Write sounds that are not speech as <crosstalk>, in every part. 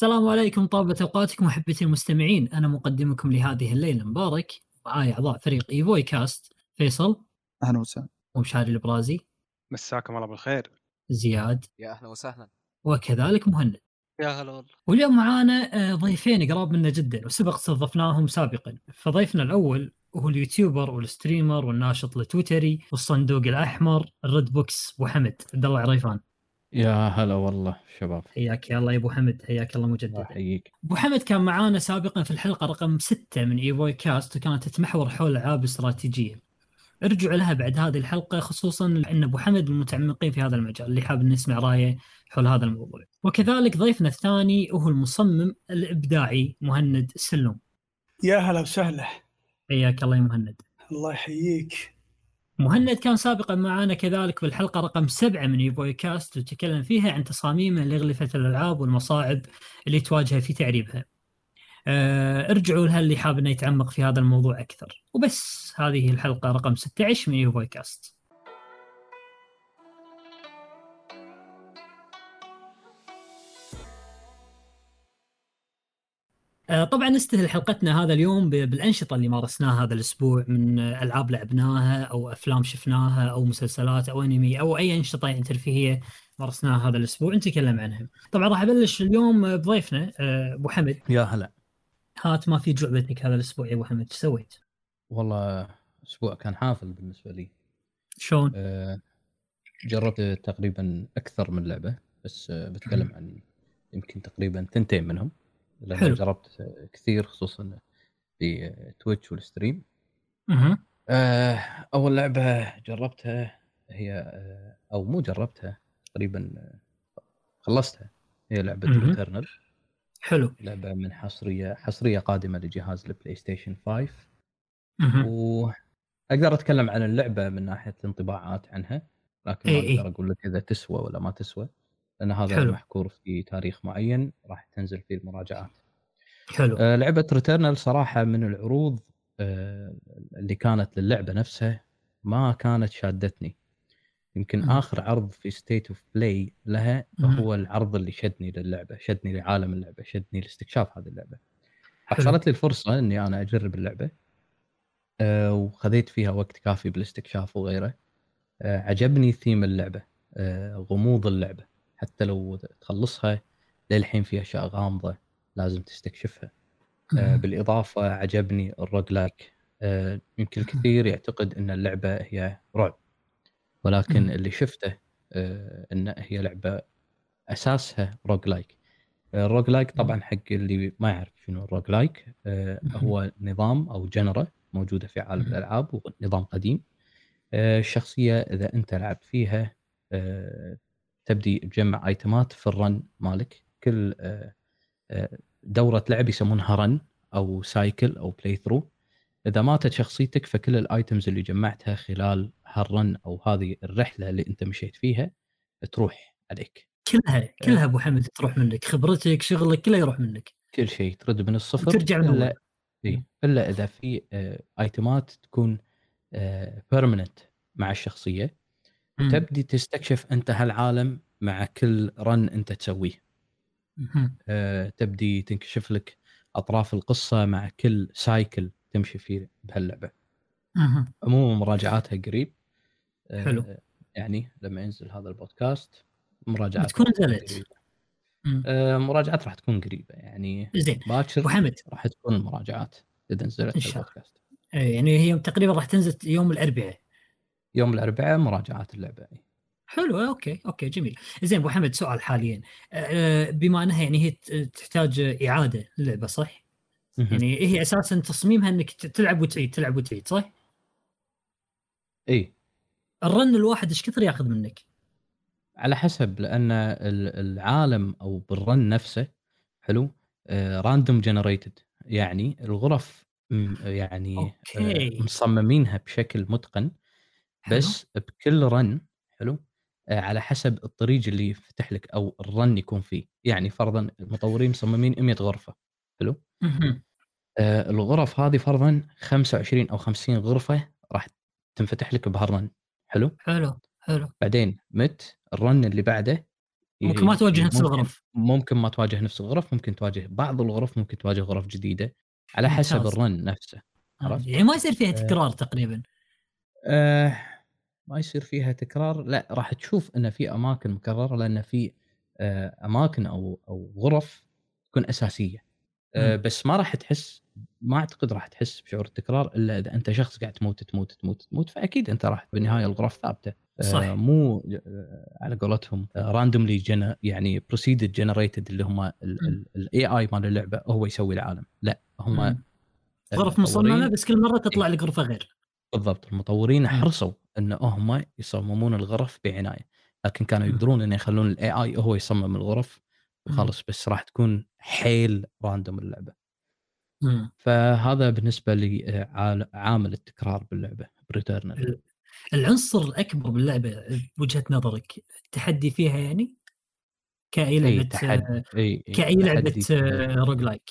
السلام عليكم طابت أوقاتكم أحبتي المستمعين. أنا مقدمكم لهذه الليلة. مبارك. معاي أعضاء فريق إيفوي كاست. فيصل. أهلا وسهلا. ومشاري البرازي. مساكم الله بالخير. زياد. يا أهلا وسهلا. وكذلك مهند. يا هلا والله. واليوم معانا آه، ضيفين قراب منا جدا وسبق استضفناهم سابقا. فضيفنا الأول وهو ال YouTuber وال streamer والناشط التويتري والصندوق الأحمر ال Red Box ابو حمد عبد الله عريفان يا هلا والله شباب حياك يا الله يا أبو حمد حياك الله الله مجددا يحييك أبو حمد كان معانا سابقا في الحلقة رقم 6 من ايفوي كاست وكانت تتمحور حول ألعاب استراتيجية. ارجعوا لها بعد هذه الحلقة خصوصا ان أبو حمد من المتعمقين في هذا المجال اللي حاب نسمع رأيه حول هذا الموضوع. وكذلك ضيفنا الثاني وهو المصمم الإبداعي مهند السلوم. يا هلا وسهلا حياك الله يا مهند. الله يحييك مهند كان سابقا معنا كذلك بالحلقة رقم سبعة من ايفوي كاست وتكلم فيها عن تصاميمه لأغلفة الألعاب والمصاعب اللي تواجهه في تعريبها. آه، ارجعوا لها اللي حاب انه يتعمق في هذا الموضوع أكثر وبس هذه الحلقة رقم 16 من ايفوي كاست. طبعا نستهل حلقتنا هذا اليوم بالأنشطة اللي مارسناها هذا الأسبوع من آه، ألعاب لعبناها أو أفلام شفناها أو مسلسلات أو أنمي أو أي أنشطة يعني ترفيهيه مارسناها هذا الأسبوع نتكلم عنها. طبعا راح أبلش اليوم آه، بضيفنا آه، أبو حمد يا هلا هات ما في جعبتك هذا الأسبوع يا أبو حمد إيش سويت؟ والله أسبوع كان حافل بالنسبة لي شلون؟ أه جربت تقريبا أكثر من لعبة بس بتكلم عن يمكن تقريبا ثنتين منهم لأن حلو. جربت آه، كثير خصوصا في آه، Twitch وال stream أها أه أول لعبة جربتها هي أه أو مو جربتها تقريبا آه، خلصتها هي لعبة مهم. Returnal حلو لعبة من حصرية حصرية قادمة لجهاز البلاي ستيشن 5 أها واقدر أتكلم عن اللعبة من ناحية الانطباعات عنها لكن ما. أقدر أقول لك إذا تسوى ولا ما تسوى لأن هذا حلو. محظور في تاريخ معين راح تنزل فيه المراجعات. حلو آه لعبة Returnal صراحة من العروض آه اللي كانت للعبة نفسها ما كانت شادتني. يمكن مم. آخر عرض في State of Play لها. هو العرض اللي شدني للعبة، شدني لعالم اللعبة، شدني لاستكشاف هذه اللعبة. حصلت لي الفرصة إني أنا أجرب اللعبة آه، وخذيت فيها وقت كافي بالاستكشاف وغيره آه، عجبني ثيم اللعبة آه، غموض اللعبة حتى لو تخلصها للحين في أشياء غامضة لازم تستكشفها. آه،. بالإضافة عجبني ال roguelike. آه، يمكن الكثير يعتقد إن اللعبة هي رعب. ولكن. اللي شفته آه، إن هي لعبة أساسها roguelike. ال roguelike طبعا حق اللي ما يعرف شنو ال roguelike هو نظام أو genre موجودة في عالم. الألعاب ونظام قديم. الشخصية إذا أنت لعبت فيها تبدي تجمع ايتمات في ال run مالك. كل دورة لعب يسمونها run أو cycle أو playthrough إذا ماتت شخصيتك فكل ال items اللي جمعتها خلال هال run أو هذه الرحلة اللي أنت مشيت فيها تروح عليك. كلها كلها أبو حمد تروح منك. خبرتك شغلك كله يروح منك. كل شيء ترد من الصفر. وترجع من الا. إيه، إلا إذا في آه، ايتمات تكون permanent مع الشخصية. مم. تبدي تستكشف أنت هالعالم مع كل run أنت تسويه. آه، تبدي تنكشف لك أطراف القصة مع كل cycle تمشي فيه بهاللعبة. عموما مراجعاتها قريب. آه، حلو. يعني لما ينزل هذا البودكاست مراجعات بتكون تكون نزلت. آه، مراجعات راح تكون قريبة. يعني زين. باكر ابو حمد راح تكون المراجعات إذا نزلت إن شاء. البودكاست. إيه، يعني هي تقريبا راح تنزل يوم الأربعاء. يوم الأربعاء مراجعات اللعبة حلو okay okay جميل زين أبو حمد سؤال حاليا آه، بما أنها يعني هي تحتاج إعادة اللعبه صح؟ يعني هي أساسا تصميمها إنك تلعب وتعيد تلعب وتعيد صح؟ إي ال run الواحد إيش كثر ياخذ منك؟ على حسب لأن ال- العالم أو بال run نفسه حلو random generated يعني الغرف يعني أوكي. آه، مصممينها بشكل متقن حلو؟ بس بكل run حلو آه، على حسب الطريق اللي يفتح لك أو ال run يكون فيه يعني فرضا المطورين مصممين 100 غرفة حلو. آه، الغرف هذه فرضا 25 أو 50 غرفة راح تنفتح لك بهال run حلو حلو حلو بعدين مت ال run اللي بعده ممكن ما تواجه نفس الغرف ممكن ما تواجه نفس الغرف ممكن تواجه بعض الغرف ممكن تواجه غرف جديدة على حسب. الرن نفسه عرفت؟ يعني ما يصير فيها آه. تكرار تقريبا آه ما يصير فيها تكرار لا راح تشوف إن في أماكن مكررة لأن في آه أماكن أو أو غرف تكون أساسية آه. بس ما راح تحس ما أعتقد راح تحس بشعور التكرار إلا إذا أنت شخص قاعد تموت تموت تموت تموت فأكيد أنت راح بالنهايه الغرف ثابتة آه صح. مو آه على قولتهم randomly يعني proceeded generated اللي هم ال AI مال اللعبة هو يسوي العالم لا هم. غرف مصممة بس كل مرة تطلع لك غرفة غير بالضبط المطورين. حرصوا إن هم يصممون الغرف بعناية لكن كانوا مم. يقدرون إن يخلون ال AI هو يصمم الغرف وخلص بس راح تكون حيل random اللعبة مم. فهذا بالنسبة لعامل التكرار باللعبة ب Returnal العنصر الأكبر باللعبة بوجهة نظرك التحدي فيها يعني كأي لعبة تحدي أي كأي لعبة roguelike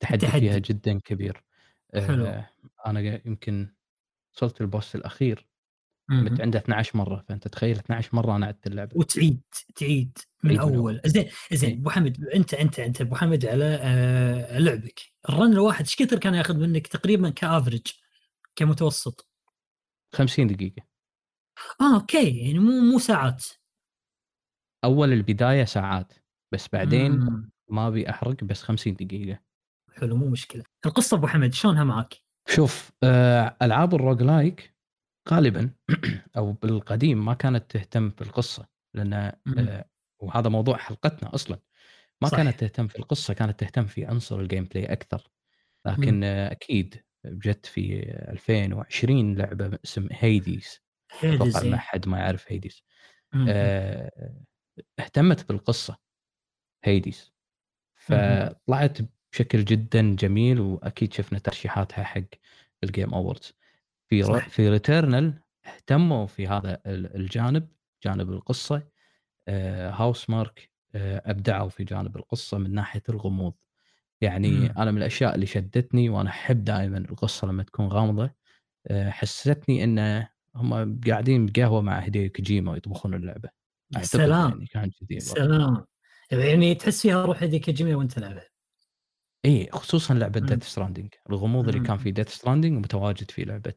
تحدي التحدي. فيها جدا كبير حلو. آه أنا يمكن وصلت ال boss الأخير مت عنده 12 مرة فأنت تخيل 12 مرة أنا عدت اللعبة. وتعيد تعيد من أول. زين زين إيه. أبو حمد أنت أنت أنت أبو حمد على آه لعبك. ال run الواحد إيش كثر كان ياخذ منك تقريبا ك average كمتوسط؟ 50 دقيقة. آه أوكي يعني مو مو ساعات. أول البداية ساعات بس بعدين مم. ما أبي أحرق بس 50 دقيقة. حلو مو مشكلة. القصة أبو حمد شلونها معك؟ شوف آه، ألعاب ال roguelike غالبا <clears throat> أو بالقديم ما كانت تهتم بالقصة لأن مم. آه، وهذا موضوع حلقتنا أصلا ما صح. كانت تهتم في القصة كانت تهتم في عنصر ال gameplay أكثر لكن آه، أكيد جت في 2020 لعبة اسم Hades أتوقع ما إيه. حد ما يعرف Hades مم. آه، اهتمت بالقصة Hades فطلعت بشكل جدا جميل وأكيد شفنا ترشيحاتها حق ال Game Awards في. صح. في Returnal اهتموا في هذا ال- الجانب جانب القصة آه، Housemarque آه، أبدعوا في جانب القصة من ناحية الغموض يعني مم. أنا من الأشياء اللي شدتني وأنا أحب دائما القصة لما تكون غامضة آه، حسستني إن هم قاعدين بقهوة مع هيديو كوجيما ويطبخون اللعبة سلام يعني كان كذي سلام يعني تحس فيها روح هذيك جميله وأنت لعبها إي خصوصا لعبة. Death Stranding الغموض اللي كان مم. في Death Stranding متواجد في لعبة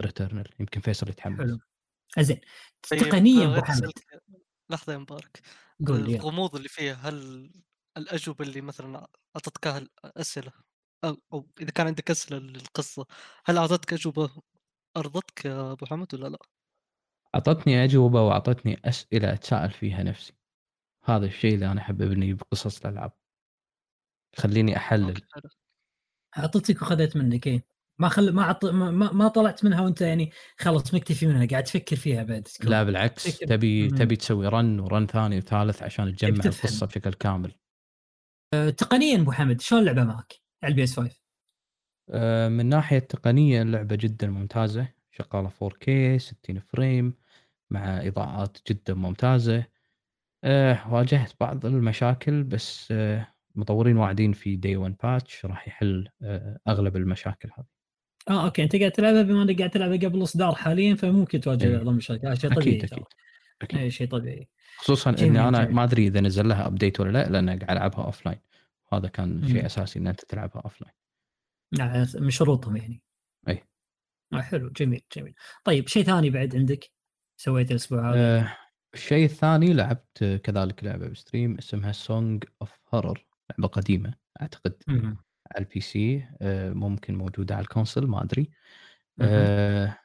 Returnal يمكن فيصل يتحمس. حلو. زين. طيب تقنيا أبو غير حمد أسألك- لحظة يا مبارك. قول الغموض اللي فيها هل الأجوبة اللي مثلا اعطتك الأسئلة؟ أو أو إذا كان عندك أسئلة للقصة هل أعطتك أجوبة أرضتك يا أبو حمد ولا لا؟ أعطتني أجوبة وأعطتني أسئلة أتساءل فيها نفسي. هذا الشيء اللي أنا احب ابني بقصص الألعاب. خليني أحلل. أعطيتك وخذت منك إيه ما خل ما عط... ما, ما طلعت منها وأنت يعني خلاص مكتفي منها قاعد تفكر فيها بعد. لا بالعكس فكر. تبي مم. تبي تسوي run و run ثاني وثالث عشان تجمع تفهم. القصة بشكل كامل أه، تقنيا أبو حمد شلون اللعبة معك على ال PS5 آه، من ناحية تقنيه اللعبه جدا ممتازة شغالة 4K 60 frame مع إضاءات جدا ممتازة آه، واجهت بعض المشاكل بس آه، مطورين واعدين في day 1 patch راح يحل آه، أغلب المشاكل هذه. آه أوكي. أنت قاعد تلعبها بما إنك قاعد تلعبها قبل إصدار حاليا فممكن تواجه إيه. بعض المشاكل. هذا شيء طبيعي أكيد. أكيد. اي شيء طبيعي. خصوصا إني أنا جميل. ما أدري إذا نزل لها update ولا لا لأن قاعد ألعبها offline هذا كان. شيء أساسي إن أنت تلعبها اوف لاين نعم من شروطهم يعني. أي. آه حلو. جميل جميل. طيب شيء ثاني بعد عندك؟ سويته الأسبوع هذا؟ آه، الشيء الثاني لعبت آه، كذلك لعبة ب stream اسمها Song of Horror لعبة قديمة. أعتقد مهم. على ال PC آه، ممكن موجودة على ال console ما أدري. آه،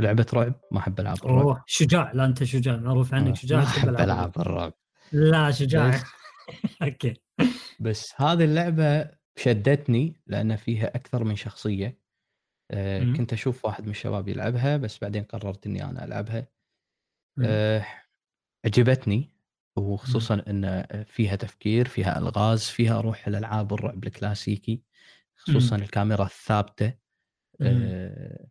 لعبة رعب ما أحب ألعاب الرعب. أوه شجاع. لا أنت شجاع. معروف آه، عنك شجاع ما أحب ألعاب الرعب. لا شجاع. <laughs> أوكي. بس هذه اللعبة شدتني لأن فيها أكثر من شخصية. آه، مم. كنت أشوف واحد من الشباب يلعبها بس بعدين قررت إني أنا ألعبها. مم. آه، عجبتني. وخصوصا إن فيها تفكير فيها ألغاز فيها روح الألعاب الرعب الكلاسيكي خصوصا الكاميرا الثابتة. آه،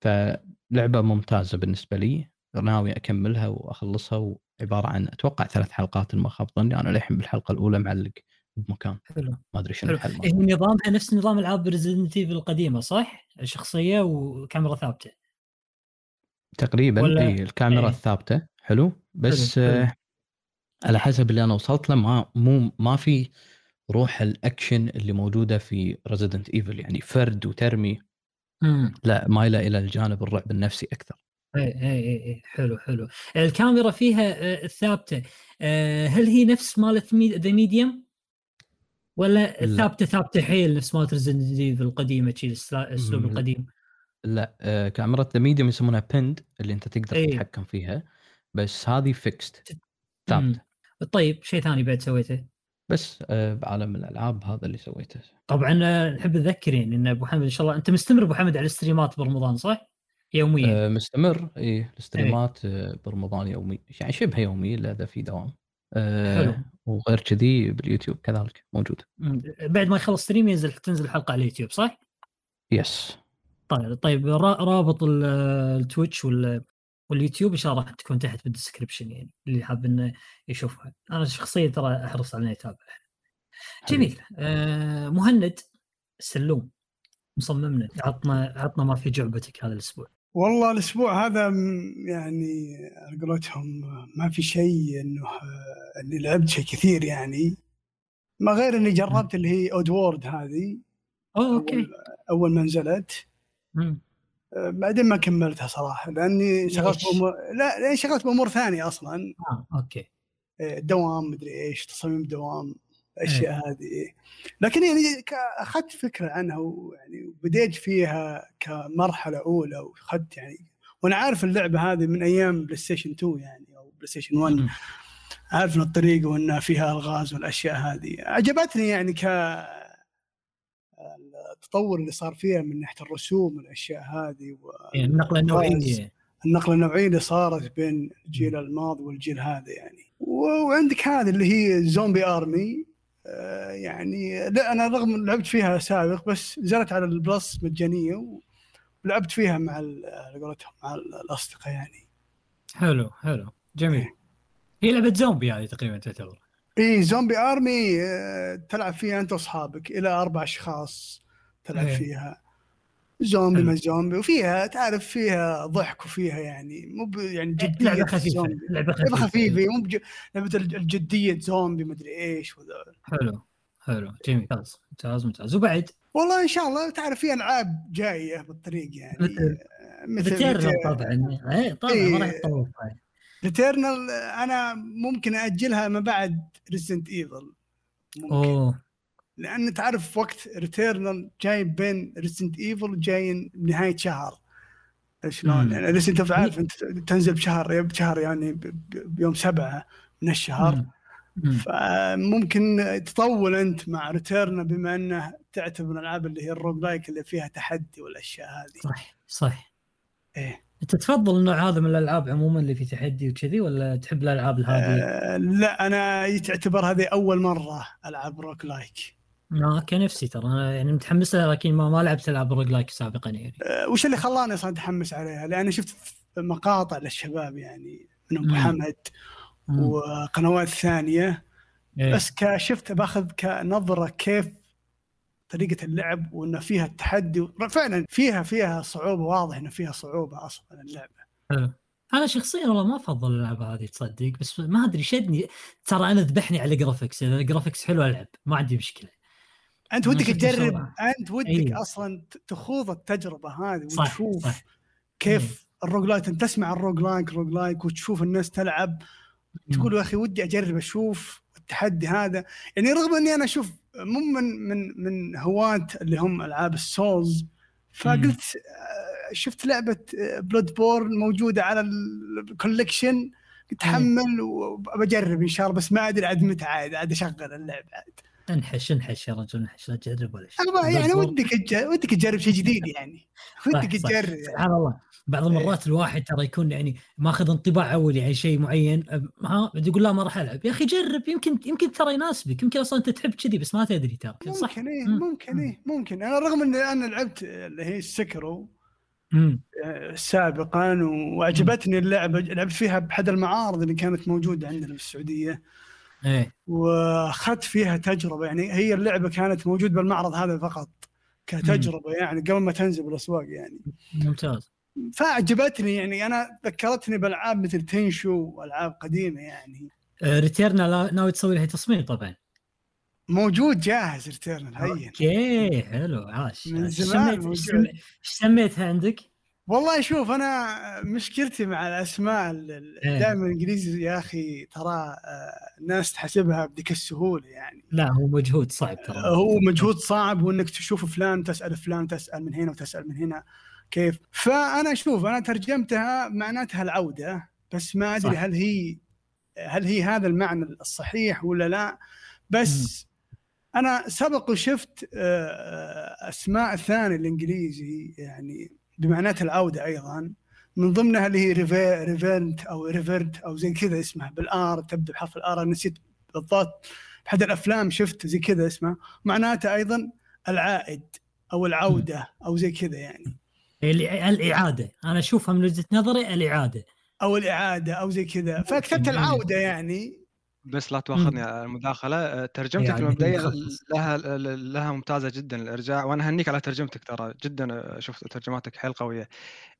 فلعبة ممتازة بالنسبة لي. ناوي أكملها وأخلصها وعبارة عن أتوقع ثلاث حلقات ما خاب ظني. أنا للحين بالحلقة الأولى معلق بمكان. حلو. ما أدري شنو الحل هي مالها. نظامها نفس نظام ألعاب Resident Evil القديمة صح؟ شخصية وكاميرا ثابتة. تقريبا ولا- اي الكاميرا إيه. الثابتة. حلو. بس حلو، حلو. على حسب اللي أنا وصلت له ما مو ما في روح الأكشن اللي موجودة في Resident Evil يعني فرد وترمي امم لا مايله إلى الجانب الرعب النفسي أكثر. اي اي اي حلو حلو. الكاميرا فيها آه، ثابتة. آه، هل هي نفس مالت The Medium ولا لا. ثابتة ثابتة حيل نفس مالت Resident Evil القديمة الأسلوب مم، لا. القديم؟ لا آه، كاميرا The Medium يسمونها bend اللي أنت تقدر إيه. تتحكم فيها. بس هذه fixed ثابته مم. طيب شيء ثاني بعد سويته بس آه، بعالم الألعاب هذا اللي سويته طبعا آه، نحب نذكر يعني إن أبو حمد إن شاء الله أنت مستمر أبو حمد على ال streamات برمضان صح؟ يوميا آه، مستمر إي ال streamات آه، برمضان يومي يعني شبه يومي الا اذا في دوام حلو. وغير كذي باليوتيوب كذلك موجود. بعد ما يخلص stream ينزل تنزل الحلقة على اليوتيوب صح؟ yes طيب طيب را- رابط ال- ال Twitch وال واليوتيوب إن شاء الله راح تكون تحت بال description يعني اللي حاب إنه يشوفها. أنا شخصيا ترى أحرص على إني أتابعها. حلو. جميل. آه مهند السلوم مصممنا عطنا عطنا ما في جعبتك هذا الأسبوع. والله الأسبوع هذا يعني على قولتهم ما في شيء إنه إني لعبت شيء كثير يعني. ما غير إني جربت اللي هي Oddworld هذه. أوه okay. أول, أول ما نزلت. بعدين ما كملتها صراحة لأني شغلت ليش؟ بأمور لا لأني شغلت بأمور ثانية أصلا آه okay آه، دوام مدري إيش تصاميم دوام. الاشياء هذه لكن يعني أخذت فكرة عنها ويعني وبديت فيها كمرحلة أولى وأخذت يعني وأنا عارف اللعبة هذه من أيام بلاي ستيشن 2 يعني أو بلاي ستيشن 1 مم. عارف الطريقة وانها فيها ألغاز والأشياء هذه عجبتني يعني ك التطور اللي صار فيها من ناحية الرسوم والأشياء هذه يعني النقلة النوعية. النقلة النوعية اللي صارت بين الجيل الماضي والجيل هذا يعني. و- وعندك هذه اللي هي زومبي ارمي آه، يعني لا أنا رغم لعبت فيها سابق بس نزلت على البلس مجانية ولعبت فيها مع على قولتهم مع ال- الأصدقاء يعني. حلو حلو. جميل. هي لعبة زومبي هذه تقريبا تعتبر. اي Zombie Army تلعب فيها أنت وأصحابك إلى أربع أشخاص. تلعب إيه. فيها زومبي. ما زومبي وفيها تعرف فيها ضحك وفيها يعني مو يعني جدية لعبة خفيفة. لعبة لعبة خفيفة خفيفة مو بج... لعبة الج- الجدية زومبي مدري إيش وذا. حلو حلو جميل ممتاز ممتاز ممتاز وبعد والله إن شاء الله تعرف في ألعاب جاية بالطريق يعني مثل- آه، مثل Returnal طبعا اي طبعا ما راح إيه. تطول. Returnal أنا ممكن أجلها ما بعد Resident Evil ممكن أوه لأن تعرف وقت Returnal جاي بين Resident Evil وجاي بنهايه شهر شلون؟ يعني Resident Evil عارف أنت تنزل بشهر بشهر يعني بيوم سبعة من الشهر مم. مم. فممكن تطول أنت مع Returnal بما أنه تعتبر من الألعاب اللي هي ال roguelike اللي فيها تحدي والأشياء هذه صح صح إيه أنت تفضل النوع هذا من الألعاب عموما اللي في تحدي وكذي ولا تحب الألعاب الهادية؟ آه لا أنا تعتبر هذه أول مرة ألعب roguelike ما كنفسي ترى. أنا يعني متحمس لها لكن ما, ما لعبت ألعاب roguelike سابقا يعني. آه وش اللي خلاني أصلا أتحمس عليها؟ لأن شفت مقاطع للشباب يعني من ابو. حمد. وقنوات ثانية. إيه. بس كشفت بأخذ كنظرة كيف طريقة اللعب وإنه فيها التحدي. فعلا فيها فيها صعوبة واضح إنه فيها صعوبة أصلا اللعبة. حلو أنا شخصيا والله ما أفضل اللعبه هذه تصدق. بس ما أدري شدني. ترى أنا ذبحني على ال graphics إذا ال graphics حلو ألعب ما عندي مشكلة. أنت ودك تجرب. أنت ودك أيوه. أصلا تخوض التجربة هذه صح وتشوف صح. كيف ال roguelike أنت تسمع ال roguelike roguelike وتشوف الناس تلعب تقول يا أخي ودي أجرب أشوف التحدي هذا. يعني رغم إني أنا أشوف مو من من من هواة اللي هم ألعاب ال Souls فقلت آه، شفت لعبة Bloodborne موجودة على ال collection قلت حمل وبجرب إن شاء الله بس ما أدري عاد متى عاد عاد أشغل اللعبة عاد. انحش انحش يا رجل انحش لا تجرب ولا شيء. يعني. ودك ودك تجرب شيء جديد يعني. <laughs> ودك صح. تجرب. يعني. سبحان الله. بعض المرات الواحد ترى يكون يعني ماخذ انطباع اولي عن شيء معين ها يقول لا ما راح ألعب. يا أخي جرب يمكن يمكن ترى يناسبك. يمكن أصلا أنت تحب كذي بس ما تدري ترى. صح؟ ممكن إيه مم. ممكن مم. إيه ممكن. أنا رغم ان أنا لعبت اللي هي السكرو آه، سابقا وأعجبتني اللعبة. لعبت فيها بأحد المعارض اللي كانت موجودة عندنا في السعودية. إيه. وأخذت فيها تجربة يعني هي اللعبة كانت موجود بالمعرض هذا فقط كتجربة يعني قبل ما تنزل بالأسواق يعني. ممتاز. فأعجبتني يعني أنا ذكرتني بألعاب مثل Tenchu وألعاب قديمة يعني. Returnal ناوي تسوي لها تصميم طبعا. موجود جاهز Returnal هين. okay حلو عاش من. زمان إيش سميتها عندك؟ والله شوف أنا مشكلتي مع الأسماء إيه. دائما الإنجليزي يا أخي ترى آه، الناس تحسبها بذيك السهولة يعني. لا هو مجهود صعب ترى. هو مجهود صعب وإنك تشوف فلان تسأل فلان تسأل من هنا وتسأل من هنا كيف؟ فأنا أشوف أنا ترجمتها معناتها العودة بس ما أدري. هل هي هل هي هذا المعنى الصحيح ولا لا. بس أنا سبق وشفت آه، آه، أسماء ثانية الإنجليزي يعني. بمعنات العودة أيضا من ضمنها اللي هي reve- Revenant أو revert أو زي كذا اسمها بالآر تبدأ بحرف الآر نسيت بالضبط بأحد الأفلام شفت زي كذا اسمها. معناته أيضا العائد أو العودة أو زي كذا يعني. الإعادة. أنا أشوفها من وجهة نظري الإعادة. أو الإعادة أو زي كذا. فكتبت ممكن. العودة يعني بس لا تواخذني على المداخلة. أه، ترجمتك يعني المبدئية. لها لها ممتازة جدا الإرجاع وأنا أهنيك على ترجمتك ترى. جدا أه، شفت ترجماتك حيل قوية.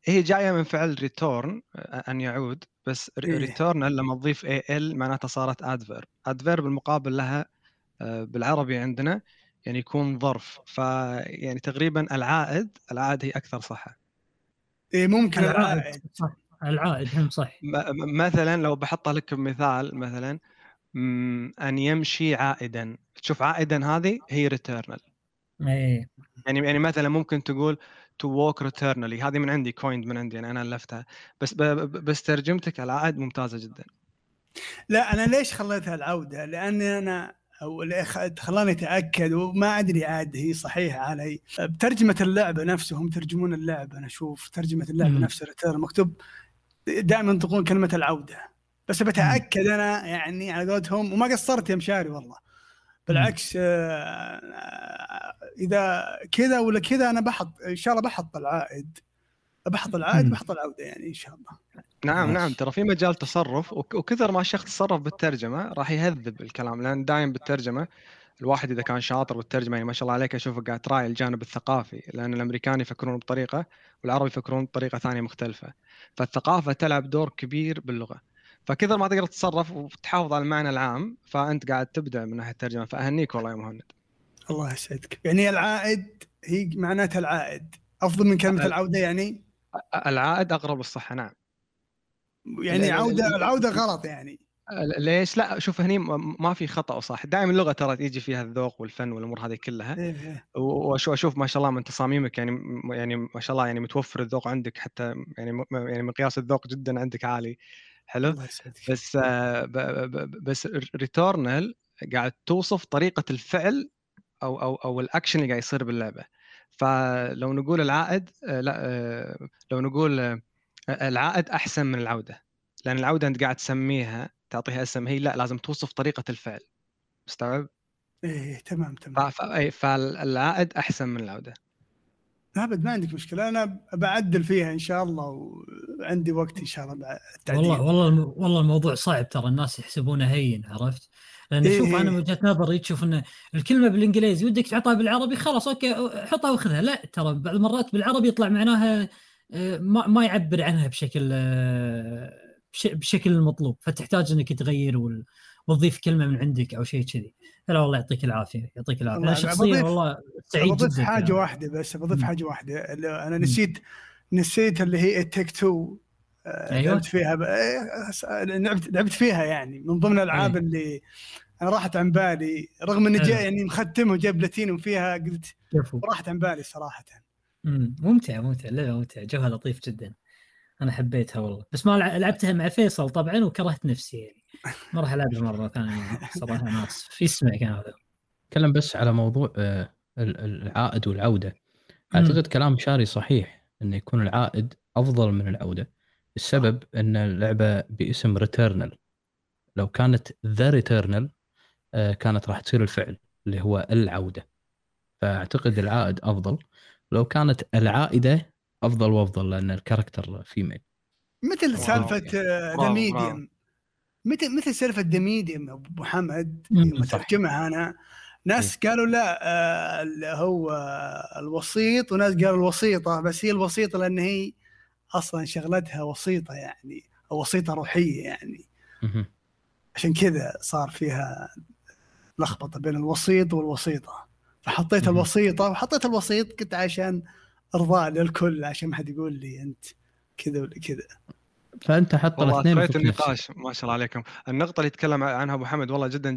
هي جاية من فعل return أن يعود بس إيه. return لما تضيف AL معناتها صارت adverb adverb بالمقابل لها بالعربي عندنا يعني يكون ظرف. فيعني تقريبا العائد العائد هي أكثر صحة. إيه ممكن العائد. العائد. صح العائد هم صح. مثلا لو بحط لك مثال مثلا أن يمشي عائدا. تشوف عائدا هذه هي returnal إيه. يعني يعني مثلا ممكن تقول to walk returnally هذه من عندي coined من عندي يعني أنا ألفتها. بس بس ترجمتك العائد ممتازة جدا. لا أنا ليش خليتها العودة؟ لأني أنا أو خلاني أتأكد وما أدري عاد هي صحيحة علي بترجمه اللعبه نفسه هم ترجمون اللعبه أنا أشوف ترجمة اللعبه. نفسها ريتيرن مكتوب دائما ينطقون كلمة العودة. بس بتأكد أنا يعني على قولتهم وما قصرت يا مشاري والله. بالعكس آه، آه، إذا كذا ولا كذا أنا بحط إن شاء الله بحط العائد. بحط العائد. بحط العودة يعني إن شاء الله. نعم ماشي. نعم ترى في مجال تصرف وك- وكثر ما الشخص تصرف بالترجمة راح يهذب الكلام لأن دايم بالترجمة الواحد إذا كان شاطر بالترجمة يعني ما شاء الله عليك اشوفك قاعد تراعي الجانب الثقافي لأن الأمريكان يفكرون بطريقة والعرب يفكرون بطريقة ثانية مختلفة. فالثقافة تلعب دور كبير باللغة. فكثر ما تقدر تتصرف وتحافظ على المعنى العام فأنت قاعد تبدع من ناحية الترجمة. فأهنيك والله يا مهند الله يسعدك. يعني العائد هي معناتها العائد. أفضل من كلمة العودة يعني؟ العائد اقرب للصحه نعم. يعني عوده العوده غلط يعني. ليش؟ لا شوف هني ما في خطأ وصح. دائما اللغة ترى يجي فيها الذوق والفن والأمور هذه كلها. إيه إيه. واشوف أشوف ما شاء الله من تصاميمك يعني يعني ما شاء الله يعني متوفر الذوق عندك حتى يعني يعني مقياس الذوق جدا عندك عالي. حلو؟ بس آه، بس ريتورنال قاعد توصف طريقة الفعل أو أو أو الاكشن اللي قاعد يصير باللعبة. فلو نقول العائد آه، لا آه، لو نقول آه، العائد أحسن من العودة. لأن العودة أنت قاعد تسميها تعطيها اسم هي لا لازم توصف طريقة الفعل. مستوعب؟ إيه إيه، تمام تمام. فالعائد أحسن من العودة. أبد ما عندك مشكلة أنا بعدل فيها إن شاء الله وعندي وقت إن شاء الله التعديل والله والله والله الموضوع صعب ترى الناس يحسبونه هين عرفت؟ لأن إيه شوف إيه. أنا من وجهة نظري تشوف إن الكلمة بالإنجليزي ودك تحطها بالعربي خلاص okay حطها واخذها لا ترى بعض المرات بالعربي يطلع معناها آه، ما ما يعبر عنها بشكل آه، بش- بشكل المطلوب فتحتاج إنك تغير وال- وتضيف كلمة من عندك أو شيء كذي فلا والله يعطيك العافية يعطيك العافية أنا. شخصيا بضيف- والله سعيد بضيف جدا حاجة. واحدة بس بضيف. حاجة واحدة اللي أنا. نسيت نسيت اللي هي It Takes Two آه، أيوة. لعبت فيها ب... آه، لعبت لعبت فيها يعني من ضمن الألعاب أيوة. اللي أنا راحت عن بالي رغم إني جاي أيوة. يعني مختمه وجايب بلاتينوم فيها قلت راحت عن بالي صراحة مم، ممتع ممتع لعبه ممتع جوها لطيف جدا أنا حبيتها والله بس ما لع- لعبتها مع فيصل طبعا وكرهت نفسي يعني ما راح العبها مرة ثانية. صراحة أنا آسف. في اسمع كان هذا. أتكلم بس على موضوع آه، ال- ال- العائد والعودة. أعتقد كلام شاري صحيح انه يكون العائد أفضل من العودة السبب إن اللعبة باسم Returnal لو كانت the Returnal كانت راح تصير الفعل اللي هو العودة. فأعتقد العائد أفضل. لو كانت العائدة أفضل وأفضل لأن ال character female مثل. سالفة the, واو، Medium مثل مثل سالفة Medium أبو محمد؟ مم، لما صح. ترجمها أنا. ناس قالوا لا آه، هو الوسيط وناس قالوا الوسيطة بس هي الوسيطة لأن هي أصلا شغلتها وسيطة يعني أو وسيطة روحية يعني. عشان كذا صار فيها لخبطة بين الوسيط والوسيطة. فحطيت. الوسيطة وحطيت الوسيط قلت عشان إرضاء للكل عشان ما حد يقول لي أنت كذا ولا كذا. فأنت حط الاثنين قريت نفسك. النقاش ما شاء الله عليكم. النقطة اللي يتكلم عنها أبو حمد والله جدا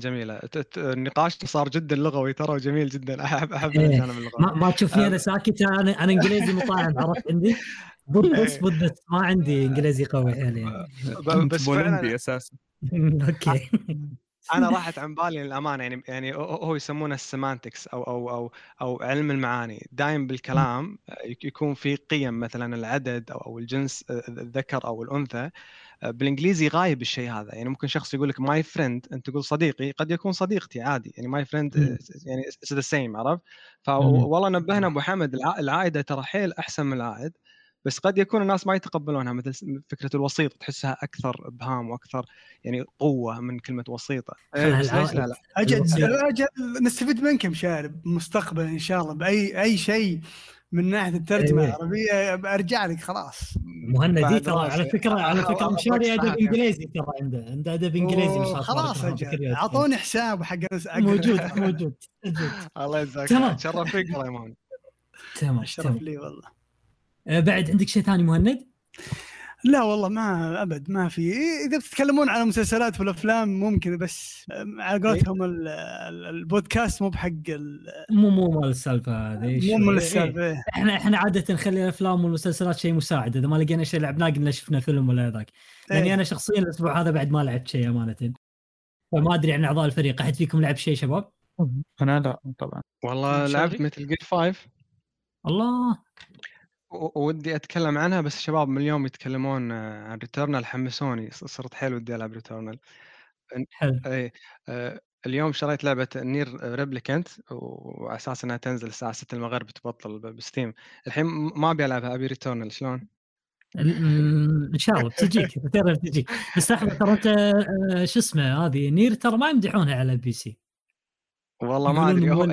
ت- النقاش صار جدا لغوي ترى وجميل جدا. احب أحب إيه. الجانب اللغوي ما, ما تشوفني أنا ساكت أنا أنا إنجليزي مطاعم عرفت عندي؟ بودس بودس ما عندي إنجليزي قوي يعني. بس بولندي فعلا أساسا. <laughs> أوكي. <laughs> أنا <laughs> راحت عن بالي للأمانة يعني يعني هو- يسمونه السيمانتكس أو أو أو أو علم المعاني. دايم بالكلام يك- يكون في قيم مثلا العدد أو أو الجنس الذكر أو الأنثى بالإنجليزي غايب الشيء هذا. يعني ممكن شخص يقول لك ماي فريند أنت تقول صديقي قد يكون صديقتي عادي. يعني ماي فريند. يعني ذا سيم عرفت. فوالله نبهنا أبو حمد الع- العائدة ترى حيل أحسن من العائد. بس قد يكون الناس ما يتقبلونها مثل فكرة الوسيط تحسها أكثر إبهام وأكثر يعني قوة من كلمة وسيطة إيه، ليش لا لا أجل. أجل نستفيد منك يا مشارب مستقبلا إن شاء الله بأي أي شيء من ناحية الترجمة إيه. العربية برجع لك خلاص مهندي بعد ترى. على فكرة على فكرة مشاري أدب إنجليزي ترى عنده عنده أدب إنجليزي ما شاء الله خلاص. أعطوني حساب حق موجود <laughs> موجود موجود. الله يجزاك تمام. خير. تشرف فيك والله يا مهند تمام تمام لي والله بعد عندك شيء ثاني مهند؟ لا والله ما أبد ما في إذا بتتكلمون على مسلسلات والأفلام ممكن بس على قولتهم ال- ال- البودكاست مو بحق ال- مو مو مال السالفة هذه مو. من إيه. السالفة إيه. إحنا إحنا عادة نخلي الأفلام والمسلسلات شيء مساعد إذا ما لقينا شيء لعبناه قلنا شفنا فيلم ولا ذاك لأني إيه. أنا شخصيا الأسبوع هذا بعد ما لعبت شيء أمانة فما أدري عن أعضاء الفريق أحد فيكم لعب شيء شباب؟ أنا لا طبعا والله لعبت؟ Metal Gear 5 الله ودي أتكلم عنها بس الشباب من اليوم يتكلمون آه، عن Returnal حمسوني. صرت حيل ودي ألعب Returnal حلو. إي آه، اليوم شريت لعبة NieR Replicant وعلى أساس إنها تنزل الساعة 6 المغرب تبطل ب Steam. الحين ما أبي ألعبها. أبي Returnal شلون؟ إن شاء الله بتجيك بتجيك <laughs> بس لحظة ترى أنت آه، شو اسمه هذه؟ NieR ترى ما يمدحونها على ال PC. والله ما أدري. هو.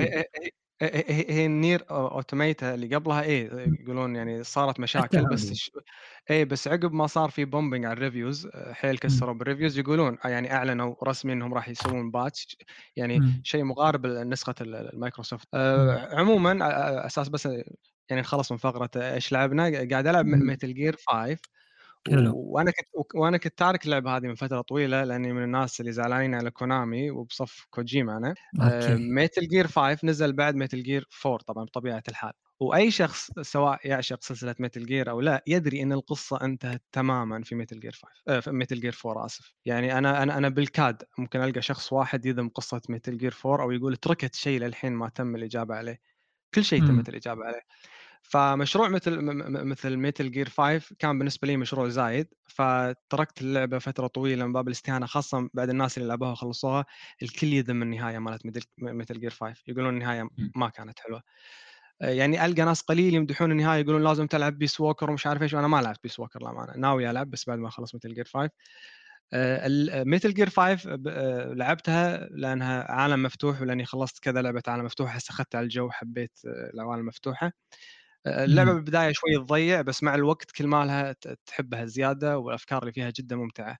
هي- هي- هي هي- ال NieR Automata اللي قبلها إيه يقولون يعني صارت مشاكل بس. ش... إيه بس عقب ما صار في bombing على ال reviews حيل كسروا بال reviews يقولون يعني أعلنوا رسمي إنهم راح يسوون patch يعني مم. شيء مقارب لنسخه ال- المايكروسوفت آه عموما على أساس بس يعني نخلص من فقرة إيش لعبنا قاعد ألعب. Metal Gear 5 حلو. وأنا كنت وأنا كنت تارك اللعبة هذه من فترة طويلة لأني من الناس اللي زعلانين على كونامي وبصف كوجيما أنا. Metal Gear 5 نزل بعد Metal Gear 4 طبعا بطبيعة الحال. وأي شخص سواء يعشق سلسلة Metal Gear أو لا يدري إن القصة انتهت تماما في Metal Gear 5 آه في Metal Gear 4 آسف. يعني أنا أنا أنا بالكاد ممكن ألقى شخص واحد يذم قصة Metal Gear 4 أو يقول تركت شيء للحين ما تم الإجابة عليه. كل شيء. تمت الإجابة عليه. فمشروع مثل مثل Metal Gear 5 كان بالنسبة لي مشروع زايد فتركت اللعبة فترة طويلة من باب الاستهانة خاصة بعد الناس اللي لعبوها وخلصوها الكل يذم النهاية مالت Metal Gear 5 يقولون النهاية ما كانت حلوة. آه، يعني ألقى ناس قليل يمدحون النهاية يقولون لازم تلعب Peace Walker ومش عارف إيش وأنا ما لعبت Peace Walker للأمانة ناوي ألعب بس بعد ما اخلص Metal Gear 5 Metal Gear 5 ب- آه، لعبتها لأنها عالم مفتوح ولأني خلصت كذا لعبة عالم مفتوح هسه اخذت على الجو حبيت آه، العوالم المفتوحة. اللعبة مم. بالبداية شوي تضيع بس مع الوقت كل ما لها تحبها زيادة والأفكار اللي فيها جدا ممتعة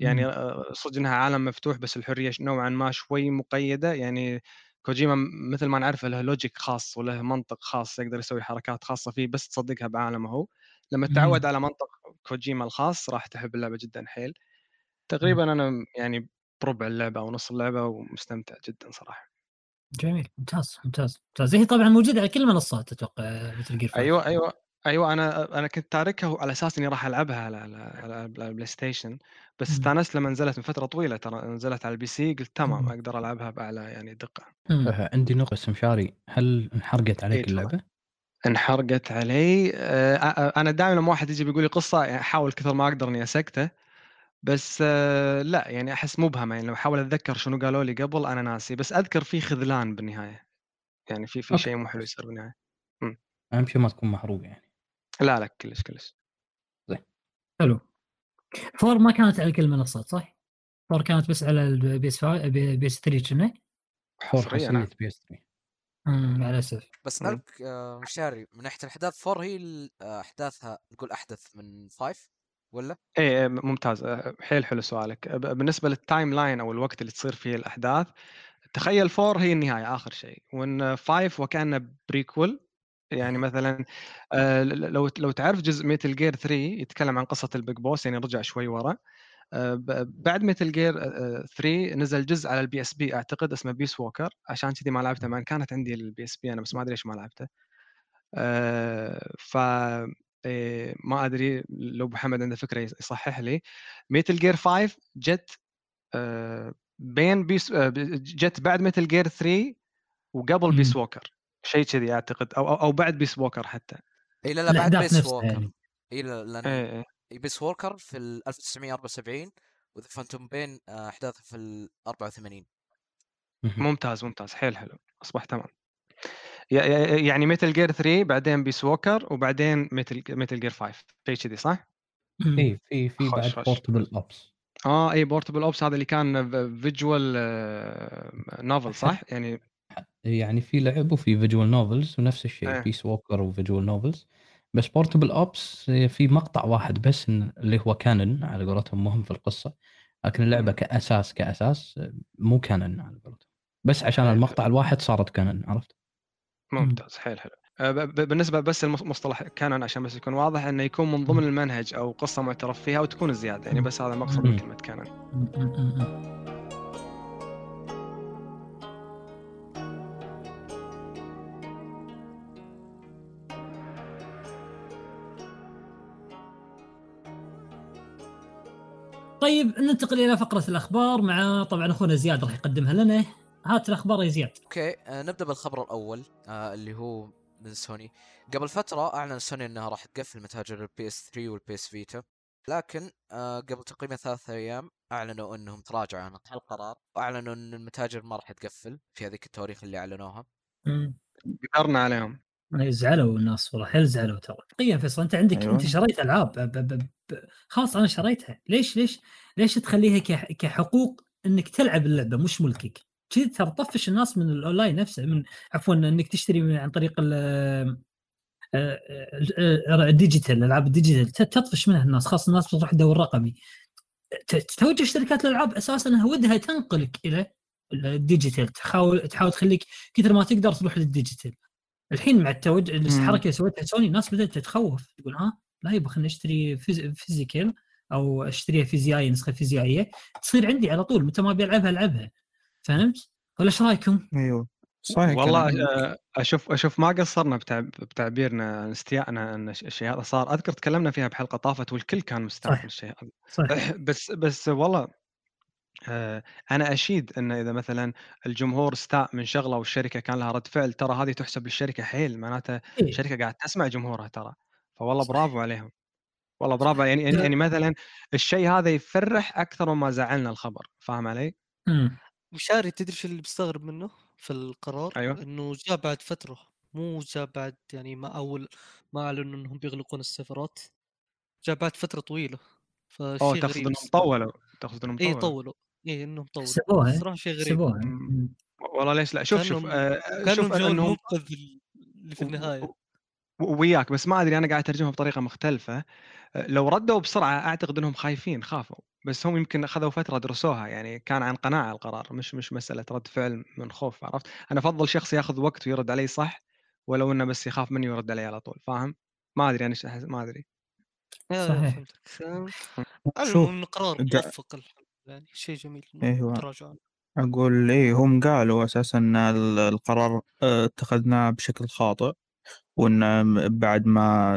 يعني. آه، صدق إنها عالم مفتوح بس الحرية نوعا ما شوي مقيدة يعني كوجيما مثل ما نعرفه له لوجيك خاص وله منطق خاص يقدر يسوي حركات خاصة فيه بس تصدقها بعالمه هو لما تتعود مم. على منطق كوجيما الخاص راح تحب اللعبة جدا حيل تقريبا أنا يعني بربع اللعبة أو نص اللعبة ومستمتع جدا صراحة جميل ممتاز ممتاز ممتاز هي طبعا موجودة على كل المنصات أتوقع Metal Gear أيوه أيوه أيوه أنا أنا كنت تاركها على أساس إني راح ألعبها على على, ال PlayStation بس. استانست لما نزلت من فترة طويلة ترى نزلت على ال PC قلت تمام مم. أقدر ألعبها بأعلى يعني دقة عندي نقطة بس مشاري هل انحرقت عليك إيه،. اللعبة؟ انحرقت علي آه، أنا دائما لما واحد يجي بيقول لي قصة يعني أحاول كثر ما أقدر إني أسكته بس آه، لا يعني أحس مبهمه يعني لو أحاول أتذكر شنو قالوا لي قبل أنا ناسي بس أذكر في خذلان بالنهاية يعني في في أوكي. شيء مو حلو يصير بالنهاية. أهم شيء ما تكون محروق يعني. لا لا كلش كلش. حلو. four ما كانت على كل المنصات صح؟ four كانت بس على ال PS 5 PS 3 كنا؟ حور حصرية، نعم. حصريه PS 3 أمم، مع الأسف. بس آه، مشاري من ناحية الأحداث four هي ال- آه، أحداثها نقول أحدث من five؟ ولا؟ إيه إيه، ممتاز. آه، حيل حلو سؤالك. بالنسبة لل timeline أو الوقت اللي تصير فيه الأحداث تخيل four هي النهاية آخر شيء. وان five وكانه prequel يعني مثلا ل- لو لو تعرف جزء Metal Gear 3 يتكلم عن قصة ال Big Boss يعني رجع شوي ورا. ب- بعد Metal Gear 3 نزل جزء على ال PSP أعتقد اسمه Peace Walker عشان كذي ما لعبته مع كانت عندي ال PSP أنا بس ما أدري ليش ما لعبته. ف إيه، ما أدري لو ابو حمد عنده فكرة يص- يصحح لي. Metal Gear 5 جت آه، بين Peace آه، جت بعد Metal Gear 3 وقبل. Peace Walker شيء كذي أعتقد أو أو أو بعد Peace Walker حتى. اي لا لا بعد Peace Walker يعني. اي لا لأن إيه Peace Walker في ال 1974 و The Phantom Pain آه، أحداثه في ال 84 ممتاز ممتاز. حيل حلو. أصبح تمام. يعني Metal Gear 3 بعدين Peace Walker وبعدين Metal Metal Gear 5 شيء كذي صح؟ اي في في بعد. Portable Ops آه اي Portable Ops هذا اللي كان visual novel صح؟ يعني يعني في لعب وفي visual novels ونفس الشيء إيه. Peace Walker و visual novels بس Portable Ops في مقطع واحد بس اللي هو canon على قولتهم مهم في القصة لكن اللعبة. كأساس كأساس مو canon على قولتهم بس عشان إيه. المقطع الواحد صارت canon عرفت؟ ممتاز حيل حلو آه، بالنسبة بس المصطلح كانون عشان بس يكون واضح إنه يكون من ضمن المنهج أو قصة معترف فيها وتكون زيادة يعني بس هذا المقصد من. كلمه كانون. طيب ننتقل إلى فقرة الأخبار مع طبعا أخونا زياد راح يقدمها لنا. هات الأخبار يا زياد أوكي آه نبدأ بالخبر الأول آه اللي هو من سوني قبل فترة أعلن سوني إنها راح تقفل متاجر ال PS 3 وال PS Vita لكن آه قبل تقريبا ثلاثة أيام أعلنوا إنهم تراجعوا عن القرار وأعلنوا إن المتاجر ما راح تقفل في هذيك التواريخ اللي أعلنوها. قدرنا عليهم إيه، زعلوا الناس والله حيل زعلوا ترى تخيل فيصل أنت عندك أيوة. أنت شريت ألعاب ب... ب... ب... خلاص أنا شريتها ليش ليش ليش تخليها. كحقوق إنك تلعب اللعبة مش ملكك كذي ترى تطفش الناس من الأونلاين نفسه من عفوا إنك تشتري من عن طريق ال آه، آه، digital الألعاب ال digital تطفش منها الناس خاصة الناس بتروح تدور رقمي. ت- توجه شركات الألعاب أساسا انها ودها تنقلك إلى ال digital تحاول تحاول تخليك كثر ما تقدر تروح لل digital. الحين مع التوجه الحركة اللي سوتها سوني الناس بدأت تتخوف تقول ها لا يبغى خليني أشتري phys- physical أو أشتريها فيزيائية نسخة فيزيائية تصير عندي على طول متى ما أبي ألعبها ألعبها. فهمت؟ ولا إيش رأيكم؟ أيوه صحيح والله. آه، أشوف أشوف ما قصرنا بتعب بتعبيرنا عن استيائنا أن الش- الشيء هذا صار أذكر تكلمنا فيها بحلقة طافت والكل كان. من الشيء هذا صح <clears throat> بس بس والله آه، أنا أشيد أن إذا مثلا الجمهور استاء من شغلة والشركة كان لها رد فعل ترى هذه تحسب للشركة حيل معناته إيه. الشركة قاعد تسمع جمهورها ترى فوالله. برافو عليهم والله برافو يعني يعني يعني مثلا الشيء هذا يفرح أكثر مما زعلنا الخبر فاهم علي؟ مم. مشاري تدري شو اللي بستغرب منه في القرار؟ أيوة. إنه جاء بعد فترة مو جاء بعد يعني ما أول ما أعلنوا إنهم بيغلقون السيرفرات جاء بعد فترة طويلة. اوه فشيء تقصد غريب. إنهم طولوا تقصد إنهم اي طولوا. طولوا. اي إنهم طولوا. حسبوها صراحة شيء غريب. مم. والله ليش لا؟ شوف شوف آه، شوف انهم اللي في النهاية. وياك بس ما أدري أنا قاعد أترجمها بطريقة مختلفة. أه، لو ردوا بسرعة أعتقد إنهم خايفين خافوا. بس هم يمكن أخذوا فترة درسوها يعني كان عن قناعه القرار مش مش مسألة رد فعل من خوف عرفت أنا أفضل شخص ياخذ وقت ويرد علي صح ولو إنه بس يخاف مني ويرد علي على طول فاهم ما أدري أنا أحس- ما أدري صحيح. آه، شوف المهم إنه قرار جا- موفق الحمد لله يعني شيء جميل. تراجع عنه. أقول إيه هم قالوا أساسا أن ال- القرار آه، اتخذناه بشكل خاطئ وأن م- بعد ما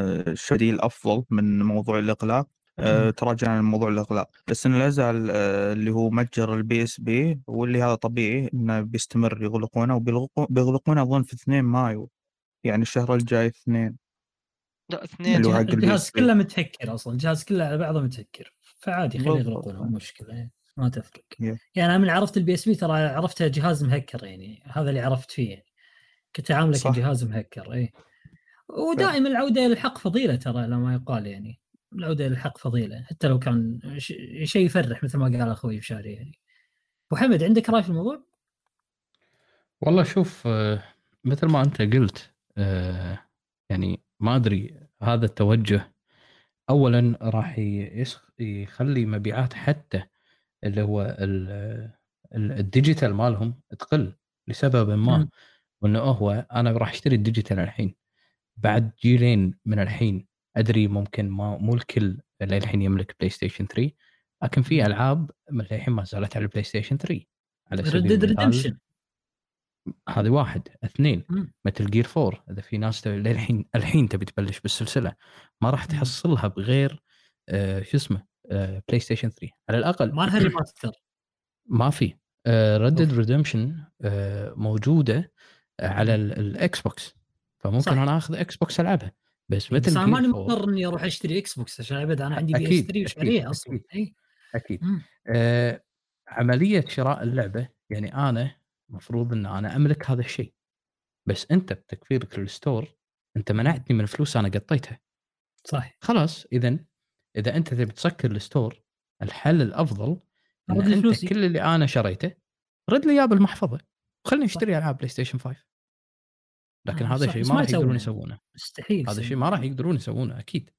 البديل أفضل من موضوع الإغلاق آه، مم. تراجعنا عن موضوع الإغلاق بس إن لا زال آه، اللي هو متجر البي اس بي واللي هذا طبيعي إنه بيستمر يغلقونه وبيغلقونه بيغلقونه أظن في 2 مايو يعني الشهر الجاي اثنين لا اثنين الجهاز كله متهكر أصلا الجهاز كله على بعضه متهكر فعادي خليه. يغلقونه مو مشكلة إيه، ما تفرق Yeah. يعني أنا من عرفت البي اس بي ترى عرفته جهاز مهكر يعني هذا اللي عرفت فيه يعني كنت عامله صح. كجهاز مهكر اي ودائما العودة إلى الحق فضيلة ترى لما يقال يعني العودة إلى الحق فضيلة حتى لو كان شيء يفرح مثل ما قال أخوي بشاري يعني أبو حمد عندك رأي في الموضوع؟ والله شوف آه، مثل ما أنت قلت آه، يعني ما أدري هذا التوجه اولا راح يخلي مبيعات حتى اللي هو ال- ال- ال digital مالهم تقل لسبب ما. وإنه هو أنا راح أشتري ال digital الحين بعد جيلين من الحين أدري ممكن ما مو الكل اللي الحين يملك بلاي ستيشن 3 لكن في. ألعاب من الحين ما زالت على البلاي ستيشن 3 على على سبيل المثال Redemption هذه واحد. اثنين. Metal Gear 4 إذا في ناس للحين الحين تبي تبلش بالسلسلة ما راح. تحصلها بغير آه شو اسمه آه بلاي ستيشن 3 على الأقل ما لها remaster ما في. Red Dead Redemption موجوده آه، على ال- الاكس بوكس فممكن صح. أنا آخذ إكس بوكس ألعبها. بس بس Metal أنا ماني Gear 4 مضطر إني أروح أشتري إكس بوكس عشان ابد أنا عندي PS أكيد، 3 أكيد، وشاريها أصلا أكيد. أكيد. مم. آه عملية شراء اللعبة يعني أنا المفروض إن أنا أملك هذا الشيء. بس أنت بتسكيرك لل store أنت منعتني من فلوس أنا قطيتها. صح خلاص اذا إذا أنت تبي تسكر ال store الحل الأفضل إن أنت. كل اللي أنا شريته رد لي إياه بالمحفظة. وخلني أشتري ألعاب بلاي ستيشن 5 لكن آه، هذا شيء ما راح يقدرون يسوونه. مستحيل هذا. الشيء ما راح يقدرون يسوونه أكيد.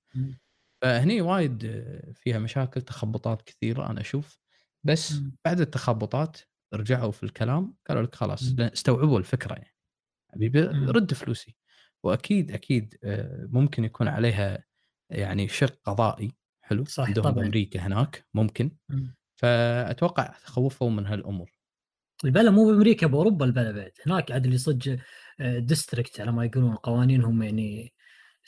فهني وايد آه، فيها مشاكل تخبطات كثيرة أنا أشوف بس. بعد التخبطات رجعوا في الكلام قالوا لك خلاص استوعبوا الفكرة يعني حبيبي مم. رد فلوسي وأكيد أكيد آه، ممكن يكون عليها يعني شق قضائي حلو صح، عندهم طبعاً. بامريكا هناك ممكن مم. فأتوقع تخوفوا من هالأمور البلا مو بأمريكا بأوروبا البلا بعد هناك عاد اللي صدق ديستريكت على ما يقولون قوانينهم يعني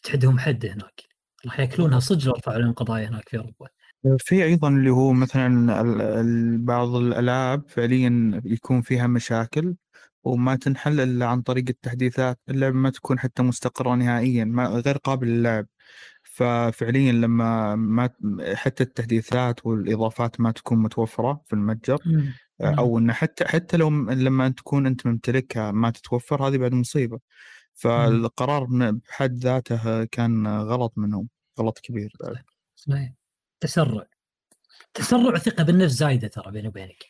تحدهم حد هناك. راح ياكلونها صدق لو رفعوا لهم قضايا هناك في أوروبا. في أيضا اللي هو مثلا بعض الألعاب فعليا يكون فيها مشاكل وما تنحل إلا عن طريق التحديثات اللعبه ما تكون حتى مستقرة نهائيا ما غير قابل للعب. ففعليا لما ما حتى التحديثات والإضافات ما تكون متوفرة في المتجر. أو ان حتى حتى لو لما تكون أنت ممتلكها ما تتوفر هذه بعد مصيبة. فالقرار بحد ذاته كان غلط منهم غلط كبير. بعد. صحيح. تسرع. تسرع وثقه بالنفس زايدة ترى بيني وبينك.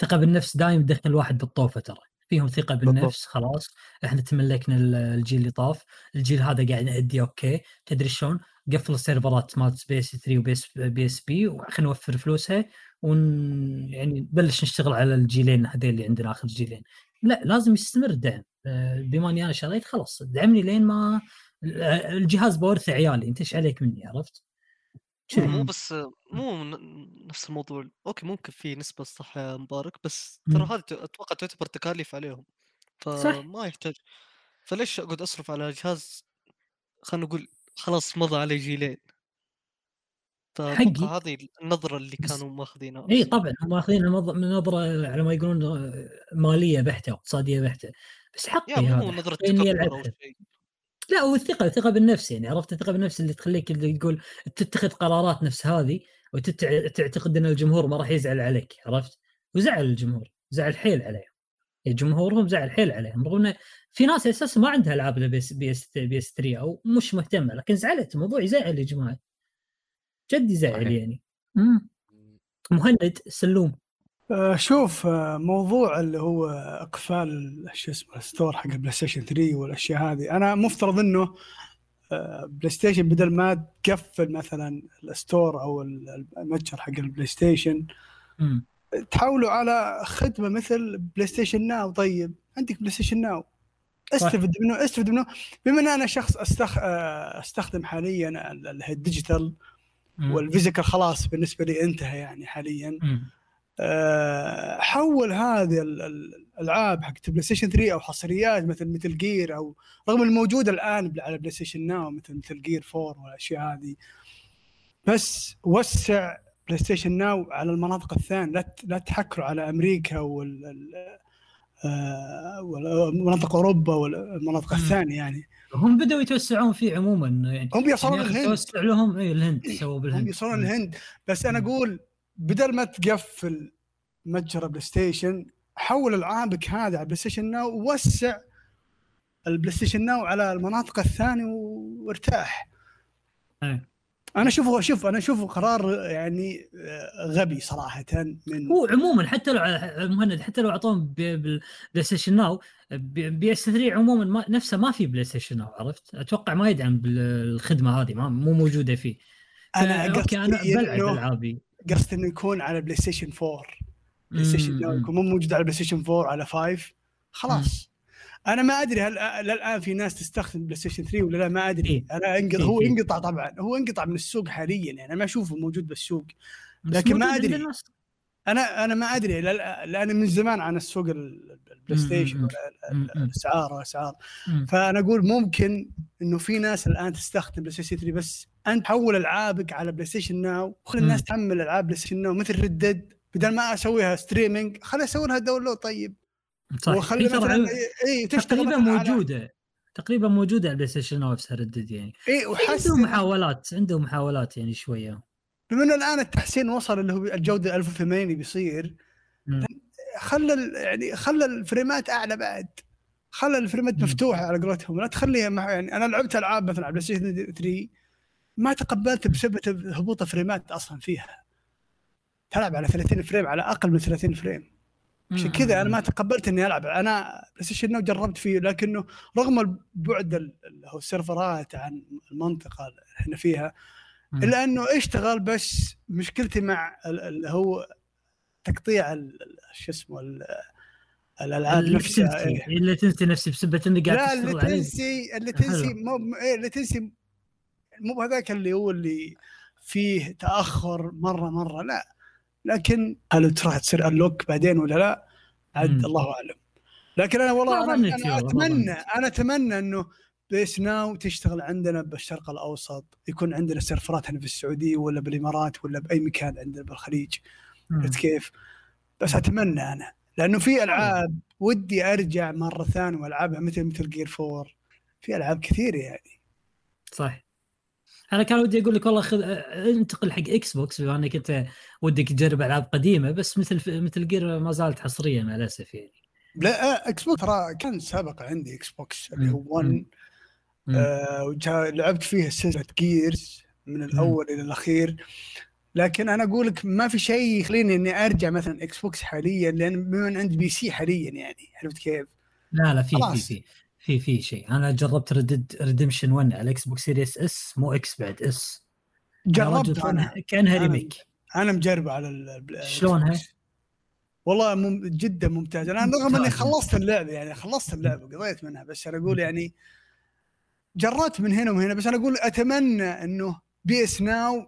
ثقة بالنفس دايم تدخل الواحد بالطوفة ترى. فيهم ثقة بالنفس خلاص. إحنا تملكنا ال- الجيل اللي طاف. الجيل هذا قاعد نأدي okay. تدري شلون؟ قفل السيرفرات مالت PS 3 و PS PSP وخلينا نوفر فلوسها ون يعني نبلش نشتغل على الجيلين هذول اللي عندنا آخر جيلين. لا لازم يستمر الدعم. آه، بما إني أنا شريت خلاص. دعمني لين ما الجهاز بورث عيالي. أنت إيش عليك مني؟ عرفت؟ كذي. مو بس مو نفس الموضوع okay ممكن في نسبة صح يا مبارك بس. ترى هذه أتوقع تعتبر تكاليف عليهم صح. فما يحتاج فليش أقعد أصرف على جهاز خلينا نقول خلاص مضى عليه جيلين حقي. هذه النظرة اللي كانوا ماخذينها إي طبعا هم ماخذين نظره على ما يقولون آه، مالية بحتة اقتصادية بحتة بس حقي مو هذا نظرة حقي إني تكبر أو شيء لا والثقه الثقة بالنفس يعني عرفت الثقة بالنفس اللي تخليك اللي تقول تتخذ قرارات نفس هذه وتعتقد إن الجمهور ما راح يزعل عليك عرفت؟ وزعل الجمهور زعل حيل عليهم يعني جمهورهم زعل حيل عليهم رغم إنه في ناس أساسا ما عندها ألعاب بي اس بي اس بي اس 3 أو مش مهتمة لكن زعلت الموضوع يزعل يا جماعة جد يزعل. يعني مم. مهند سلوم شوف آه، موضوع اللي هو إقفال شو اسمه ال store حق البلاي ستيشن 3 والأشياء هذه أنا مفترض إنه آه، بلاي ستيشن بدل ما تقفل مثلا ال store أو المتجر حق البلاي ستيشن. تحولوا على خدمة مثل بلاي ستيشن ناو طيب عندك بلاي ستيشن ناو. استفد منه استفد منه بما إن أنا شخص أستخ... آه، أستخدم حاليا ال- ال- ال digital. وال physical خلاص بالنسبة لي انتهى يعني حاليا مم. آه، حول هذه ال- ال- الألعاب حقت بلاي ستيشن 3 أو حصريات مثل Metal Gear أو رغم الموجوده الآن على بلاي ستيشن ناو مثل Metal Gear 4 والأشياء هذه. بس وسع بلاي ستيشن ناو على المناطق الثانية. لا لا تحكروا على أمريكا وال ال- آه، ومناطق أوروبا والمناطق. الثانية يعني. هم بدأوا يتوسعون فيه عموما يعني هم بيوصلون يعني الهند. توسع لهم اي الهند سووا بالهند. هم يوصلون الهند. بس أنا. أقول بدل ما تقفل متجر بلاي ستيشن حول ألعابك هذا على بلاي ستيشن ناو ووسع البلاي ستيشن ناو على المناطق الثانية وارتاح إيه. أنا اشوفه شوف أنا اشوفه قرار يعني آه، غبي صراحة من هو عموما حتى لو مهند حتى لو أعطوهم بالبلاي ستيشن ناو PS 3 عموما ما نفسه ما في PlayStation Now عرفت؟ أتوقع ما يدعم بالخدمه هذه ما مو موجودة فيه أنا okay أنا بلعب ألعابي قصدي إنه يكون على PlayStation 4 PlayStation مم، مم. يكون مو موجود على PlayStation 4 على 5 خلاص أنا ما أدري هل للآن في ناس تستخدم PlayStation 3 ولا لا ما أدري إيه. أنا انقطع إيه، هو إيه. انقطع طبعا هو انقطع من السوق حاليا يعني أنا ما أشوفه موجود بالسوق لكن ما الناس. أنا أنا ما أدري لأن من زمان عن السوق ال- ال Play مم، Station مم، مم، مم. الأسعار والاسعار مم. فأنا أقول ممكن إنه في ناس الآن تستخدم PlayStation 3 بس أنت حول ألعابك على PlayStation Now وخلي الناس. تحمل ألعاب PlayStation Now مثل Red Dead بدل ما أسويها streaming خلي أسوي لها download طيب. صح. وخلي مثلا إي تقريبا موجودة. تقريبا موجودة على ال PlayStation نفسها Red Dead يعني. إي عندهم وحسن محاولات عندهم محاولات يعني شوية. بما إنه الآن التحسين وصل اللي هو الجودة 1080 بيصير. خلى يعني خلى الفريمات أعلى بعد. خلى الفريمات. مفتوحة على قولتهم. لا تخليها يعني أنا لعبت ألعاب مثلا على PlayStation 3 ما تقبلت بسبب هبوط فريمات أصلا فيها تلعب على 30 frame على أقل من 30 frame عشان كذا أنا ما تقبلت إني ألعب أنا PlayStation Now جربت فيه لكنه رغم البعد ال- اللي هو السيرفرات عن المنطقة اللي إحنا فيها. إلا إنه اشتغل بس مشكلتي مع ال- اللي هو تقطيع شو اسمه ال- الألعاب اللي نفسها تنسي إيه. اللي تنسي نفسي بسبة اني قاعد لا اللي تنسي اللي تنسي. مو إيه اللي تنسي مو بهذاك اللي هو اللي فيه تأخر مرة مرة لا لكن هل راح تصير اللوك بعدين ولا لا؟ عاد. الله أعلم لكن أنا والله أنا ما أتمنى. أنا أتمنى إنه PS Now تشتغل عندنا بالشرق الأوسط يكون عندنا سيرفرات هنا في السعودية ولا بالإمارات ولا بأي مكان عندنا بالخليج. عرفت كيف؟ بس أتمنى أنا لأنه في ألعاب ودي أرجع مرة ثانية وألعبها مثل Metal Gear 4 في ألعاب كثيرة يعني صح أنا كان ودي أقول لك والله خذ انتقل حق Xbox بما إنك أنت ودك تجرب ألعاب قديمة بس مثل Metal Gear ما زالت حصرية مع الأسف يعني لا Xbox ترى كان سابق عندي Xbox اللي هو مم. 1 مم. آه لعبت فيه سلسلة Gears من الأول إلى الأخير لكن أنا أقول لك ما في شيء يخليني إني أرجع مثلا Xbox حاليا لأن بما عندي PC حاليا يعني عرفت كيف؟ لا لا في في. في في في شيء. أنا جربت Red Dead Redemption 1 على ال Xbox Series S مو X بعد S. جربت أنا. كانها أنا- remake أنا مجربه على ال- شلونها؟ والله مم جدا ممتاز. أنا رغم إني. خلصت اللعبة يعني خلصت اللعبة قضيت منها بس أنا أقول يعني جربت من هنا وهنا بس أنا أقول أتمنى إنه PS Now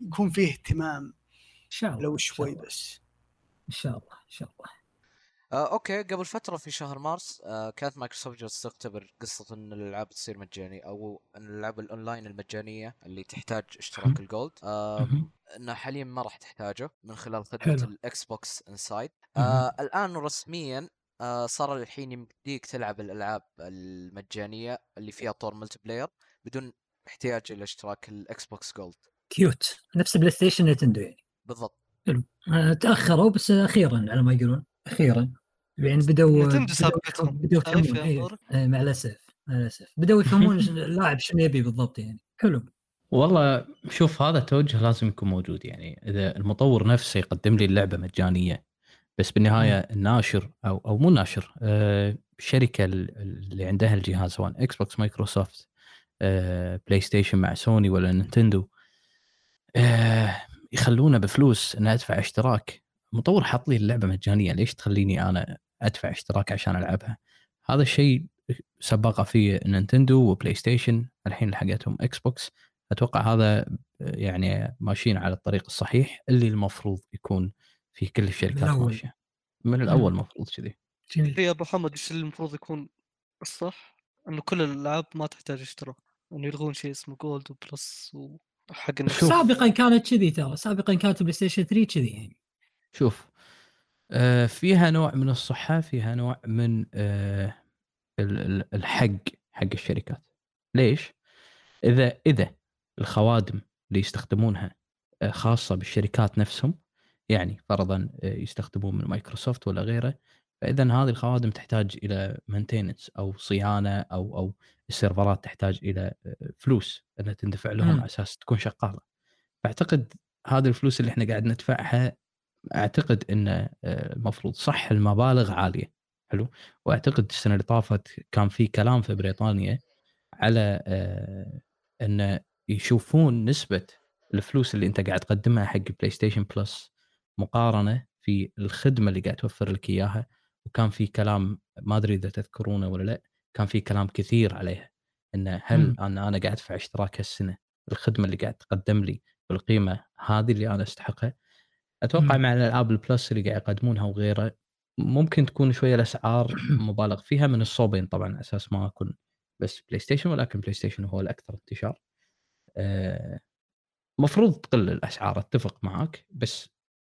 يكون فيه اهتمام إن شاء الله لو شوي. بس. إن شاء الله إن شاء الله. آه okay قبل فترة في شهر مارس آه كانت مايكروسوفت جالسه تختبر قصة إن الألعاب تصير مجانية أو إن الألعاب الأونلاين المجانية اللي تحتاج إشتراك ال Gold آه. إنها حاليا ما راح تحتاجه من خلال خدمة حلو. ال Xbox Insider. آه الآن رسميا آه صار الحين يمديك تلعب الألعاب المجانية اللي فيها طور multiplayer بدون احتياج إلى إشتراك ال Xbox Gold كيوت نفس PlayStation Nintendo يعني. بالضبط. آه، تأخروا بس أخيرا على ما يقولون. أخيرا. يعني بدوا بدوا يفهمون. إيه،؟ إيه، مع الأسف. مع الأسف. بدوا يفهمون ش- <laughs> اللاعب شنو يبي بالضبط يعني. حلو. والله شوف هذا التوجه لازم يكون موجود يعني. إذا المطور نفسه يقدم لي اللعبة مجانية بس بالنهاية الناشر أو أو مو الناشر آه الشركة ال- اللي عندها الجهاز سواء Xbox Microsoft آه PlayStation مع سوني ولا Nintendo آه يخلونه بفلوس ان ادفع اشتراك. المطور حط لي اللعبة مجانية ليش تخليني أنا أدفع اشتراك عشان ألعبها؟ هذا الشيء سبقه فيه Nintendo و PlayStation الحين لحقتهم Xbox أتوقع هذا يعني ماشيين على الطريق الصحيح اللي المفروض يكون في كل الشركات. ماشية. من الأول المفروض كذي. يا أبو حمد إيش اللي المفروض يكون الصح؟ إنه كل الألعاب ما تحتاج اشتراك. انه يلغون شيء اسمه Gold و Plus وحق الناس. سابقا كانت كذي ترى. سابقا كانت PlayStation 3 كذي يعني. شوف آه، فيها نوع من الصحة فيها نوع من آه، ال- ال- الحق حق الشركات ليش؟ إذا إذا الخوادم اللي يستخدمونها آه، خاصة بالشركات نفسهم يعني فرضا يستخدمون من مايكروسوفت ولا غيره فإذا هذه الخوادم تحتاج إلى maintenance أو صيانة أو أو السيرفرات تحتاج إلى فلوس إنها تندفع لهم مم. على أساس تكون شغالة فأعتقد هذه الفلوس اللي إحنا قاعد ندفعها أعتقد إنه آه، المفروض صح المبالغ عالية حلو؟ وأعتقد السنة اللي طافت كان في كلام في بريطانيا على آه، ان يشوفون نسبة الفلوس اللي أنت قاعد تقدمها حق PlayStation Plus مقارنة في الخدمة اللي قاعد توفر لك إياها. وكان في كلام ما أدري إذا تذكرونه ولا لأ كان في كلام كثير عليها إنه هل. أنا أنا قاعد أدفع اشتراك هالسنة الخدمة اللي قاعد تقدم لي بالقيمة هذه اللي أنا أستحقها؟ أتوقع. مع الالعاب ال Plus اللي قاعد يقدمونها وغيره ممكن تكون شوية الأسعار <clears throat> مبالغ فيها من الصوبين طبعا على أساس ما أكون بس PlayStation ولكن PlayStation هو الأكثر انتشار. آه، مفروض تقل الأسعار أتفق معك بس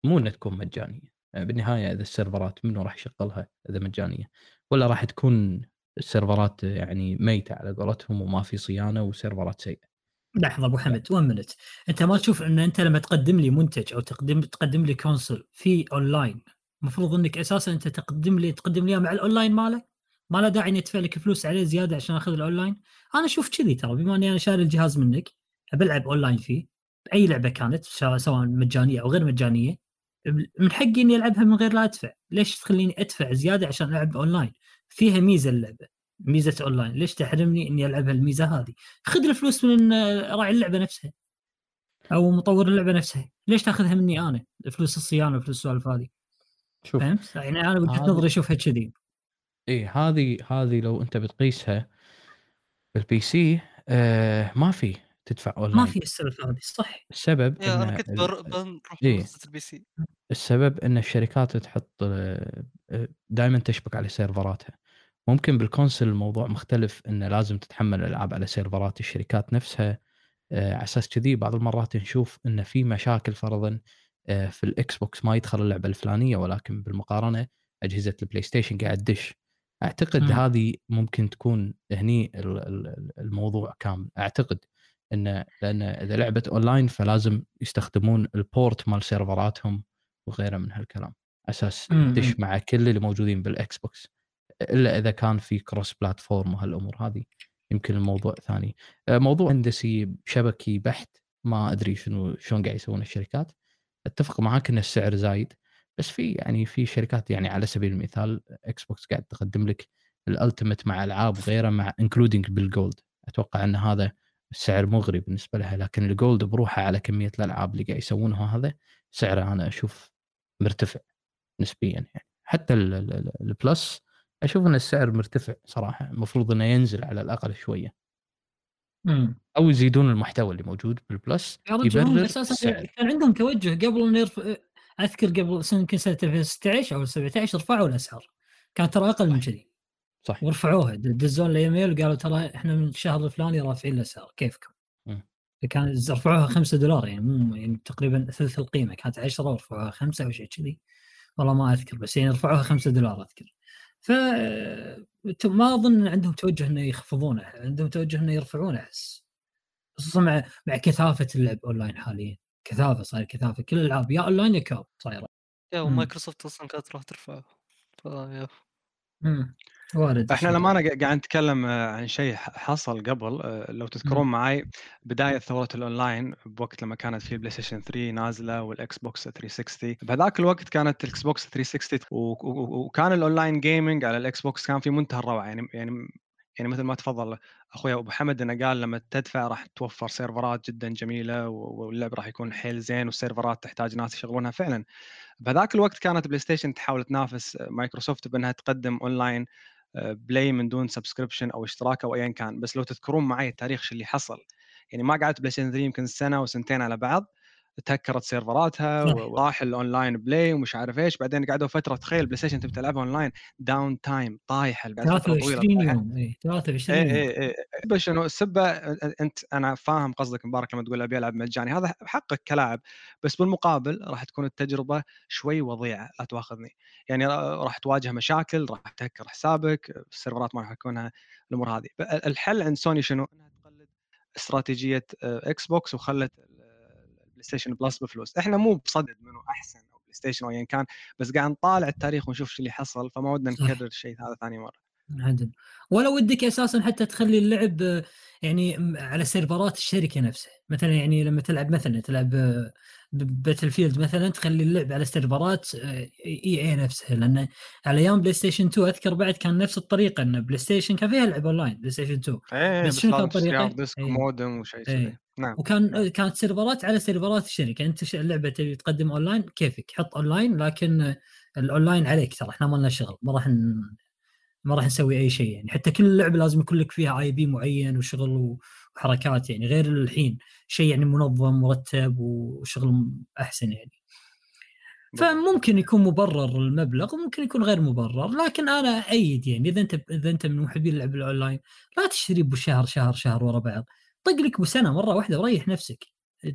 مو إنها تكون مجانية. آه، بالنهاية إذا السيرفرات منو راح يشغلها إذا مجانية؟ ولا راح تكون ال servers يعني ميتة على قولتهم وما في صيانة و servers سيئة؟ لحظة أبو حمد 1 منت أنت ما تشوف إن أنت لما تقدم لي منتج أو تقدم تقدم لي console في اونلاين المفروض إنك أساسا أنت تقدم لي تقدم لي مع الاونلاين ماله؟ ما له داعي إني أدفع لك فلوس عليه زيادة عشان أخذ الاونلاين أنا أشوف كذي ترى بما إني أنا شاري الجهاز منك بلعب اونلاين فيه بأي لعبة كانت سواء مجانية أو غير مجانية من حقي إني ألعبها من غير لا أدفع. ليش تخليني أدفع زيادة عشان ألعب اونلاين فيها ميزة اللعبة. ميزة أونلاين. ليش تحرمني إني ألعبها الميزة هذه؟ خذ الفلوس من آه، راعي اللعبة نفسها أو مطور اللعبة نفسها. ليش تأخذها مني أنا؟ فلوس الصيانة وفلوس السوالف هذه. شوف فهمت؟ يعني أنا وجهة نظري أشوفها كذي. إيه هذه هذه لو أنت بتقيسها بال PC آه ما في تدفع أونلاين. ما في السالفه هذه صح. السبب إن أنا كنت ال- بر- بنروح إيه. لقصه ال PC السبب إن الشركات تحط دائما تشبك على servers ها. ممكن بال console الموضوع مختلف إنه لازم تتحمل الألعاب على servers الشركات نفسها. آه، على أساس كذي بعض المرات نشوف إن في مشاكل فرضا آه، في الإكس بوكس ما يدخل اللعبة الفلانية ولكن بالمقارنة أجهزة البلاي ستيشن قاعد تدش. أعتقد مم. هذه ممكن تكون هني ال- ال- الموضوع كامل. أعتقد انه لأن إذا لعبه أونلاين فلازم يستخدمون ال port مال servers هم وغيره من هالكلام. أساس. تدش مع كل اللي موجودين بالإكس بوكس. إلا إذا كان في cross platform وهالأمور هذه يمكن الموضوع ثاني. آه، موضوع هندسي شبكي بحت ما أدري شنو شلون قاعد يسوون الشركات. أتفق معاك إن السعر زايد بس في يعني في شركات يعني على سبيل المثال إكس بوكس قاعد تقدم لك ال Ultimate مع ألعاب غيره مع including بال Gold أتوقع إن هذا السعر مغري بالنسبة لها لكن ال Gold بروحه على كمية الألعاب اللي قاعد يسوونها هذا سعره أنا أشوف مرتفع نسبيا يعني. حتى ال- ال- ال- ال Plus أشوف إن السعر مرتفع صراحة المفروض إنه ينزل على الأقل شوية. مم. أو يزيدون المحتوى اللي موجود بال Plus يا رجل هم يبرر أساسا كان عندهم توجه قبل ان يرفع أذكر قبل سنة يمكن سنه 2016 أو 17 رفعوا الأسعار. كانت ترى أقل من كذي. صح ورفعوها. دزوا لي إيميل وقالوا ترى إحنا من الشهر الفلاني رافعين الأسعار. كيفكم؟ مم. كان رفعوها 5 دولار يعني مو يعني تقريبا ثلث القيمة. كانت 10 ورفعوها 5 أو شيء كذي. والله ما أذكر بس يعني رفعوها 5 دولار أذكر. ف ما أظن عندهم توجه إنه يخفضونه عندهم توجه إنه يرفعونه أحس خصوصا مع مع كثافة اللعب أونلاين حاليا كثافة صاير كثافة كل الألعاب يا أونلاين يا co-op صايرة يا. ومايكروسوفت أصلا كانت راح ترفعه. وارد إحنا. لما أنا قاعد نتكلم آه، عن شيء حصل قبل آه، لو تذكرون معي بداية ثورة الأونلاين بوقت لما كانت في البلاي ستيشن 3 نازلة والاكس بوكس 360 بهذاك الوقت كانت الاكس بوكس 360 و- و- وكان ال online gaming على الاكس بوكس كان في منتهى الروعة. يعني يعني يعني مثل ما تفضل أخوي أبو حمد إنه قال لما تدفع راح توفر servers جدا جميلة واللعب راح يكون حيل زين وال servers تحتاج ناس يشغلونها فعلا. بهذاك الوقت كانت بلاي ستيشن تحاول تنافس مايكروسوفت بأنها تقدم اونلاين play من دون subscription أو اشتراك أو ايا كان. بس لو تذكرون معي التاريخ اللي حصل. يعني ما قعدت بلاي ستيشن 3 يمكن سنة وسنتين على بعض. تهكرت servers ها. وراح ال online play ومش عارف إيش بعدين قعدوا فترة تخيل بلاي ستيشن تبي تلعبها online downtime طايحة طويلة 23 طايحة. يوم إي 23 إيه يوم إيه بس انه السبه أنت أنا فاهم قصدك مبارك لما تقول أبي ألعب مجاني هذا حقك كلاعب بس بالمقابل راح تكون التجربة شوي وضيعة لا تواخذني يعني راح تواجه مشاكل راح تهكر حسابك ال servers ما راح يكونها الأمور هذه الحل عند سوني شنو؟ إنها تقلد استراتيجية إكس بوكس وخلت البلاي ستيشن بلس بفلوس إحنا مو بصدد منه أحسن أو بلاي ستيشن أو ايا كان بس قاعد نطالع التاريخ ونشوف شو اللي حصل فما ودنا. نكرر الشيء هذا ثاني مرة عدل. ولا ودك أساسا حتى تخلي اللعب آه، يعني على servers الشركة نفسها. مثلا يعني لما تلعب مثلا تلعب باتل فيلد مثلا تخلي اللعب على servers إي إي نفسها. لأن على أيام بلاي ستيشن 2 أذكر بعد كان نفس الطريقة إن بلاي ستيشن كان فيها لعب اونلاين بلاي ستيشن 2 إيه بس شنو كان؟ hard disk إيه. ومودم وشيء. كذي. نعم. وكان كانت servers على servers الشركة. أنت اللعبة تبي تقدم اونلاين كيفك؟ حط اونلاين لكن الاونلاين عليك ترى. إحنا ما لنا شغل. ما راح ما راح نسوي أي شيء يعني. حتى كل لعبة لازم يكون لك فيها IP معين وشغل وحركات يعني. غير الحين شيء يعني منظم مرتب وشغل أحسن يعني. فممكن يكون مبرر المبلغ وممكن يكون غير مبرر. لكن أنا أيد يعني. إذا أنت إذا أنت من محبين اللعب الأونلاين لا تشتري بشهر شهر شهر ورا بعض. طق لك بسنه مرة واحدة وريح نفسك.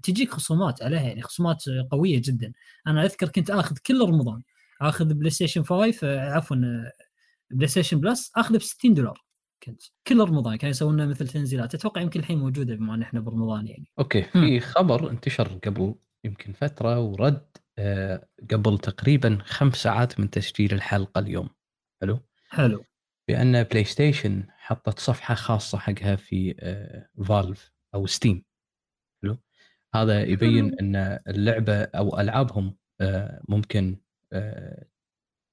تجيك خصومات عليها يعني. خصومات قوية جدا. أنا أذكر كنت آخذ كل رمضان. آخذ بلاي ستيشن 5 آه، عفوا آه، بلاي ستيشن بلس اخذه ب 60 دولار. كنت كل رمضان كانوا يسوون لنا مثل تنزيلات. أتوقع يمكن الحين موجودة بما إن إحنا برمضان يعني. Okay. في خبر انتشر قبل يمكن فترة ورد آه، قبل تقريبا خمس ساعات من تسجيل الحلقة اليوم. حلو؟ حلو. بأن بلاي ستيشن حطت صفحة خاصة حقها في آه، فالف أو ستيم حلو؟ هذا يبين حلو. أن اللعبة أو ألعابهم آه، ممكن آه،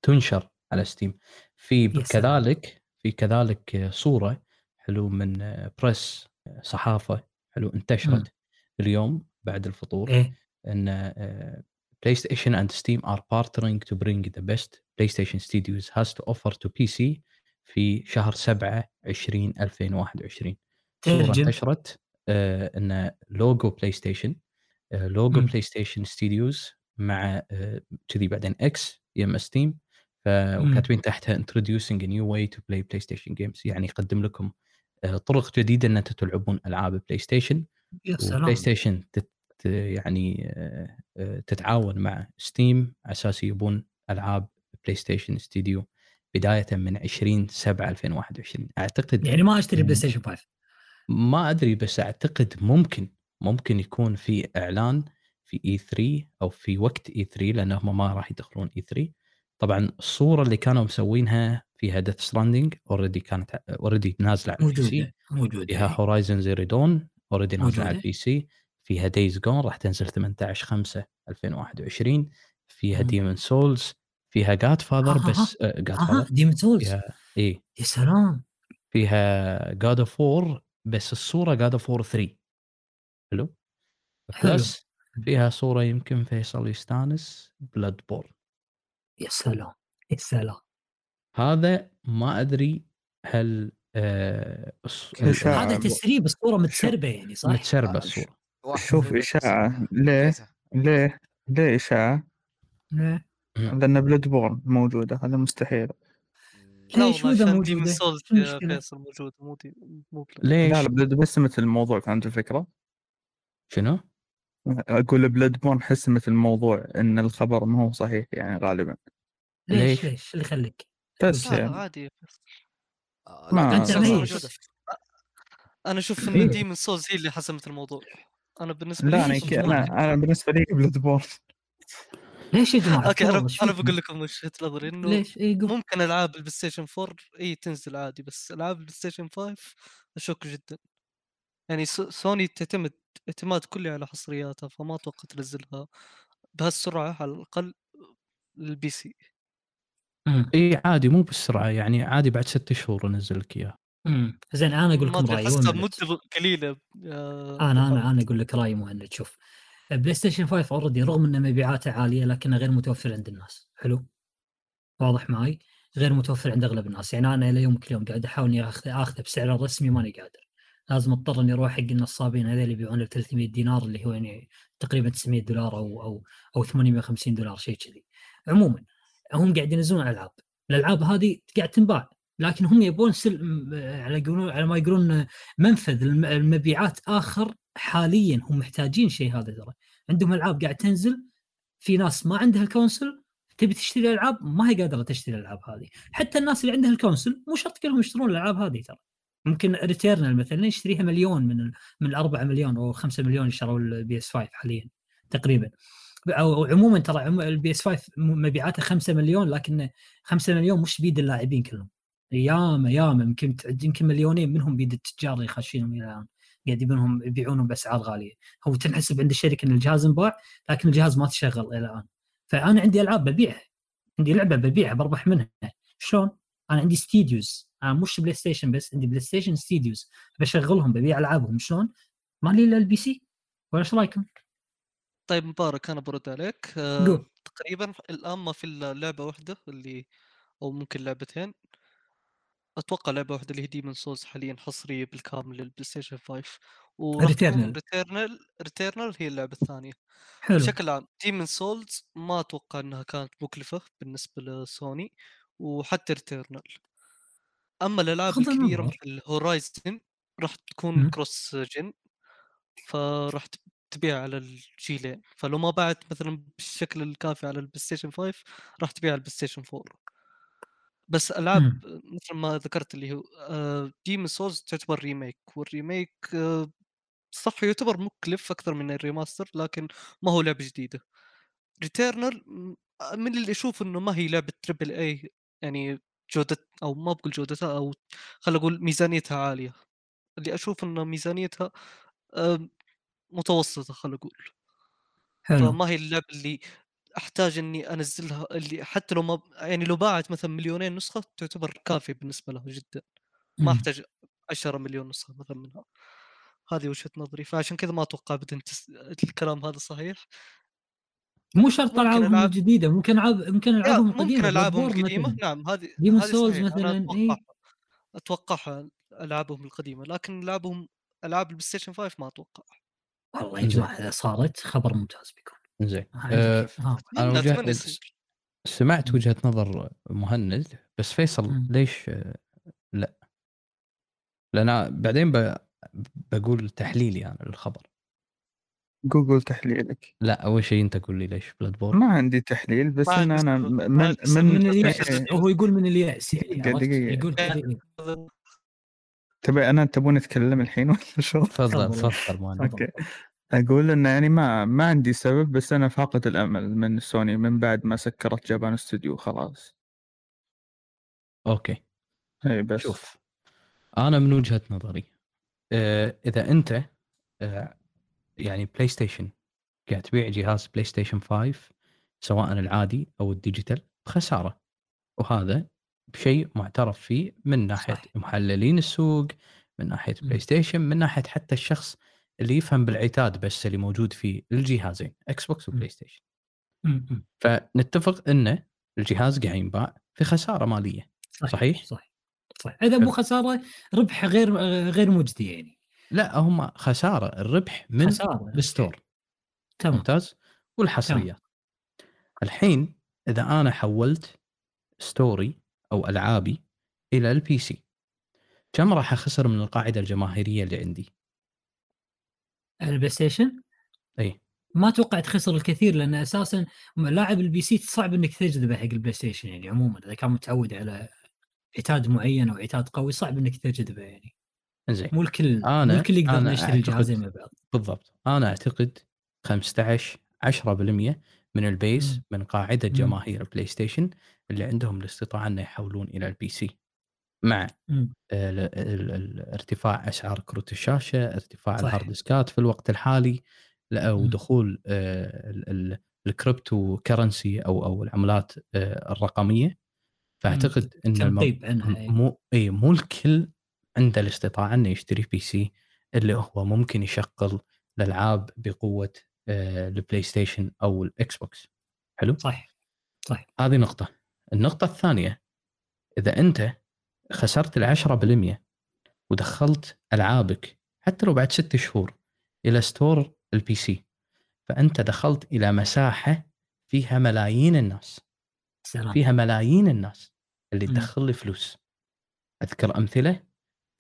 تنشر على Steam في. كذلك في كذلك صورة حلو من press صحافة حلو انتشرت اليوم بعد الفطور إيه إن آه، PlayStation and Steam are partnering to bring the best PlayStation Studios has to offer to PC في شهر 7 20 2021 صورة ترجم. انتشرت آه، إن logo PlayStation آه، logo. PlayStation Studios مع آه، كذي بعدين X يم Steam وكاتبين تحتها introducing a new way to play PlayStation games يعني يقدم لكم آه، طرق جديدة إن أنتم تلعبون ألعاب PlayStation يا سلام! و PlayStation تت يعني آه، آه، تتعاون مع Steam على أساس يبون ألعاب PlayStation Studio بداية من 20 7 2021 أعتقد يعني ما أشتري. PlayStation 5 ما أدري بس أعتقد ممكن ممكن يكون في إعلان في E3 أو في وقت E3 لأنهم ما راح يدخلون اي 3 طبعا الصورة اللي كانوا مسوينها فيها Death Stranding already كانت already نازلة على ال PC موجودة فيها. Horizon Zero Dawn already نازلة على. ال PC فيها Days Gone راح تنزل 18 5 2021 فيها. Demon's Souls فيها God Father آها. بس God أها Father Demon's Souls اي يا سلام فيها God of War بس الصورة God of War 3 حلو. plus فيها صورة يمكن فيصل يستانس Blood borne يا سلام يا سلام هذا ما أدري هل آه. هذا تسريب الصورة متسربه يعني صح؟ متسربه آه، الصورة شوف إشاعة ليه. ليه ليه إشاعة إيه. لأن Bloodborne موجودة هذا مستحيل لا ليش Souls يا المشكلة؟ فيصل موجود مو مو. ليش؟ لا لا Blood حسمت الموضوع فهمت الفكرة؟ شنو؟ أقول Bloodborne حسمت الموضوع إن الخبر ما هو صحيح يعني غالبا ليش ليش؟ اللي يخليك؟ بس لا لا يعني عادي يا فيصل. آه، ما- لا. موجودة. أنا أشوف إن إيه. Demon's Souls هي اللي حسمت الموضوع أنا بالنسبة لا لي <laughs> أنا ليش كي- يا أنا بالنسبة لي Bloodborne ليش يا جماعة؟ okay أنا. أنا بقول لكم وجهه نظري إنه ليش؟ قول ممكن ألعاب ال PlayStation 4 اي تنزل عادي بس ألعاب ال PlayStation 5 اشك جدا يعني سو- سوني تعتمد اعتماد كلي على حصرياتها فما أتوقع تنزلها بهالسرعة على الأقل لل PC. إي عادي مو بالسرعه يعني عادي بعد ست شهور انزل لك اياها مم. زين أنا أقول لكم رأيي مده قليلة أنا أنا. أنا أقول لك رأيي مهند شوف PlayStation 5 already رغم ان مبيعاته عالية لكنه غير متوفر عند الناس. حلو؟ واضح معي غير متوفر عند أغلب الناس. يعني أنا إلى يومك اليوم قاعد أحاول إني اخذه آخذه بسعره الرسمي ماني قادر. لازم أضطر إني أروح حق النصابين هذول اللي يبيعونه ب 300 دينار اللي هو يعني تقريبا 900 دولار أو أو أو 850 دولار شيء كذي. عموما هم قاعد ينزلون العاب الألعاب. هذه قاعد تنباع. لكن هم يبون سل... على يقولون على ما يقولون منفذ الم- المبيعات آخر حاليا. هم محتاجين شيء هذا ترى. عندهم ألعاب قاعد تنزل في ناس ما عندها ال console تبي تشتري العاب ما هي قادرة تشتري الألعاب هذه. حتى الناس اللي عندها ال console مو شرط كلهم يشترون الألعاب هذه ترى. ممكن Returnal مثلا يشتريها مليون من. من الأربعة مليون أو 5 مليون يشتروا ال PS 5 حاليا تقريبا. أو عموما ترى ال PS 5 مبيعاته 5 مليون لكن 5 مليون مش بيد اللاعبين كلهم. ياما ياما يمكن يمكن مليونين منهم بيد التجار اللي خاشينهم إلى الآن. قاعد يبونهم يبيعونهم بأسعار غالية. هو تنحسب عند الشركة إن الجهاز انباع لكن الجهاز ما تشغل إلى الآن. فأنا عندي ألعاب ببيعها. عندي لعبة ببيعها بربح منها. شلون؟ أنا عندي studios أنا مش PlayStation بس عندي PlayStation Studios بشغلهم ببيع ألعابهم. شلون؟ ما لي إلا ال PC. ولا إيش رأيكم؟ طيب مبارك أنا برد عليك آه،. تقريبا الان ما في لعبه واحدة اللي أو ممكن لعبتين أتوقع لعبة واحدة اللي هي Demon's Souls حاليا حصرية بالكامل لل PlayStation 5 وراح Returnal. تكون Returnal Returnal هي اللعبة الثانية حلو بشكل عام Demon's Souls ما أتوقع إنها كانت مكلفة بالنسبة لسوني وحتى Returnal أما الألعاب الكبيرة. مثل Horizon راح تكون. cross-gen فراح تبيع على الجيلين. فلو ما باعت مثلا بالشكل الكافي على ال PlayStation 5 راح تبيع على ال PlayStation 4 بس ألعاب مم. مثل ما ذكرت اللي هو Demon's Souls تعتبر remake وال remake آه، صح يعتبر مكلف أكثر من ال remaster لكن ما هو لعبة جديدة. Returnal من اللي أشوف إنه ما هي لعبة triple A يعني جودة أو ما بقول جودتها أو خلينا أقول ميزانيتها عالية. اللي أشوف إنه ميزانيتها آه، متوسطة خلينا أقول حلو. فما هي اللعبة اللي أحتاج إني أنزلها اللي حتى لو ما يعني لو باعت مثلا مليونين نسخة تعتبر كافية بالنسبة له جدا. ما. أحتاج 10 مليون نسخة مثلا منها. هذه وجهة نظري. فعشان كذا ما أتوقع ابدا. الكلام هذا صحيح. مو شرط ممكن العابهم ألعاب- الجديده ممكن ألعاب يمكن لا، ألعابهم ممكن القديمه ألعابهم القديمه. نعم هذه Souls صحيح. مثلاً، أنا إيه. أتوقعها اتوقعها ألعابهم القديمة. لكن ألعابهم العاب ال PlayStation 5 ما أتوقع. والله يا جماعة اذا صارت خبر ممتاز بيكون زين أه أنا وجهة سمعت. وجهة نظر مهند بس فيصل مم. ليش آه، لا لأن بعدين ب... بقول تحليلي أنا للخبر جوجل تحليلك لا أول شيء أنت قول لي ليش Bloodborne ما عندي تحليل بس <laughs> أنا. ما من. من من الياس. هو <laughs> يقول من الياس يعني دقيقة- عرفت؟ دقيقة. يقول. تبي أنا تبون أتكلم الحين <laughs> ولا شو؟ تفضل تفضل. أوكي. أقول انه يعني ما ما عندي سبب بس أنا فاقد الأمل من سوني من بعد ما سكرت Japan Studio خلاص. أوكي. إي بس. شوف أنا من وجهة نظري آه، إذا أنت آه، يعني بلاي ستيشن قاعد تبيع جهاز بلاي ستيشن 5 سواء العادي أو ال digital بخسارة. وهذا بشيء معترف فيه من ناحية صح. محللين السوق من ناحية. بلاي ستيشن من ناحية حتى الشخص اللي يفهم بالعتاد بس اللي موجود في الجهازين إكس بوكس. وبلاي ستيشن. فنتفق انه الجهاز قاعد ينباع في خسارة مالية. صحيح؟ صح صح إذا مو خسارة ربح غير غير مجدي يعني. لا هم خسارة الربح من خسارة ال store. تمام. ممتاز؟ والحصريات. الحين إذا أنا حولت store ي أو ألعابي إلى ال PC كم راح أخسر من القاعدة الجماهيرية اللي عندي؟ البلاي ستيشن؟ إي. ما أتوقع تخسر الكثير لأن أساسا لاعب ال PC صعب إنك تجذبه حق البلاي ستيشن يعني عموما إذا كان متعود على عتاد معين أو عتاد قوي صعب إنك تجذبه يعني. زين مو الكل أنا- مو الكل يقدر أنا يشتري أعتقد- الجهازين مع بعض. بالضبط. أنا أعتقد 15 10% من ال base مم. من قاعدة. جماهير البلاي ستيشن اللي عندهم الاستطاعة إنه يحولون إلى ال PC مع مم. ال- ال- ال- ارتفاع أسعار كروت الشاشة، ارتفاع. ال hard disk ات في الوقت الحالي لا- مم. ودخول آه، ال- ال- ال cryptocurrency أو أو العملات آه، الرقمية فأعتقد إن الم- إيه. مو اي مو الكل عنده الاستطاعة إنه يشتري PC اللي هو ممكن يشغل الألعاب بقوة آه، البلاي ستيشن أو الاكس بوكس حلو صح صح هذه نقطة النقطة الثانية إذا أنت خسرت العشرة بالمية ودخلت ألعابك حتى لو بعد ست شهور إلى store ال PC فأنت دخلت إلى مساحة فيها ملايين الناس. سلام. فيها ملايين الناس اللي. تدخل لي فلوس. أذكر أمثلة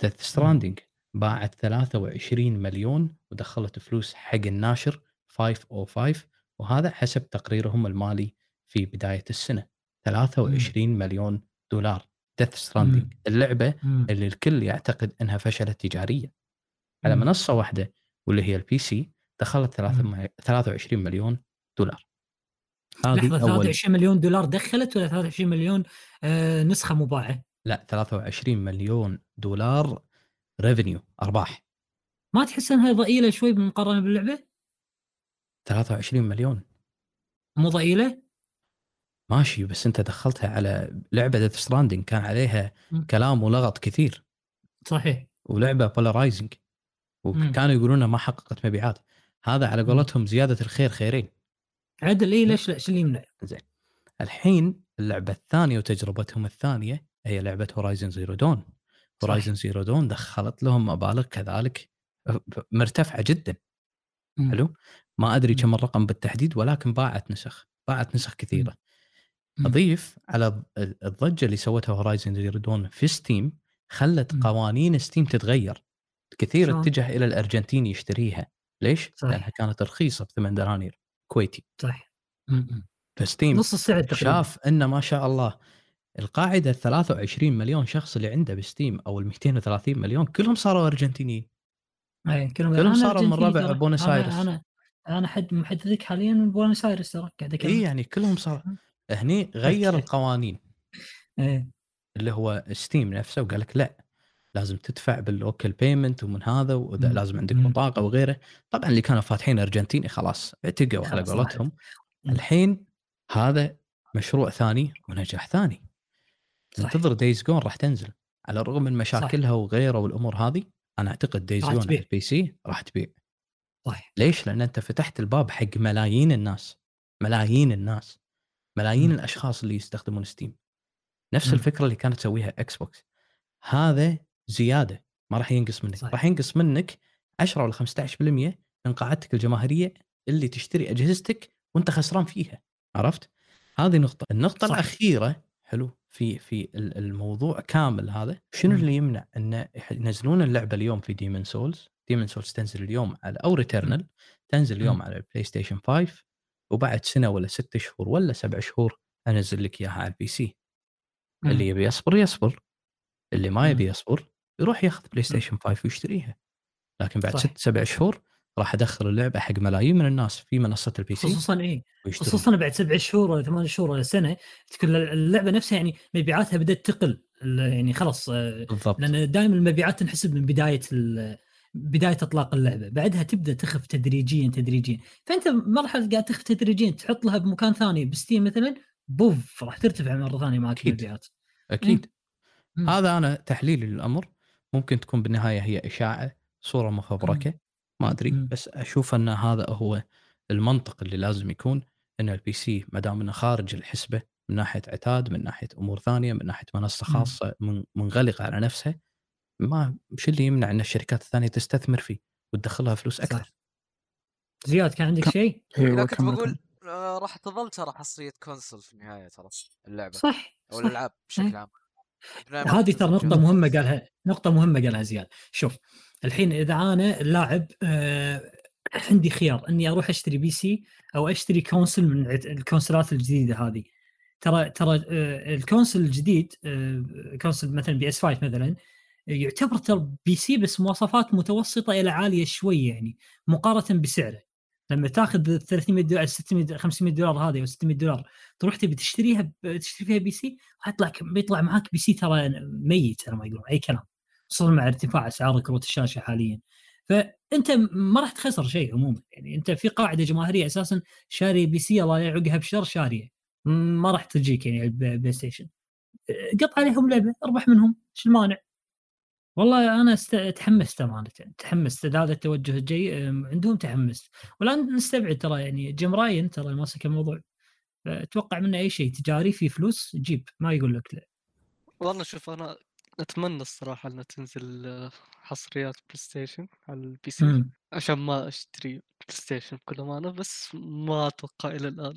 Death Stranding باعت 23 مليون ودخلت فلوس حق الناشر 505 وهذا حسب تقريرهم المالي في بداية السنة. 23 مليون دولار Death Stranding اللعبة مم. اللي الكل يعتقد إنها فشلت تجاريا على مم. منصة واحدة واللي هي ال PC دخلت ثلاثة مم. م- 23 مليون دولار هذه لحظة أول 23 مليون دولار دخلت ولا 23 مليون آه نسخة مباعة؟ لا 23 مليون دولار revenue أرباح ما تحس إنها ضئيلة شوي بالمقارنه باللعبة؟ 23 مليون مو ضئيلة؟ ماشي بس انت دخلتها على لعبة Death Stranding كان عليها. كلام ولغط كثير. صحيح. ولعبة polarizing. وكانوا يقولون ما حققت مبيعات. هذا على قولتهم زيادة الخير خيرين. عدل اي ليش ليش اللي يمنع؟ الحين اللعبة الثانية وتجربتهم الثانية هي لعبة Horizon Zero Dawn Horizon Zero Dawn دخلت لهم مبالغ كذلك مرتفعة جدا. مم. حلو؟ ما أدري. كم الرقم بالتحديد ولكن باعت نسخ. باعت نسخ كثيرة. مم. أضيف على الضجة اللي سوتها Horizon Zero Dawn في ستيم خلت. قوانين ستيم تتغير كثير شلون؟ اتجه إلى الأرجنتين يشتريها ليش؟ صحيح. لأنها كانت رخيصة بثمان دنانير كويتي صح. فستيم نص السعر تقريبا شاف إن ما شاء الله القاعدة ال 23 مليون شخص اللي عنده بستيم أو ال 230 مليون كلهم صاروا أرجنتينيين أي كلهم كلهم صاروا من ربع. بونس أنا- آيرس. أنا أنا حد محدثك حاليا من بونس آيرس ترى قاعد اي يعني كلهم صار هني غير. القوانين إيه اللي هو ستيم نفسه وقال لك لا لازم تدفع بال local payment ومن هذا واذا. لازم عندك. بطاقة وغيره طبعا اللي كانوا فاتحين أرجنتيني خلاص اعتقوا على قولتهم. الحين هذا مشروع ثاني ونجاح ثاني صح. انتظر Days Gone راح تنزل على الرغم من مشاكلها وغيره والأمور هذه أنا أعتقد Days Gone. على ال PC راح تبيع صح ليش؟ لأن أنت فتحت الباب حق ملايين الناس ملايين الناس ملايين مم. الأشخاص اللي يستخدمون ستيم نفس مم. الفكرة اللي كانت تسويها إكس بوكس هذا زيادة ما راح ينقص منك صح. راح ينقص منك 10 ولا 15% من قاعدتك الجماهيرية اللي تشتري أجهزتك وأنت خسران فيها عرفت؟ هذه نقطة النقطة صح. الأخيرة حلو في في ال- الموضوع كامل هذا شنو مم. اللي يمنع أن ينزلون اللعبة اليوم في Demon's Souls Demon's Souls تنزل اليوم على أو Returnal تنزل اليوم. على البلاي ستيشن 5 وبعد سنة ولا ست شهور ولا سبع شهور أنزل لك إياها على ال PC. اللي يبي يصبر يصبر اللي ما. يبي يصبر يروح ياخذ بلاي ستيشن 5 ويشتريها لكن بعد صح. ست سبع شهور راح أدخل اللعبة حق ملايين من الناس في منصة ال PC خصوصا ويشترون خصوصا بعد سبع شهور ولا ثمان شهور ولا سنة تكون اللعبة نفسها يعني مبيعاتها بدأت تقل يعني خلاص آه، بالضبط لأن دائما المبيعات تنحسب من بداية ال- بداية إطلاق اللعبة بعدها تبدأ تخف تدريجيا تدريجيا فأنت مرحلة قاعد تخف تدريجيا تحط لها بمكان ثاني بستيم مثلا بوف راح ترتفع مرة ثانية معك أكيد. المبيعات أكيد مم. هذا أنا تحليلي للأمر ممكن تكون بالنهاية هي إشاعة صورة مفبركه ما أدري مم. بس أشوف أن هذا هو المنطق اللي لازم يكون أن ال PC ما دام أنه خارج الحسبة من ناحية عتاد من ناحية أمور ثانية من ناحية منصة. خاصة من- منغلقة على نفسها ما شو اللي يمنع إن الشركات الثانية تستثمر فيه وتدخلها فلوس أكثر صح زياد كان عندك شيء؟ أيوه لا كنت كمل بقول. آه، راح تظل ترى حصرية console في النهاية ترى اللعبة صح أو الألعاب بشكل إيه. عام بناء ما هذه ترى نقطة. مهمة قالها نقطة مهمة قالها زياد شوف الحين إذا أنا اللاعب آه عندي خيار إني أروح أشتري PC أو أشتري console من الكونسلات الجديدة هذه ترى ترى آه ال console الجديد آه console مثلا PS 5 مثلا يعتبر ترى PC بس مواصفات متوسطة إلى عالية شوي يعني مقارنة بسعره. لما تاخذ 300 دولار 600 دولار 500 دولار هذه أو 600 دولار تروح تبي تشتريها تشتري فيها PC حيطلع بيطلع معاك PC ترى ميت ترى ما يقولون أي كلام خصوصا مع ارتفاع أسعار كروت الشاشة حاليا. فأنت ما راح تخسر شيء عموما يعني أنت في قاعدة جماهيرية أساسا شاري PC الله يعقها بشر شاريه ما راح تجيك يعني ال PlayStation. قط عليهم لعبة اربح منهم إيش المانع؟ والله أنا است... تحمست امانه تحمست هذا التوجه الجاي أم، عندهم تحمست ولا نستبعد ترى يعني Jim Ryan ترى ماسك الموضوع. أتوقع منه أي شيء تجاري في فلوس جيب ما يقول لك لا. والله شوف أنا أتمنى الصراحة إنها تنزل آه، حصريات PlayStation على ال PC مم. عشان ما أشتري PlayStation بكل أمانة بس ما أتوقع إلى الآن.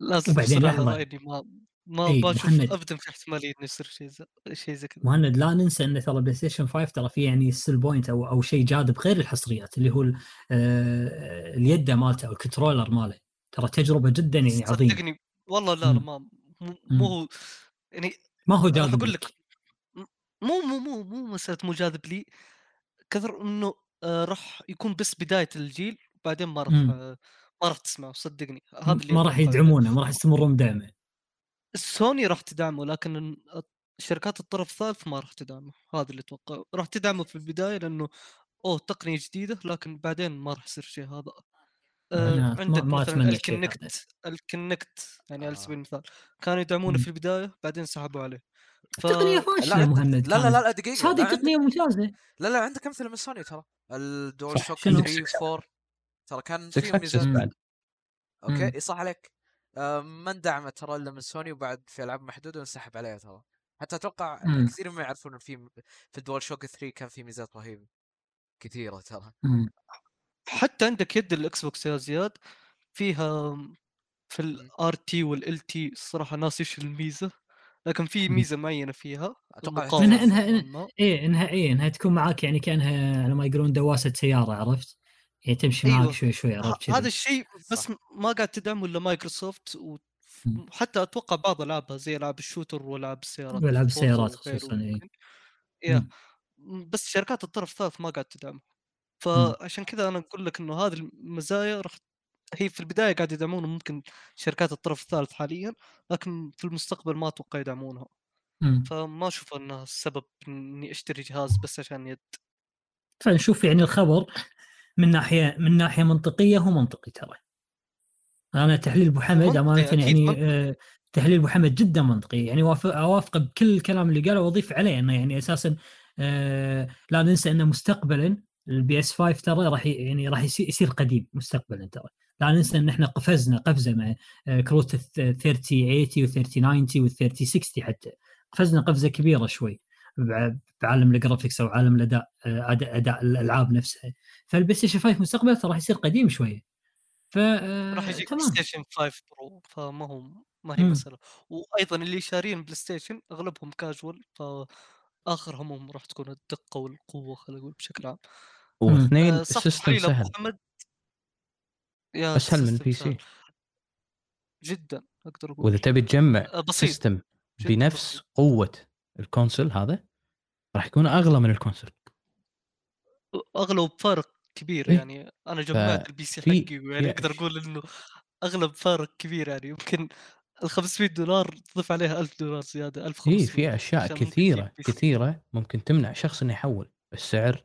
لازم وبعدين إني ما ما إي، بشوف مهند. ابدا في احتمالية إنه يصير شيء زي شيء زي كذا مهند لا ننسى إن ترى PlayStation 5 ترى في يعني ال selling point أو أو شيء جاذب غير الحصريات اللي هو آه، اليده مالته أو ال controller ماله ترى تجربة جدا يعني عظيمة صدقني والله لا لا. ما مو هو يعني ما هو جاذب أقول لك مو مو مو مو مسألة مو جاذب لي كثر إنه آه، راح يكون بس بداية الجيل بعدين ما راح. آه، ما راح تسمعه صدقني هذا اللي ما راح. يدعمونه ما راح يستمرون بدعمه سوني راح تدعمه لكن شركات الطرف الثالث ما راح تدعمه هذا اللي أتوقع راح تدعمه في البداية لأنه أوه تقنية جديدة لكن بعدين ما راح يصير شيء هذا آه عندك ما مثلا. ال Kinect ال Kinect يعني على آه. سبيل المثال كانوا يدعمونه. في البداية بعدين سحبوا عليه ف... التقنية لا فاشله عندك- مهند لا لا. لا, لا دقيقة هذه لا, عندك تقنية ممتازة لا لا عندك أمثلة من سوني ترى ال DualShock شنو؟ 3 4 ترى كان Six فيهم axis ميزات. OK صح عليك آه، ما اندعمت ترى إلا من سوني وبعد في ألعاب محدودة وانسحب عليها ترى حتى أتوقع مم. كثير ما يعرفون إن في في ال DualShock 3 كان في ميزات رهيبه كثيرة ترى مم. حتى عندك يد ال Xbox يا زياد فيها في ال RT وال LT الصراحه ناسي إيش الميزة لكن في. ميزة معينة فيها أتوقع نوعاً ما. إيه إنها إيه إنها تكون معاك يعني كأنها على ما يقولون دواسة سيارة عرفت؟ يعني تمشي أيوة. شوي شوي عرفت هذا الشيء بس. ما قاعد تدعمه إلا مايكروسوفت. وحتى أتوقع بعض ألعابها زي العاب الشوتر والعاب السيارات والعاب السيارات خصوصا. يا مم. بس شركات الطرف الثالث ما قاعد تدعمه مم. فعشان كذا أنا أقول لك إنه هذه المزايا راح هي في البداية قاعد يدعمونه ممكن شركات الطرف الثالث حاليا لكن في المستقبل ما أتوقع يدعمونها مم. فما أشوف إنها السبب إني أشتري جهاز بس عشان يد فنشوف يعني الخبر من ناحية من ناحية منطقية هو منطقي ترى. أنا تحليل أبو حمد أمانة يعني. آه، تحليل أبو حمد جدا منطقي. يعني وافق اوافقه بكل الكلام اللي قاله وأضيف عليه إنه يعني أساسا آه، لا ننسى إنه مستقبلا ال PS 5 ترى راح يعني راح يصير, قديم مستقبلا ترى. لا ننسى إن إحنا قفزنا قفزة مع آه، كروت ال 3080 وال 3090 وال 3060 حتى. قفزنا قفزة كبيرة شوي. بعالم ال graphics أو عالم الأداء آه، أداء الألعاب نفسها. فال PlayStation 5 مستقبلا ترى راح يصير قديم شوية ف آه، راح يجيك Play Station 5 Pro فما هو ما هي. مسألة. وأيضا اللي شارين PlayStation أغلبهم كاجوال فآخر همهم راح تكون الدقة والقوة خلينا نقول بشكل عام. واثنين آه، ال system سهل. حمد. يا أسهل من PC جدا أقدر أقول وإذا تبي تجمع بسيط. سيستم بنفس بسيط. قوة ال console هذا راح يكون أغلى من ال console أغلى بفارق كبير إيه. يعني. أنا جمعت ال PC في- حقي يعني أقدر أقول إنه أغلى بفارق كبير يعني. يمكن ال 500 دولار تضيف عليها 1000 دولار زيادة 1500 اي في أشياء عشان ممكن كثيرة. كثيرة ممكن تمنع شخص إنه يحول. السعر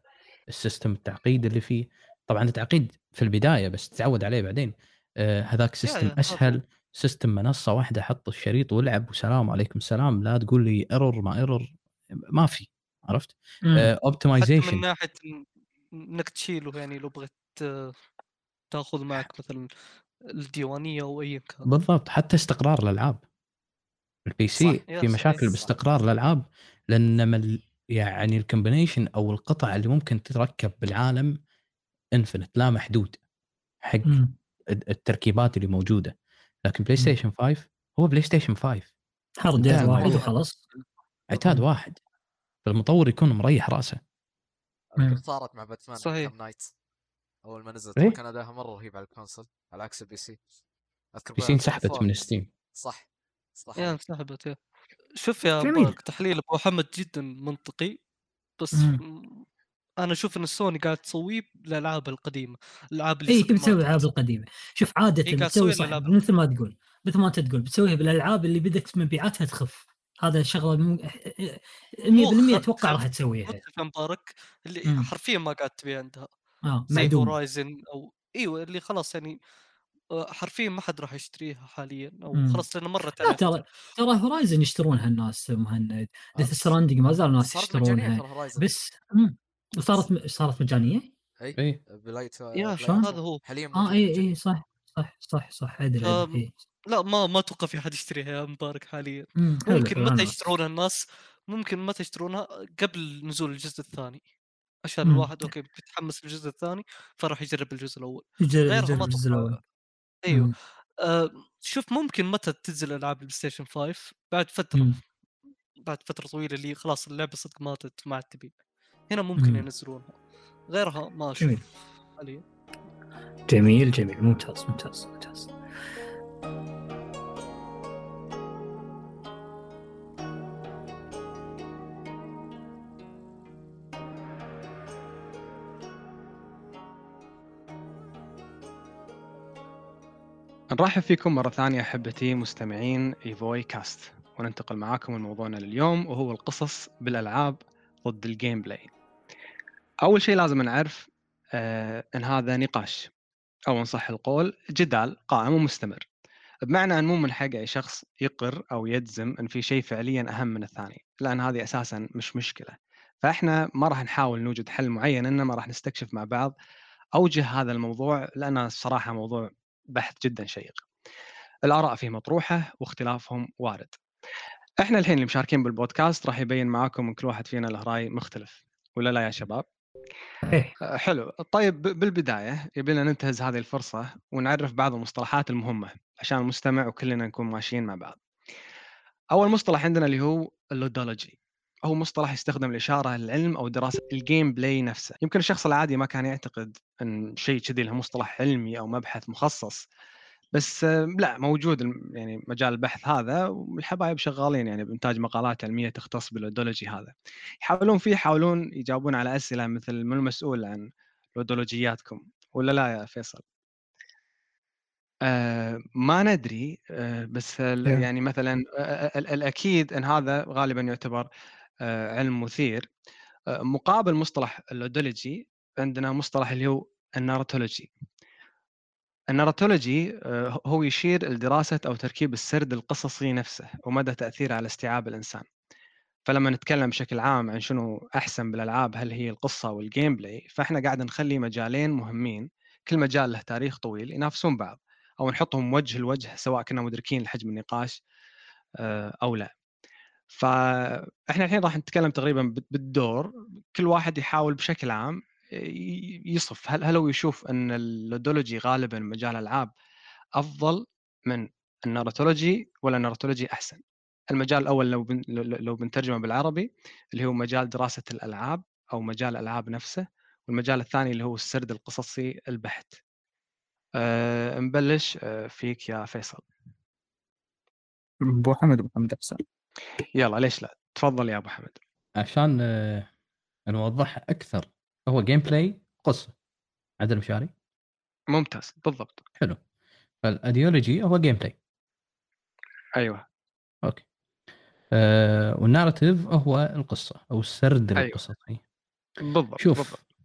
ال system التعقيد اللي فيه. طبعا التعقيد في البداية بس تتعود عليه بعدين. آه هذاك system أسهل. system منصة واحدة حط الشريط وألعب وسلام عليكم السلام لا تقول لي error ما error ما في عرفت مم. حتى من optimization ناحية إنك تشيله يعني لو بغيت آه، تاخذ معك مثلا الديوانية أو ايا كان بالضبط حتى استقرار الألعاب ال PC في مشاكل صح. باستقرار الألعاب لأن مل يعني ال combination أو القطع اللي ممكن تتركب بالعالم infinite لا محدود حق. الت- التركيبات اللي موجودة لكن Play. Station 5 هو PlayStation 5 hardware واحد. وخلاص عتاد مم. واحد فالمطور يكون مريح رأسه اذكر مم. صارت مع باتمان صحيح. Knight أول ما نزلت إيه؟ كان اداها مرة رهيب على ال console على عكس ال PC أذكر PC انسحبت من 4 Steam صح صح يا انسحبت يا شوف يا تحليل أبو حمد جدا منطقي بس مم. م- أنا أشوف إن سوني قاعد تسويه للالعاب القديمة الألعاب اللي إي صدق تبي ما تسوي جت. الألعاب القديمة شوف عاده قاعد بتسوي صح مثل ما تقول مثل ما أنت تقول بتسويها بالألعاب اللي بدك مبيعاتها تخف هذا شغلة مو- 100% أتوقع راح تسويها مبارك اللي مم. حرفيا ما قاعد تبيع عندها آه زي Horizon أو إيوه اللي خلاص يعني آه، حرفيا ما حد راح يشتريها حاليا أو مم. خلاص لأنه مرت لا ترى. ترى Horizon يشترونها الناس مهند Death بس- Stranding ما زال الناس يشترونها بس مم. وصارت م... صارت مجانية؟ اي A Plague Tale؟ هذا هو حاليا آه اي. اي صح صح صح صح أدري أم، ادري إيه. لا ما ما أتوقع في حد يشتريها يا مبارك حاليا ممكن متى يشترونها الناس ممكن متى يشترونها قبل نزول الجزء الثاني عشان مم. الواحد أوكي بيتحمس للجزء الثاني فراح يجرب الجزء الأول يجرب الجزء الأول أيوه. آه شوف ممكن متى تنزل ألعاب ال PlayStation 5 بعد فترة مم. بعد فترة طويلة اللي خلاص اللعبة صدق ماتت ما عاد تبيع هنا ممكن مم. ينزلونها غيرها ما جميل. حاليا جميل جميل. ممتاز ممتاز ممتاز. نرحب فيكم مرة ثانية أحبتي مستمعين إيفوي كاست. وننتقل معاكم لموضوعنا لليوم وهو القصص بالألعاب ضد ال gameplay أول شيء لازم نعرف آه أن هذا نقاش أو إن صح القول جدال قائم ومستمر. بمعنى أن مو من حق أي شخص يقر أو يجزم أن في شيء فعليا أهم من الثاني لأن هذه أساسا مش مشكلة. فإحنا ما راح نحاول نوجد حل معين إنما راح نستكشف مع بعض أوجه هذا الموضوع لأنه الصراحة موضوع بحث جدا شيق. الآراء فيه مطروحة واختلافهم وارد. إحنا الحين اللي مشاركين بالبودكاست راح يبين معاكم إن كل واحد فينا له رأي مختلف. ولا لا يا شباب؟ صحيح آه، حلو. طيب بالبداية يبي لنا ننتهز هذه الفرصة ونعرف بعض المصطلحات المهمة عشان المستمع وكلنا نكون ماشيين مع بعض. أول مصطلح عندنا اللي هو ال ludology. هو مصطلح يستخدم لإشارة للعلم أو دراسة ال gameplay نفسه، يمكن الشخص العادي ما كان يعتقد إن شيء كذي له مصطلح علمي أو مبحث مخصص. بس آه، لا موجود يعني مجال البحث هذا والحبايب شغالين يعني بإنتاج مقالات علمية تختص بالودولوجي هذا يحاولون فيه يحاولون يجاوبون على أسئلة مثل من المسؤول عن لودولوجياتكم ولا لا يا فيصل؟ آه ما ندري آه بس. يعني مثلا آه ال- الأكيد إن هذا غالبا يعتبر آه علم مثير آه مقابل مصطلح اللودولوجي عندنا مصطلح اللي هو ال narratology ال narratology آه، هو يشير لدراسة أو تركيب السرد القصصي نفسه ومدى تأثيره على استيعاب الإنسان. فلما نتكلم بشكل عام عن شنو أحسن بالألعاب هل هي القصة وال gameplay فإحنا قاعد نخلي مجالين مهمين كل مجال له تاريخ طويل ينافسون بعض أو نحطهم وجه لوجه سواء كنا مدركين لحجم النقاش آه، أو لا. فإحنا الحين راح نتكلم تقريبا بال- بالدور كل واحد يحاول بشكل عام يصف. هل هل هو يشوف أن ال ludology غالبا مجال ألعاب أفضل من ال narratology ولا ال narratology أحسن؟ المجال الأول لو بن لو- لو بنترجمه بالعربي اللي هو مجال دراسة الألعاب أو مجال الألعاب نفسه والمجال الثاني اللي هو السرد القصصي البحت. أه نبلش آه، فيك يا فيصل. أبو حمد أبو حمد أحسن. يلا ليش لا؟ تفضل يا أبو حمد. عشان آه، نوضحها أكثر. هو gameplay قصة. عدل مشاري؟ ممتاز بالضبط. حلو. فال ludology هو gameplay أيوه. أوكي. آه وال narrative هو القصة أو السرد أيوة. القصصي بالضبط شوف بالضبط.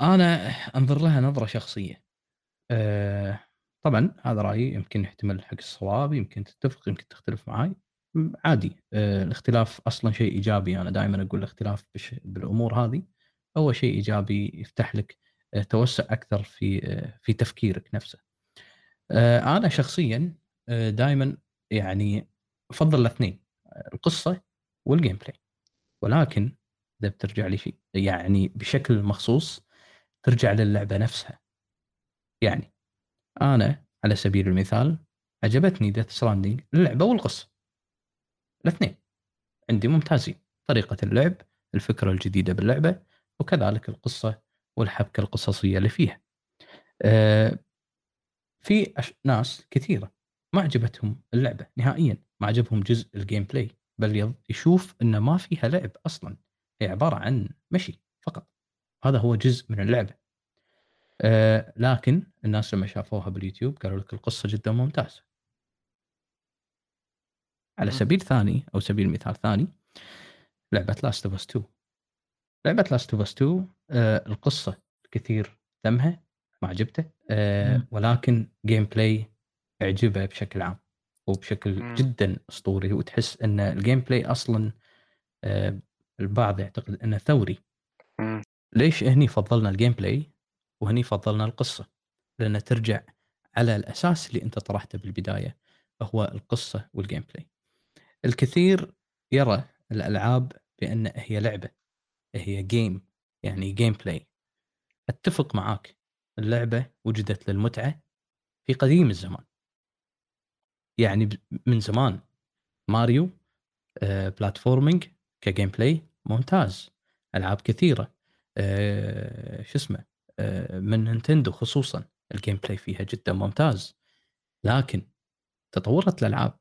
أنا أنظر لها نظرة شخصية. آه طبعا هذا رأيي يمكن يحتمل حق الصواب يمكن تتفق يمكن تختلف معي عادي. آه الاختلاف أصلا شيء إيجابي أنا دائما أقول الاختلاف بالأمور هذه. هو شيء إيجابي يفتح لك آه توسع أكثر في آه في تفكيرك نفسه. آه أنا شخصيا دائما يعني أفضل الاثنين القصة وال gameplay ولكن إذا بترجع لي شيء يعني بشكل مخصوص ترجع للعبة نفسها. يعني أنا على سبيل المثال عجبتني Death Stranding اللعبه والقصة. الاثنين عندي ممتازين. طريقة اللعب الفكرة الجديدة باللعبة وكذلك القصة والحبكة القصصية اللي فيها. آه، في ناس كثيرة ما عجبتهم اللعبة نهائيا ما عجبهم جزء ال gameplay بل يشوف ان ما فيها لعب أصلا هي عبارة عن مشي فقط. هذا هو جزء من اللعبة. آه لكن الناس لما شافوها باليوتيوب قالوا لك القصة جدا ممتازة. على. سبيل ثاني أو سبيل مثال ثاني لعبة Last of Us 2 لعبة Last of Us 2 آه القصة كثير ذمها ما عجبته آه مم. ولكن gameplay اعجبه بشكل عام وبشكل مم. جدا أسطوري وتحس إن ال gameplay أصلا آه البعض يعتقد إنه ثوري مم. ليش هني فضلنا ال gameplay وهني فضلنا القصة لأن ترجع على الأساس اللي أنت طرحته بالبداية هو القصة وال gameplay الكثير يرى الألعاب بأن هي لعبة هي game يعني gameplay أتفق معاك اللعبة وجدت للمتعة في قديم الزمان. يعني من زمان. Mario platforming ك gameplay ممتاز. ألعاب كثيرة. آه، شو اسمه؟ آه، من Nintendo خصوصا. ال gameplay فيها جدا ممتاز. لكن تطورت الألعاب.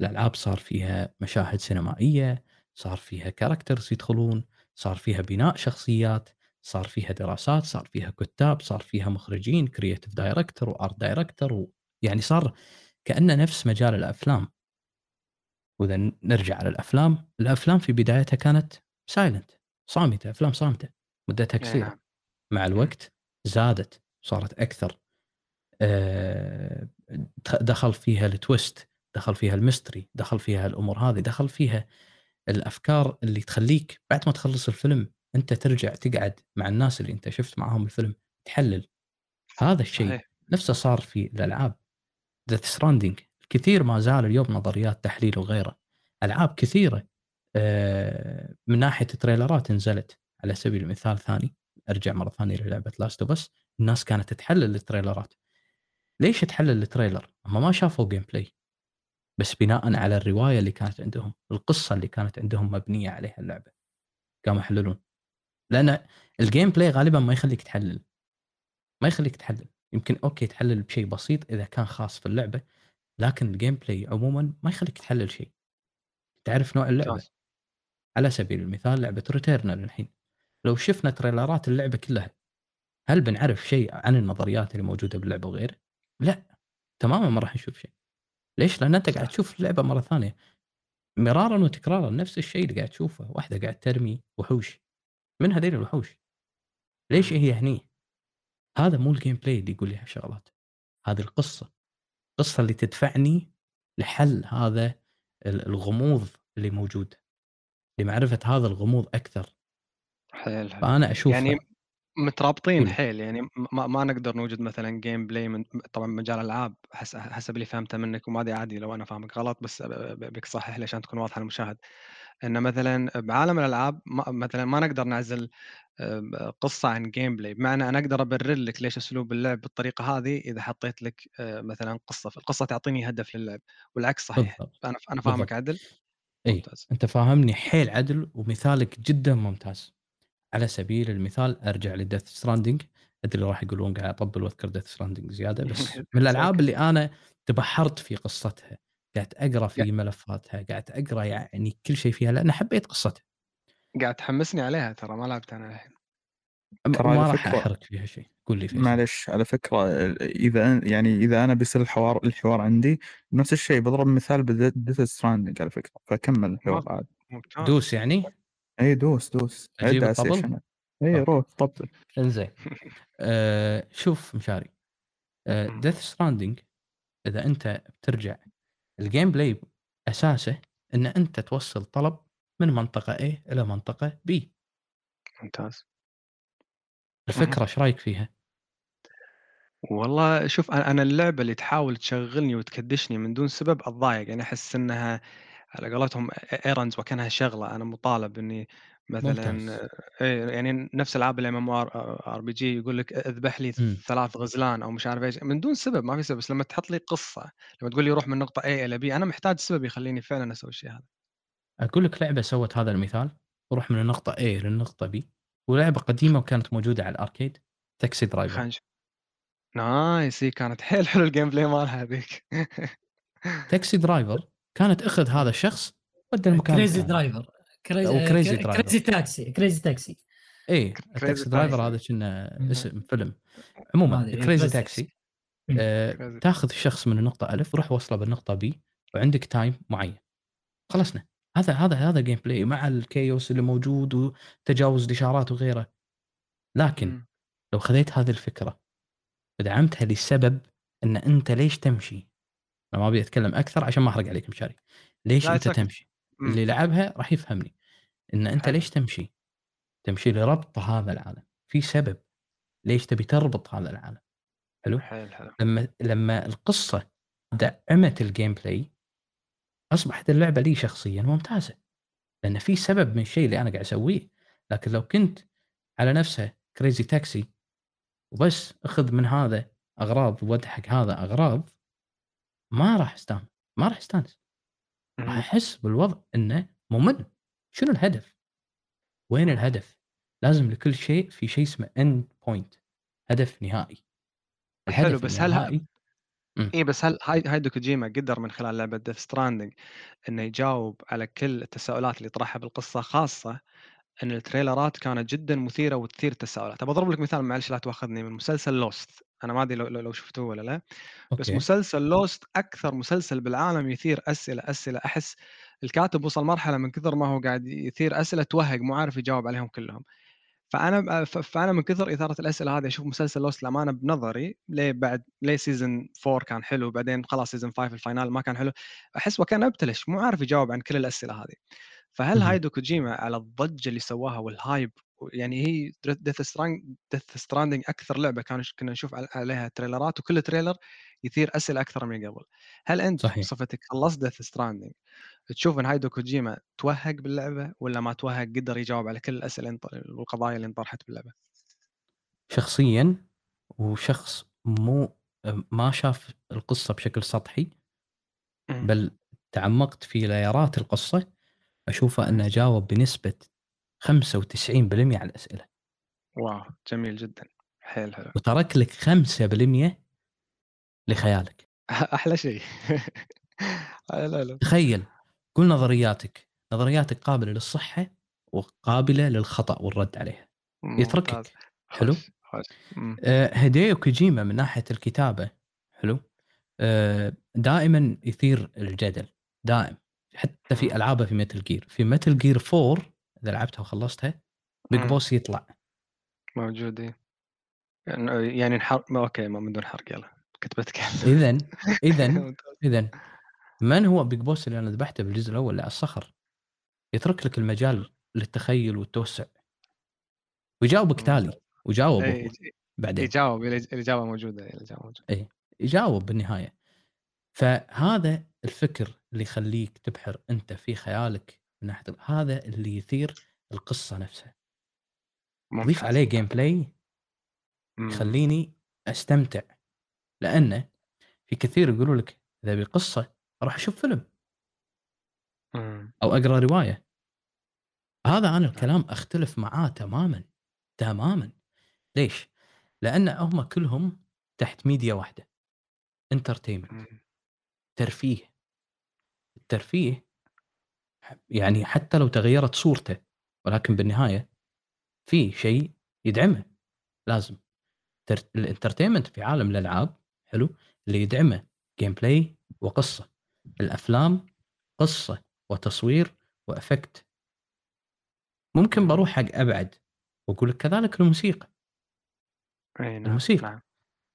الألعاب صار فيها مشاهد سينمائية صار فيها characters يدخلون. صار فيها بناء شخصيات صار فيها دراسات صار فيها كتاب صار فيها مخرجين creative director و art director. يعني صار كأنه نفس مجال الأفلام وإذا نرجع على الأفلام الأفلام في بدايتها كانت silent صامتة أفلام صامتة مدتها قصيرة نعم. مع الوقت زادت صارت أكثر آه، دخل فيها ال twist دخل فيها ال mystery دخل فيها الأمور هذه دخل فيها الأفكار اللي تخليك بعد ما تخلص الفيلم أنت ترجع تقعد مع الناس اللي أنت شفت معاهم الفيلم تحلل. هذا الشيء صحيح. نفسه صار في الألعاب. Death Stranding كثير ما زال اليوم نظريات تحليل وغيره. ألعاب كثيرة آه، من ناحية تريلرات نزلت على سبيل المثال ثاني أرجع مرة ثانية للعبة Last بس الناس كانت تحلل التريلرات. ليش تحلل ال trailer؟ هم ما شافوا gameplay بس بناء على الرواية اللي كانت عندهم، القصة اللي كانت عندهم مبنية عليها اللعبة. قاموا يحللون. لأن ال gameplay غالبا ما يخليك تحلل. ما يخليك تحلل، يمكن okay تحلل بشيء بسيط إذا كان خاص في اللعبة، لكن ال gameplay عموما ما يخليك تحلل شيء. تعرف نوع اللعبة. ممتاز على سبيل المثال لعبة Returnal الحين. لو شفنا تريلرات اللعبة كلها هل بنعرف شيء عن النظريات اللي موجودة باللعبة وغيره؟ لا تماما ما راح نشوف شيء. ليش؟ لأن أنت قاعد. تشوف اللعبة مرة ثانية مرارا وتكرارا نفس الشيء اللي قاعد تشوفه، واحدة قاعد ترمي وحوش من هذيل الوحوش. ليش هي هني؟ هذا مو ال gameplay اللي يقول لي هالشغلات. هذه القصة. القصة اللي تدفعني لحل هذا ال- الغموض اللي موجود. لمعرفة هذا الغموض أكثر. حلو فأنا أشوف يعني مترابطين قول. حيل يعني ما, ما نقدر نوجد مثلا gameplay من طبعا مجال ألعاب حس- حسب اللي فهمته منك وما أدري عادي لو أنا فاهمك غلط بس بك صحح لي عشان تكون واضحه للمشاهد ان مثلا بعالم الألعاب ما مثلا ما نقدر نعزل قصة عن gameplay بمعنى أنا أقدر أبرر لك ليش أسلوب اللعب بالطريقة هذه إذا حطيت لك آه، مثلا قصة القصة تعطيني هدف للعب والعكس صحيح بالضبط. أنا أنا فاهمك. عدل إي ممتاز أنت فاهمني حيل عدل ومثالك جدا ممتاز على سبيل المثال أرجع ل Death Stranding أدري راح يقولون قاعد أطبل وأذكر Death Stranding زيادة بس <laughs> من الألعاب اللي أنا تبحرت في قصتها قاعد أقرأ في ملفاتها قاعد أقرأ يعني كل شيء فيها لأن حبيت قصتها. قاعد تحمسني عليها ترى ما لعبت أنا الحين. ترى ما راح أحرق فيها شيء. قول لي معلش على فكرة إذا أن- يعني إذا أنا بيصير الحوار الحوار عندي نفس الشيء بضرب مثال بديث ستراندنج على فكرة فكمل الحوار عاد. ممتاز. دوس يعني. أي دوس دوس أجيب عد الطبل؟ أي. روح طبل إنزين آه شوف مشاري آه. Death Stranding إذا أنت بترجع ال gameplay أساسه إن أنت توصل طلب من منطقة A إلى منطقة B ممتاز الفكرة إيش رأيك فيها؟ والله شوف أنا أنا اللعبة اللي تحاول تشغلني وتكدشني من دون سبب أتضايق يعني أحس إنها على قولتهم errands وكأنها شغلة. أنا مطالب إني مثلا ممتاز. يعني نفس ألعاب ال MMRPG يقول لك اذبح لي مم. ثلاث غزلان أو مش عارف إيش. من دون سبب ما في سبب. بس لما تحط لي قصة لما تقول لي روح من نقطة A إلى B أنا محتاج سبب يخليني فعلا أسوي الشيء هذا. أقول لك لعبة سوت هذا المثال. وروح من النقطه A للنقطه B. ولعبة قديمة وكانت موجودة على ال arcade Taxi Driver nice كانت حيل حلو ال gameplay مالها هذيك. Taxi Driver كانت أخذ هذا الشخص ودى المكان Crazy. Driver Crazy Crazy Driver. Crazy Taxi Crazy Taxi Crazy ال Taxi Driver Taxi. هذا كنا. اسم فيلم عموما Crazy Taxi. آه. تاخذ الشخص من النقطة ألف روح وصله بالنقطة B وعندك time معين خلصنا هذا هذا هذا gameplay مع ال chaos اللي موجود وتجاوز الإشارات وغيره لكن. لو خذيت هذه الفكرة ودعمتها لسبب إن أنت ليش تمشي أنا ما أبي أتكلم أكثر عشان ما أحرق عليك مشاري. ليش أنت okay. تمشي؟ مم. اللي لعبها راح يفهمني. إن أنت. ليش تمشي؟ تمشي لربط هذا العالم. في سبب ليش تبي تربط هذا العالم. حلو؟ حلو لما لما القصة دعمت ال gameplay أصبحت اللعبة لي شخصيا ممتازة. لأن في سبب من الشيء اللي أنا قاعد أسويه. لكن لو كنت على نفسها Crazy Taxi وبس أخذ من هذا أغراض وأودي حق هذا أغراض ما راح استانس ما راح استانس راح. احس بالوضع إنه ممل شنو الهدف؟ وين الهدف؟ لازم لكل شيء في شيء اسمه end point هدف نهائي حلو، الهدف بس هل ه- النهائي اي بس هل هاي هيديو كوجيما قدر من خلال لعبة Death Stranding إنه يجاوب على كل التساؤلات اللي طرحها بالقصة خاصة إن التريلرات كانت جدا مثيرة وتثير التساؤلات، ابى أضرب لك مثال معلش لا تواخذني من مسلسل Lost، أنا ما أدري لو, لو شفتوه ولا لا، بس مسلسل Lost أكثر مسلسل بالعالم يثير أسئلة أسئلة. أحس الكاتب وصل مرحلة من كثر ما هو قاعد يثير أسئلة توهق مو عارف يجاوب عليهم كلهم. فأنا فأنا من كثر إثارة الأسئلة هذه أشوف مسلسل Lost الامانه بنظري ليه بعد ليه season 4 كان حلو بعدين خلاص season 5 ال final ما كان حلو. أحس وكأنه ابتلش مو عارف يجاوب عن كل الأسئلة هذه. فهل. هيديو كوجيما على الضجة اللي سواها وال hype يعني هي Death Strand Death Stranding أكثر لعبة كان كنا نشوف عل- عليها تريلرات وكل trailer يثير أسئلة أكثر من قبل هل أنت صحيح. بصفتك خلصت Death Stranding تشوف إن هيديو كوجيما توهق باللعبة ولا ما توهق قدر يجاوب على كل الأسئلة والقضايا اللي انطرحت باللعبة شخصيا وشخص مو ما شاف القصة بشكل سطحي. بل تعمقت في ليارات القصة أشوفه أنه جاوب بنسبة 95% على الأسئلة. واو جميل جدا. حيل حلو. وترك لك 5% لخيالك. <laughs> أحلى شيء. <laughs> تخيل قول نظرياتك نظرياتك قابلة للصحة وقابلة للخطأ والرد عليها. يتركك. حلو؟ آه، هيديو كوجيما من ناحية الكتابة. حلو؟ آه، دائما يثير الجدل. دائم. حتى في العابه في Metal Gear في Metal Gear 4 إذا لعبتها وخلصتها Big. Boss يطلع. موجود إيه. يعني يعني نحرق ما okay ما من دون حرق يلا كنت بتكلم. اذا اذا. اذا من هو Big Boss اللي أنا ذبحته بالجزء الأول؟ اللي على الصخر. يترك لك المجال للتخيل والتوسع. ويجاوبك تالي وجاوب إيه، بعدين. يجاوب الاجابه موجودة الاجابه موجودة. يجاوب بالنهاية. فهذا الفكر اللي يخليك تبحر أنت في خيالك من ناحيه هذا اللي يثير القصة نفسها ضيف. عليه gameplay مم. يخليني أستمتع لأنه في كثير يقولوا لك إذا بقصه راح أشوف فيلم مم. أو أقرأ رواية هذا أنا الكلام أختلف معاه تماما تماما ليش؟ لأن هم كلهم تحت ميديا واحدة entertainment. ترفيه الترفيه يعني حتى لو تغيرت صورته ولكن بالنهاية في شيء يدعمه. لازم تر- ال entertainment في عالم الألعاب حلو اللي يدعمه gameplay وقصة. الأفلام قصة وتصوير وإفكت. ممكن بروح حق أبعد وأقول لك كذلك الموسيقى. نعم الموسيقى. نعم.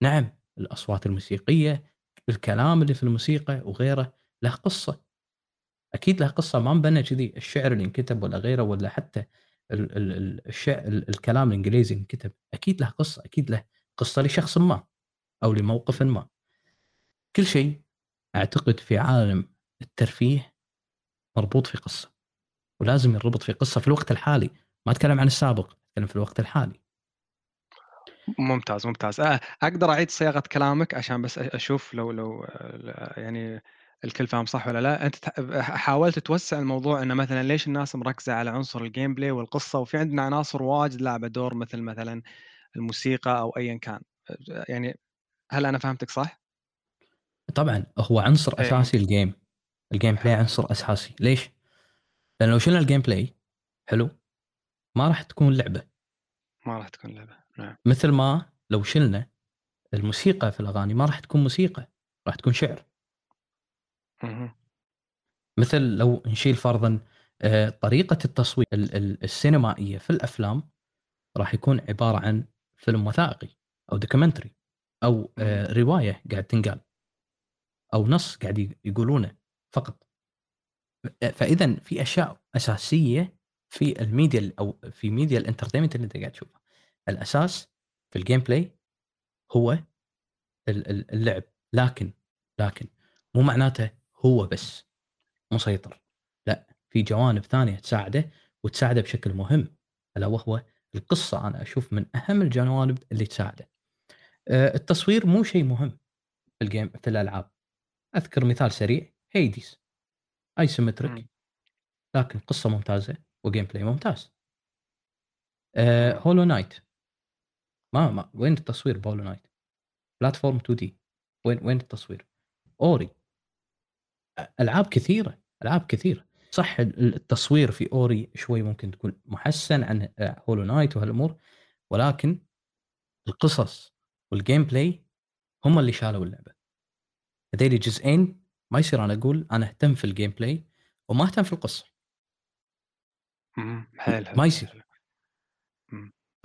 نعم الأصوات الموسيقية الكلام اللي في الموسيقى وغيره له قصة. أكيد له قصة ما مبنى كذي الشعر اللي انكتب ولا غيره ولا حتى ال ال ال الشعر ال الكلام الإنجليزي اللي انكتب أكيد له قصة أكيد له قصة لشخص ما أو لموقف ما. كل شيء أعتقد في عالم الترفيه مربوط في قصة ولازم يربط في قصة في الوقت الحالي. ما أتكلم عن السابق أتكلم في الوقت الحالي. ممتاز ممتاز. آه، أقدر أعيد صياغة كلامك عشان بس أشوف لو لو آه، يعني الكل فاهم صح ولا لا؟ أنت حاولت توسع الموضوع إنه مثلا ليش الناس مركزة على عنصر ال gameplay والقصة؟ وفي عندنا عناصر واجد لعبة دور مثل مثلا الموسيقى أو ايا كان. يعني هل أنا فهمتك صح؟ طبعا هو عنصر إيه. أساسي ال game ال gameplay عنصر أساسي. ليش؟ لأن لو شلنا ال gameplay حلو. ما راح تكون لعبة. ما راح تكون لعبة. نعم. مثل ما لو شلنا الموسيقى في الأغاني ما راح تكون موسيقى راح تكون شعر. مهم. مثل لو نشيل فرضا آه، طريقة التصوير ال- ال- السينمائية في الأفلام راح يكون عبارة عن فيلم وثائقي أو documentary أو آه، رواية قاعد تنقال أو نص قاعد ي- يقولونه فقط. فاذا في أشياء أساسية في الميديا أو في media ال entertainment اللي أنت قاعد تشوفها الأساس في ال gameplay هو ال- ال- اللعب. لكن لكن مو معناته هو بس مسيطر لا في جوانب ثانية تساعده وتساعده بشكل مهم. ألا وهو القصة أنا أشوف من أهم الجوانب اللي تساعده. آه، التصوير مو شيء مهم في ال game في الألعاب. أذكر مثال سريع Hades isometric. لكن قصة ممتازة و gameplay ممتاز. آه، Hollow Knight ما, ما وين التصوير ب Hollow Knight platform 2D وين وين التصوير؟ Ori ألعاب كثيرة ألعاب كثيرة. صح ال- التصوير في Ori شوي ممكن تكون محسن عن آه، Hollow Knight وهالأمور ولكن القصص وال gameplay هم اللي شالوا اللعبة. هذيلي جزئين ما يصير أنا أقول أنا أهتم في ال gameplay وما أهتم في القصة. حيل ما يصير.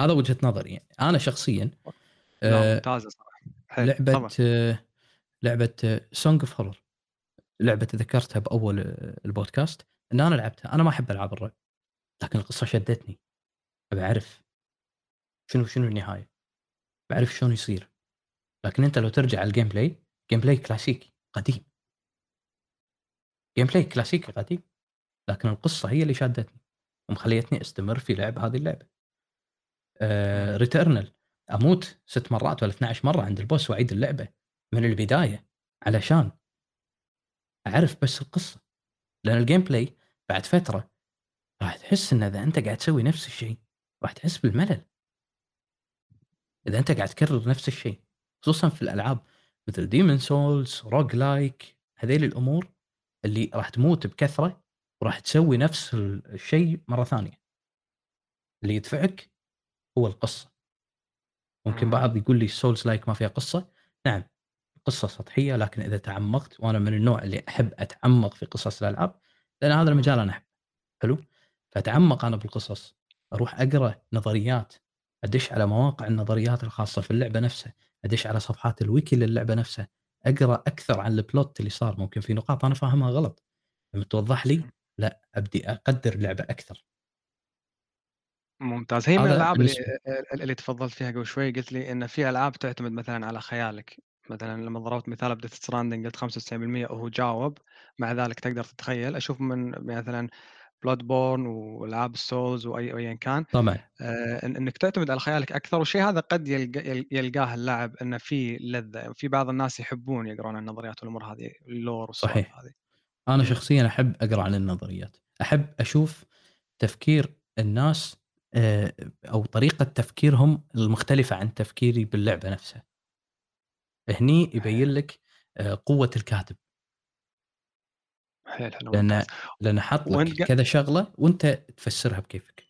هذا وجهة نظري. يعني أنا شخصيا آه، ممتازة صراحة. لعبة. آه، لعبة Song of Horror لعبة ذكرتها بأول البودكاست إن أنا لعبتها أنا ما أحب ألعاب الرعب لكن القصة شدتني. أبي أعرف شنو شنو النهاية بعرف شلون يصير. لكن أنت لو ترجع على ال gameplay gameplay كلاسيكي قديم. gameplay كلاسيكي قديم. لكن القصة هي اللي شادتني ومخليتني أستمر في لعب هذه اللعبة. آه Returnal أموت ست مرات ولا 12 مرة عند ال boss وأعيد اللعبة من البداية علشان أعرف بس القصة لأن ال gameplay بعد فترة راح تحس إن إذا أنت قاعد تسوي نفس الشيء راح تحس بالملل. إذا أنت قاعد تكرر نفس الشيء خصوصا في الألعاب مثل Demon's Souls roguelike هذيل الأمور اللي راح تموت بكثرة وراح تسوي نفس ال- الشيء مرة ثانية. اللي يدفعك هو القصة. ممكن مم. بعض يقول لي souls-like ما فيها قصة. نعم. قصة سطحية لكن إذا تعمقت وأنا من النوع اللي أحب أتعمق في قصص الألعاب لأن هذا المجال أنا أحبه. حلو؟ فأتعمق أنا بالقصص أروح أقرأ نظريات أدش على مواقع النظريات الخاصة في اللعبة نفسها أدش على صفحات الويكي للعبة نفسها أقرأ أكثر عن ال plot اللي صار. ممكن في نقاط أنا فاهمها غلط. لما توضح لي لا أبدي أقدر اللعبة أكثر. ممتاز. هي من الألعاب اللي. اللي تفضلت فيها قبل شوي قلت لي إن في ألعاب تعتمد مثلا على خيالك. مثلا لما ضربت مثال ب Death Stranding قلت 95% وهو جاوب مع ذلك تقدر تتخيل أشوف من مثلا Bloodborne والعاب ال Souls واي ايا كان طبعا آه، إنك تعتمد على خيالك أكثر والشيء هذا قد يلقى يل- يلقاه اللاعب إنه في لذة في بعض الناس يحبون يقرون النظريات والأمور هذه ال lore صحيح. هذه أنا مم. شخصيا أحب أقرأ عن النظريات أحب أشوف تفكير الناس آه، أو طريقة تفكيرهم المختلفة عن تفكيري باللعبة نفسها هني يبين لك آه، قوة الكاتب. حلو لأن لأن حط لك كذا شغلة وأنت تفسرها بكيفك.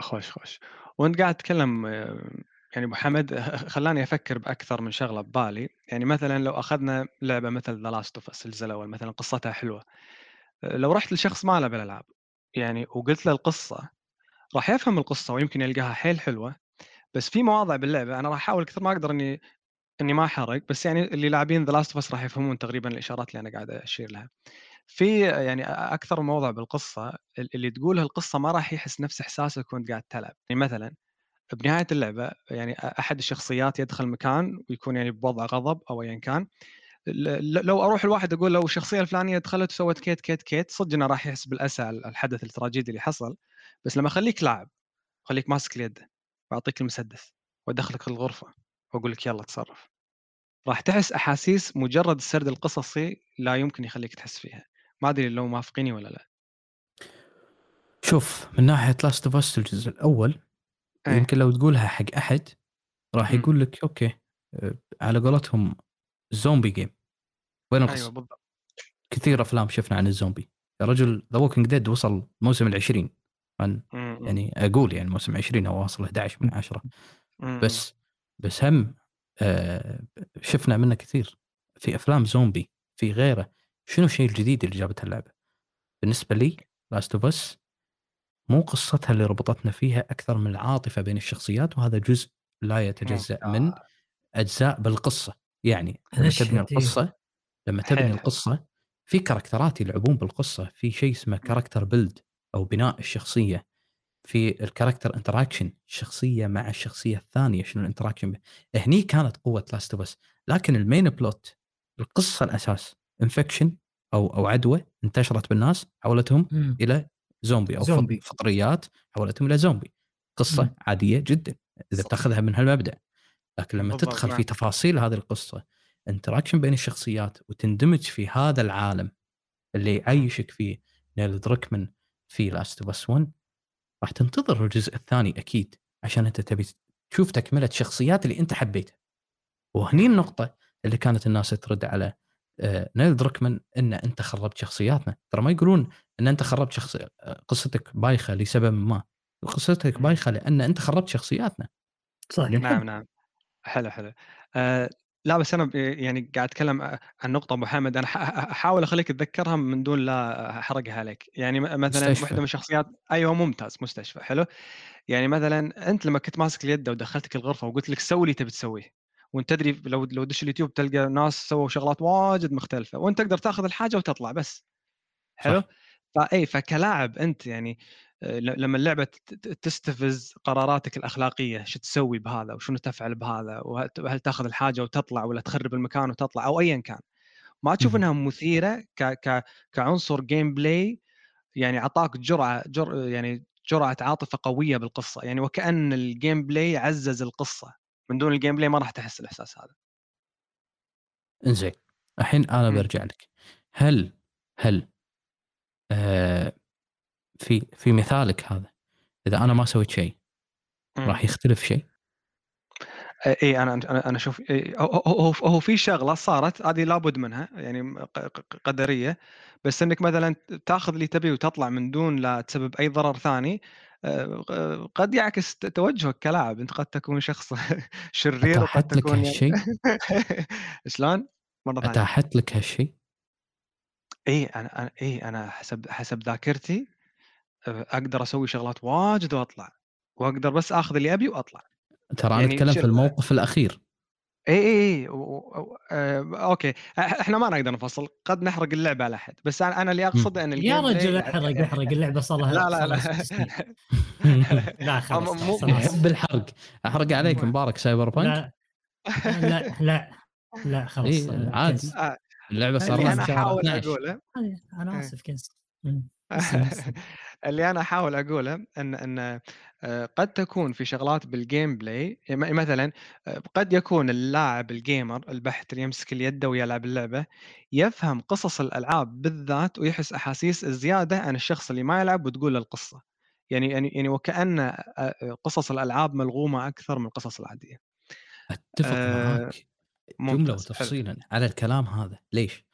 خوش خوش. وأنت قاعد تتكلم آه، يعني أبو حمد <laughs> خلاني أفكر بأكثر من شغلة ببالي. يعني مثلا لو أخذنا لعبة مثل The Last of الأول مثلا قصتها حلوة. آه، لو رحت لشخص ما له بالألعاب يعني وقلت له القصة راح يفهم القصة ويمكن يلقاها حيل حلوة. بس في مواضع باللعبة أنا راح أحاول كثر ما أقدر إني إني ما أحرق بس يعني اللي لاعبين ذا Last of Us راح يفهمون تقريبا الإشارات اللي أنا قاعد أشير لها. في يعني أكثر موضع بالقصة اللي تقولها القصة ما راح يحس نفس إحساسك وأنت قاعد تلعب، يعني مثلا بنهاية اللعبة يعني أحد الشخصيات يدخل مكان ويكون يعني بوضع غضب أو ايا كان. لو أروح الواحد أقول لو الشخصية الفلانية دخلت وسوت كيت كيت كيت صدق إنه راح يحس بالأسى الحدث التراجيدي اللي حصل. بس لما أخليك لاعب خليك ماسك اليد واعطيك المسدس وأدخلك الغرفة. وأقول لك يلا تصرف راح تحس أحاسيس مجرد السرد القصصي لا يمكن يخليك تحس فيها ما أدري لو موافقيني ولا لا شوف من ناحية Last of Us الجزء الأول إيه. يمكن لو تقولها حق أحد راح. يقول لك okay آه، على قولتهم zombie game وين القصة؟ أيوه بالضبط كثير أفلام شفنا عن الزومبي يا رجل The Walking Dead وصل موسم ال20 عن مم. يعني أقول يعني موسم 20 أو واصل 11 من 10 مم. بس بس هم آه، شفنا منه كثير في أفلام زومبي في غيره شنو الشيء الجديد اللي جابته اللعبه؟ بالنسبة لي Last of Us مو قصتها اللي ربطتنا فيها أكثر من العاطفة بين الشخصيات وهذا جزء لا يتجزأ. من أجزاء بالقصة يعني لما تبني. القصة لما تبني. القصة في كاركترات يلعبون بالقصة في شيء اسمه character build أو بناء الشخصية في ال character interaction الشخصيه مع الشخصية الثانية شنو ال interaction. هني كانت قوة Last of لكن ال main plot القصة الأساس infection أو أو عدوى انتشرت بالناس حولتهم مم. إلى زومبي أو زومبي. فط- فطريات حولتهم إلى زومبي قصة مم. عادية جدا إذا صح. بتأخذها من هالمبدأ لكن لما تدخل. في تفاصيل هذه القصة interaction بين الشخصيات وتندمج في هذا العالم اللي يعيشك فيه نيل دركمان في Last of Us 1 راح تنتظر الجزء الثاني أكيد عشان أنت تبي تشوف تكملة الشخصيات اللي أنت حبيتها. وهني النقطة اللي كانت الناس ترد على آه، نيل دركمان إن أنت خربت شخصياتنا. ترى ما يقولون إن أنت خربت شخص آه، قصتك بايخة لسبب ما. قصتك بايخة لأن أنت خربت شخصياتنا. صح نعم نعم. حلو حلو. آه لا بس أنا ب- يعني قاعد أتكلم عن نقطة أبو حامد أنا ح- احاول أخليك تتذكرها من دون لا أحرقها عليك يعني م- مثلا مستشفى. واحدة من الشخصيات أيوه ممتاز مستشفى حلو. يعني مثلا أنت لما كنت ماسك اليد ودخلتك الغرفة وقلت لك سوي اللي تبي تسويه وأنت تدري لو لو تدش اليوتيوب تلقى ناس سووا شغلات واجد مختلفة وأنت تقدر تأخذ الحاجة وتطلع بس. حلو؟ صح. فاي فكلاعب أنت يعني لما اللعبة تستفز قراراتك الأخلاقية شو تسوي بهذا وشنو تفعل بهذا وهل تأخذ الحاجة وتطلع ولا تخرب المكان وتطلع أو ايا كان. ما تشوف. إنها مثيرة ك ك كعنصر gameplay يعني أعطاك جرعة جر يعني جرعة عاطفة قوية بالقصة. يعني وكأن ال gameplay عزز القصة. من دون ال gameplay ما راح تحس الإحساس هذا. إنزين الحين أنا. برجع لك. هل هل آه في في مثالك هذا. إذا أنا ما سويت شيء. راح يختلف شيء. إي أنا أنا أنا أشوف إيه هو هو هو في شغلة صارت هذه لابد منها يعني قدرية. بس إنك مثلا تأخذ اللي تبيه وتطلع من دون لا تسبب أي ضرر ثاني قد يعكس توجهك كلاعب. أنت قد تكون شخص <laughs> شرير وقد لك تكون يعني هالشيء؟ <laughs> شلون؟ مرة ثانية. أتاحت لك هالشيء؟ إي أنا إي أنا حسب حسب ذاكرتي أقدر أسوي شغلات واجد وأطلع وأقدر بس آخذ اللي أبي وأطلع. ترى أنا يعني أتكلم شل- في الموقف الأخير. إي إي إي و- و- آه، okay. إحنا ما نقدر نفصل قد نحرق اللعبة على احد بس أنا أنا اللي اقصد إن يا رجل احرق إحرق. اللعبة صار لها لا لا لا. <laughs> لا خلاص <laughs> يحب الحرق أحرق عليك مبارك Cyberpunk لا لا لا لا <laughs> خلاص إيه، عادي. آه، اللعبة صار لها أنا أحاول 12 أقوله. أنا. آسف اسلم. <laughs> اللي أنا أحاول أقوله إن إن آه، قد تكون في شغلات بال gameplay يعني مثلا آه، قد يكون اللاعب ال gamer البحت اللي يمسك اليد ويلعب اللعبة يفهم قصص الألعاب بالذات ويحس أحاسيس زيادة عن الشخص اللي ما يلعب وتقول له القصة. يعني يعني يعني وكأن آه، قصص الألعاب ملغومة أكثر من القصص العادية. أتفق معاك. جملة ممتاز، حلو. وتفصيلا على الكلام هذا. ليش؟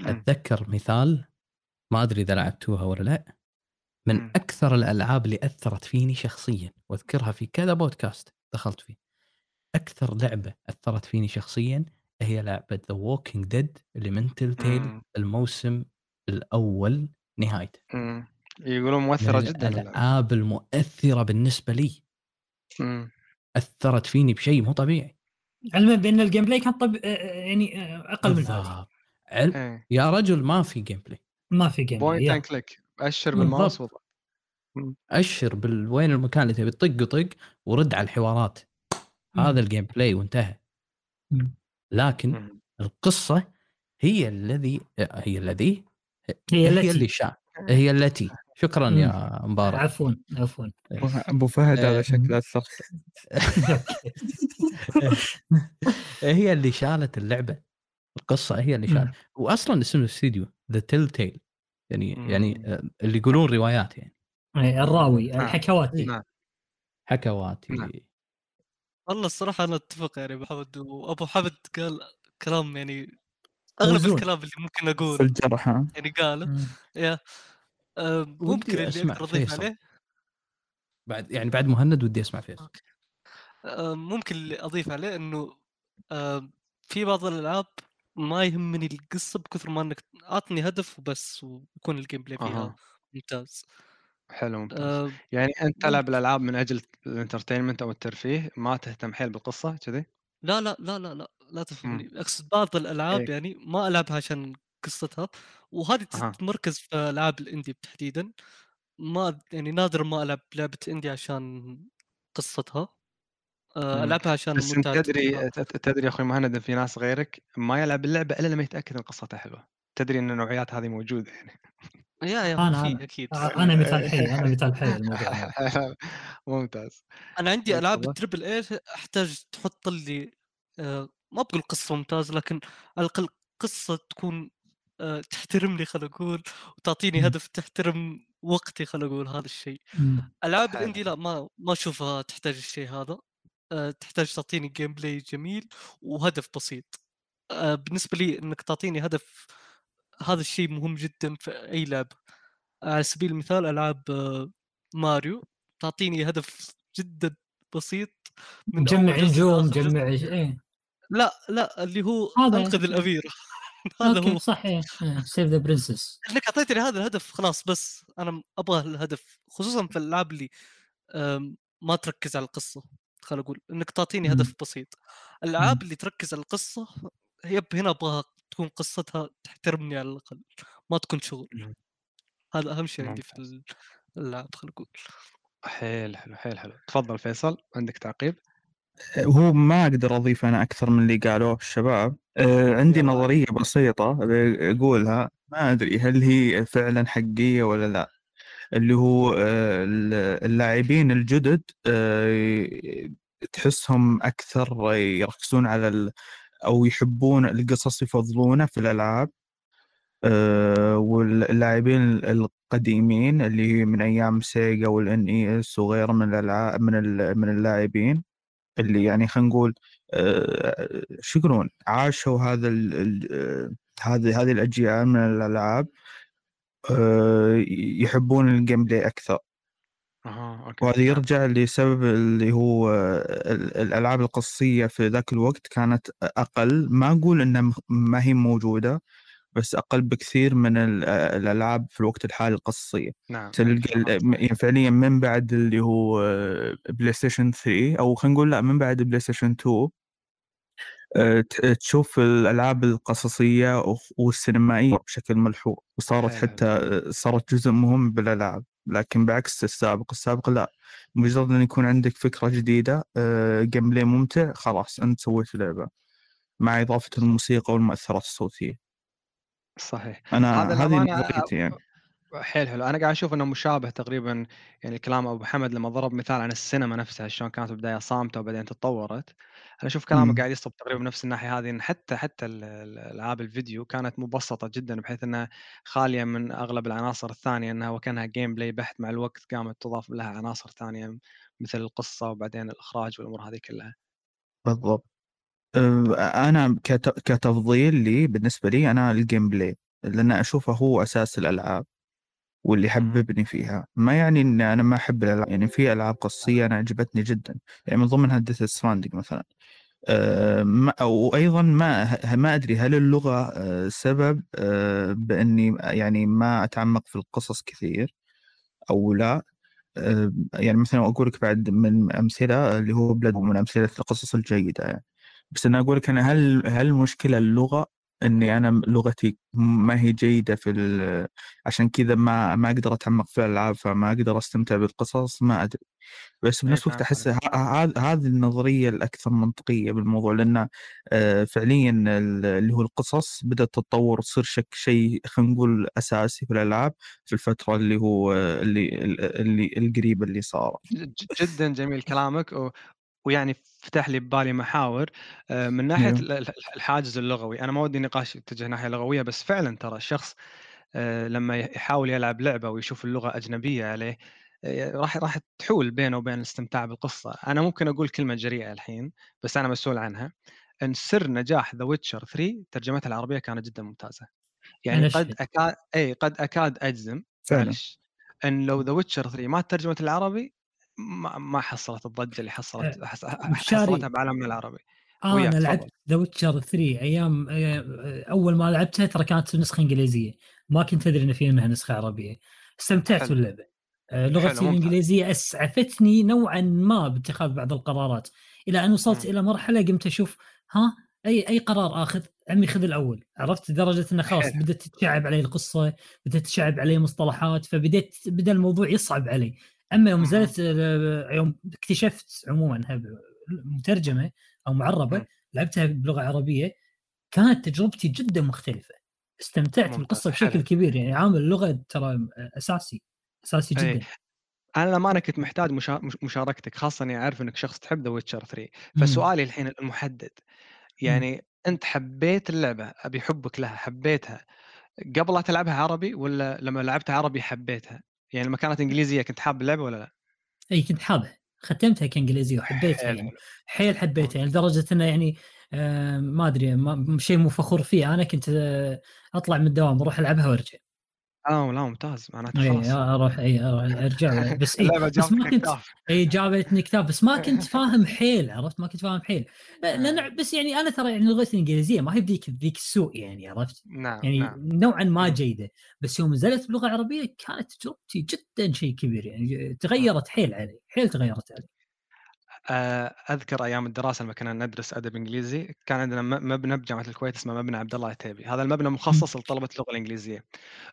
أتذكر مثال ما أدري إذا لعبتوها ولا لا من. أكثر الألعاب اللي أثرت فيني شخصيا وأذكرها في كذا بودكاست دخلت فيه أكثر لعبة أثرت فيني شخصيا هي لعبة The Walking Dead اللي من Telltale. الموسم الأول نهايته. يقولون من مؤثره جدا اللعبة. الألعاب المؤثرة بالنسبة لي. أثرت فيني بشيء مو طبيعي علما بأن ال gameplay كان طب... آه، يعني آه، أقل من هذه بالضبط. عل... إيه يا رجل ما في gameplay ما في game point and click. أشر بالماوس. أشر بال... وين المكان اللي تبي تطق وطق ورد على الحوارات. هذا ال gameplay وانتهى. مم. لكن مم. القصة هي الذي هي الذي هي هي التي. اللي شاء هي التي. شكرا يا مبارك. عفوا عفوا. ابو فهد هذا شكله أثر. <laughs> هي اللي شالت اللعبة. القصة هي اللي شالت واصلا اسم الاستديو ذا تيل تيل يعني مم. يعني آه، اللي يقولون روايات يعني إيه، الراوي نعم. الحكواتي نعم حكواتي نعم. والله الصراحة أنا أتفق يعني ابو حمد وأبو حمد قال كلام يعني أغلب موزون. الكلام اللي ممكن في أقول الجرح يعني قاله مم. يا آه، ممكن اللي أقدر أضيف. عليه بعد يعني بعد مهند ودي أسمع فيصل آه، ممكن اللي أضيف عليه إنه في بعض الألعاب ما يهمني القصة بكثر ما إنك أعطني هدف وبس ويكون ال gameplay فيها أها ممتاز حلو ممتاز آه، يعني أنت تلعب. الألعاب من أجل ال entertainment أو الترفيه ما تهتم حيل بالقصة كذي لا لا لا لا لا لا. تفهمني أقصد بعض الألعاب إيه. يعني ما ألعبها عشان قصتها وهذه أها. تتمركز في ألعاب ال indie تحديدا ما يعني نادر ما ألعب لعبة إندي عشان قصتها آه،. العبها عشان بس أنت تدري تدري يا أخوي مهند إن في ناس غيرك ما يلعب اللعبة إلا لما يتأكد إن قصتها حلوة تدري إن النوعيات هذه موجودة يعني <laughs> يا يا أنا. أكيد آه، أنا مثال حي أنا مثال حي الموضوع. <laughs> ممتاز أنا عندي ألعاب. التربل اي أحتاج تحط لي آه، ما بقول قصة ممتاز لكن على الأقل قصة تكون آه، تحترمني خل أقول وتعطيني. هدف تحترم وقتي خل أقول هذا الشيء. ألعاب. ال indie لا ما ما أشوفها تحتاج الشيء هذا آه، تحتاج تعطيني gameplay جميل وهدف بسيط. آه، بالنسبة لي إنك تعطيني هدف هذا الشيء مهم جدا في أي لعبة. على سبيل المثال ألعاب آه، ماريو تعطيني هدف جدا بسيط من جمع نجوم. جمع إيه. لا لا اللي هو هذا- أنقذ الأميرة. <laughs> هذا هو. صح سيف ذا برنسس إنك أعطيتني هذا الهدف خلاص بس أنا أبغى الهدف خصوصا في الألعاب اللي ما تركز على القصة. خل أقول إنك تعطيني مم. هدف بسيط. الألعاب اللي تركز على القصة يب هنا ابغاها تكون قصتها تحترمني على الأقل ما تكون شغل. مم. هذا أهم شيء عندي في ال- الألعاب خل أقول حيل حلو حيل حلو. تفضل فيصل عندك تعقيب؟ هو ما أقدر أضيف أنا أكثر من اللي قالوه الشباب. آه، عندي. نظرية بسيطة أقولها ما أدري هل هي فعلا حقيقية ولا لا. اللي هو آه، اللاعبين الجدد آه، تحسهم أكثر يركزون على ال... أو يحبون القصص يفضلونه في الألعاب. آه، واللاعبين القديمين اللي من أيام سيجا وال NES وغيره من الالعاب من ال- من اللاعبين اللي يعني خلينا نقول آه، شو يقولون عاشوا هذا ال- آه، هذه هذه الأجيال من الألعاب آه، يحبون ال gameplay أكثر. أها okay. وهذا يرجع لسبب اللي هو ال- الألعاب القصية في ذاك الوقت كانت أقل. ما أقول إنها ما هي موجودة بس أقل بكثير من ال- الألعاب في الوقت الحالي القصية. نعم تلقى ال- يعني فعليا من بعد اللي هو بلاي ستيشن 3 أو خلينا نقول لا من بعد بلاي ستيشن 2 آه، ت- تشوف الألعاب القصصية والسينمائية بشكل ملحوظ. وصارت. حتى آه، صارت جزء مهم بالألعاب. لكن بعكس السابق السابق لا. مجرد أن يكون عندك فكرة جديدة gameplay ممتع خلاص أنت سويت لعبة مع إضافة الموسيقى والمؤثرات الصوتية. صحيح. أنا هذه نظريتي يعني. حيل حلو. أنا قاعد أشوف إنه مشابه تقريبا يعني كلام أبو حمد لما ضرب مثال عن السينما نفسها شلون كانت بدايه صامتة وبعدين تطورت. أنا أشوف كلامه مم. قاعد يصب تقريبا بنفس الناحية هذه إن حتى حتى ال- ال- الألعاب الفيديو كانت مبسطة جدا بحيث إنها خالية من أغلب العناصر الثانية إنها وكأنها gameplay بحت مع الوقت قامت تضاف لها عناصر ثانية مثل القصة وبعدين الإخراج والأمور هذه كلها. بالضبط. أنا كت- كتفضيل لي بالنسبة لي أنا ال gameplay لأن أشوفه هو أساس الألعاب واللي حببني فيها. ما يعني ان أنا ما أحب الألعاب يعني في ألعاب قصية أنا عجبتني جدا يعني من ضمنها ديث ستراندنج مثلا. وأيضا ما ما أدري هل اللغة أه، سبب أه، بأني يعني ما أتعمق في القصص كثير أو لا. يعني مثلا أقول لك بعد من أمثلة اللي هو بلاد من أمثلة القصص الجيدة يعني. بس أنا أقول لك أنا هل هل المشكلة اللغة إني أنا لغتي ما هي جيدة في عشان كذا ما ما أقدر أتعمق في الألعاب فما أقدر أستمتع بالقصص ما أدري بس بنفس الوقت أحس هذه النظرية الأكثر منطقية بالموضوع لأن آه، فعليا ال- اللي هو القصص بدأت تتطور وتصير شك شيء خلينا نقول أساسي في الألعاب في الفترة اللي هو آه، اللي اللي القريبة اللي صارت جدا جميل كلامك. ويعني فتح لي ببالي محاور آه، من ناحية ال- الحاجز اللغوي. أنا ما ودي نقاش يتجه ناحية لغوية بس فعلا ترى الشخص آه، لما يحاول يلعب لعبة ويشوف اللغة أجنبية عليه آه، راح راح تحول بينه وبين الاستمتاع بالقصة. أنا ممكن أقول كلمة جريئة الحين بس أنا مسؤول عنها. إن سر نجاح ذا ويتشر 3 ترجمتها العربية كانت جدا ممتازة. يعني قد. اكاد إي قد أكاد أجزم فعلا. معلش إن لو ذا ويتشر 3 ما ترجمت العربي ما, ما حصلت الضجة اللي حصلت حص- مشاري. حصلتها بعالمنا العربي آه أنا. لعبت ذا ويتشر 3 أيام آه، أول ما لعبتها ترى كانت نسخة إنجليزية ما كنت أدري إن في منها نسخة عربية استمتعت حلو. باللعبة آه، لغتي. الإنجليزية أسعفتني نوعا ما باتخاذ بعض القرارات إلى أن وصلت مم. إلى مرحلة قمت أشوف ها أي أي قرار آخذ عمي خذ الأول عرفت لدرجة إنه خلاص. بدأت تتشعب علي القصة بدأت تتشعب علي مصطلحات فبديت بدأ الموضوع يصعب علي أما يوم مم. نزلت آه، يوم اكتشفت عموما انها مترجمه أو معربة مم. لعبتها بلغة عربية كانت تجربتي جدا مختلفة استمتعت بالقصة حلو. بشكل كبير يعني عامل اللغة ترى أساسي أساسي إيه. جدا أنا لما أنا كنت محتاج مشا... مش- مشاركتك خاصة إني أعرف إنك شخص تحب ذا ويتشر 3 مم. فسؤالي الحين المحدد يعني أنت حبيت اللعبة أبي حبك لها حبيتها قبل لا تلعبها عربي ولا لما لعبتها عربي حبيتها يعني لما كانت إنجليزية كنت حاب اللعبة ولا لا؟ اي كنت حابها. ختمتها كإنجليزية وحبيتها يعني. حيل حبيتها يعني لدرجة إنه يعني آه ما أدري شيء مو فخور فيه. أنا كنت آه أطلع من الدوام أروح ألعبها وأرجع. لا لا ممتاز معناته اي خلاص. أروح اي أروح أرجع بس <laughs> اي بس ما كنت اي جابتني كتاب بس ما كنت <laughs> فاهم حيل عرفت؟ ما كنت فاهم حيل. لأن بس يعني أنا ترى يعني لغتي الإنجليزية ما هي بديك ذيك السوء يعني عرفت؟ نعم يعني نعم. نوعا ما. جيدة. بس يوم نزلت بلغه عربيه كانت تجربتي جدا شيء كبير يعني تغيرت حيل علي حيل تغيرت علي. آه، أذكر أيام الدراسة لما كنا ندرس أدب إنجليزي كان عندنا مبنى بجامعة الكويت اسمه مبنى عبد الله العتيبي هذا المبنى مخصص لطلبة اللغة الإنجليزية.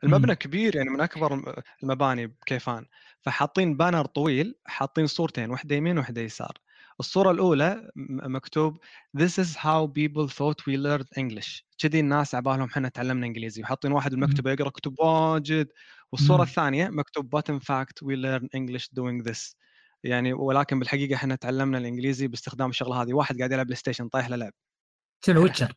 المبنى كبير يعني من أكبر الم- المباني بكيفان. فحاطين بانر طويل حاطين صورتين واحدة يمين واحدة يسار. الصورة الأولى مكتوب This is how people thought we learned English. كذي الناس عبالهم إحنا تعلمنا إنجليزي. وحاطين واحد بالمكتبة يقرأ كتب واجد. والصورة. الثانية مكتوب but in fact we learn English doing this. يعني ولكن بالحقيقة إحنا تعلمنا الإنجليزي باستخدام الشغلة هذه واحد قاعد يلعب بلاي ستيشن طايح له لعب شنو ويتشر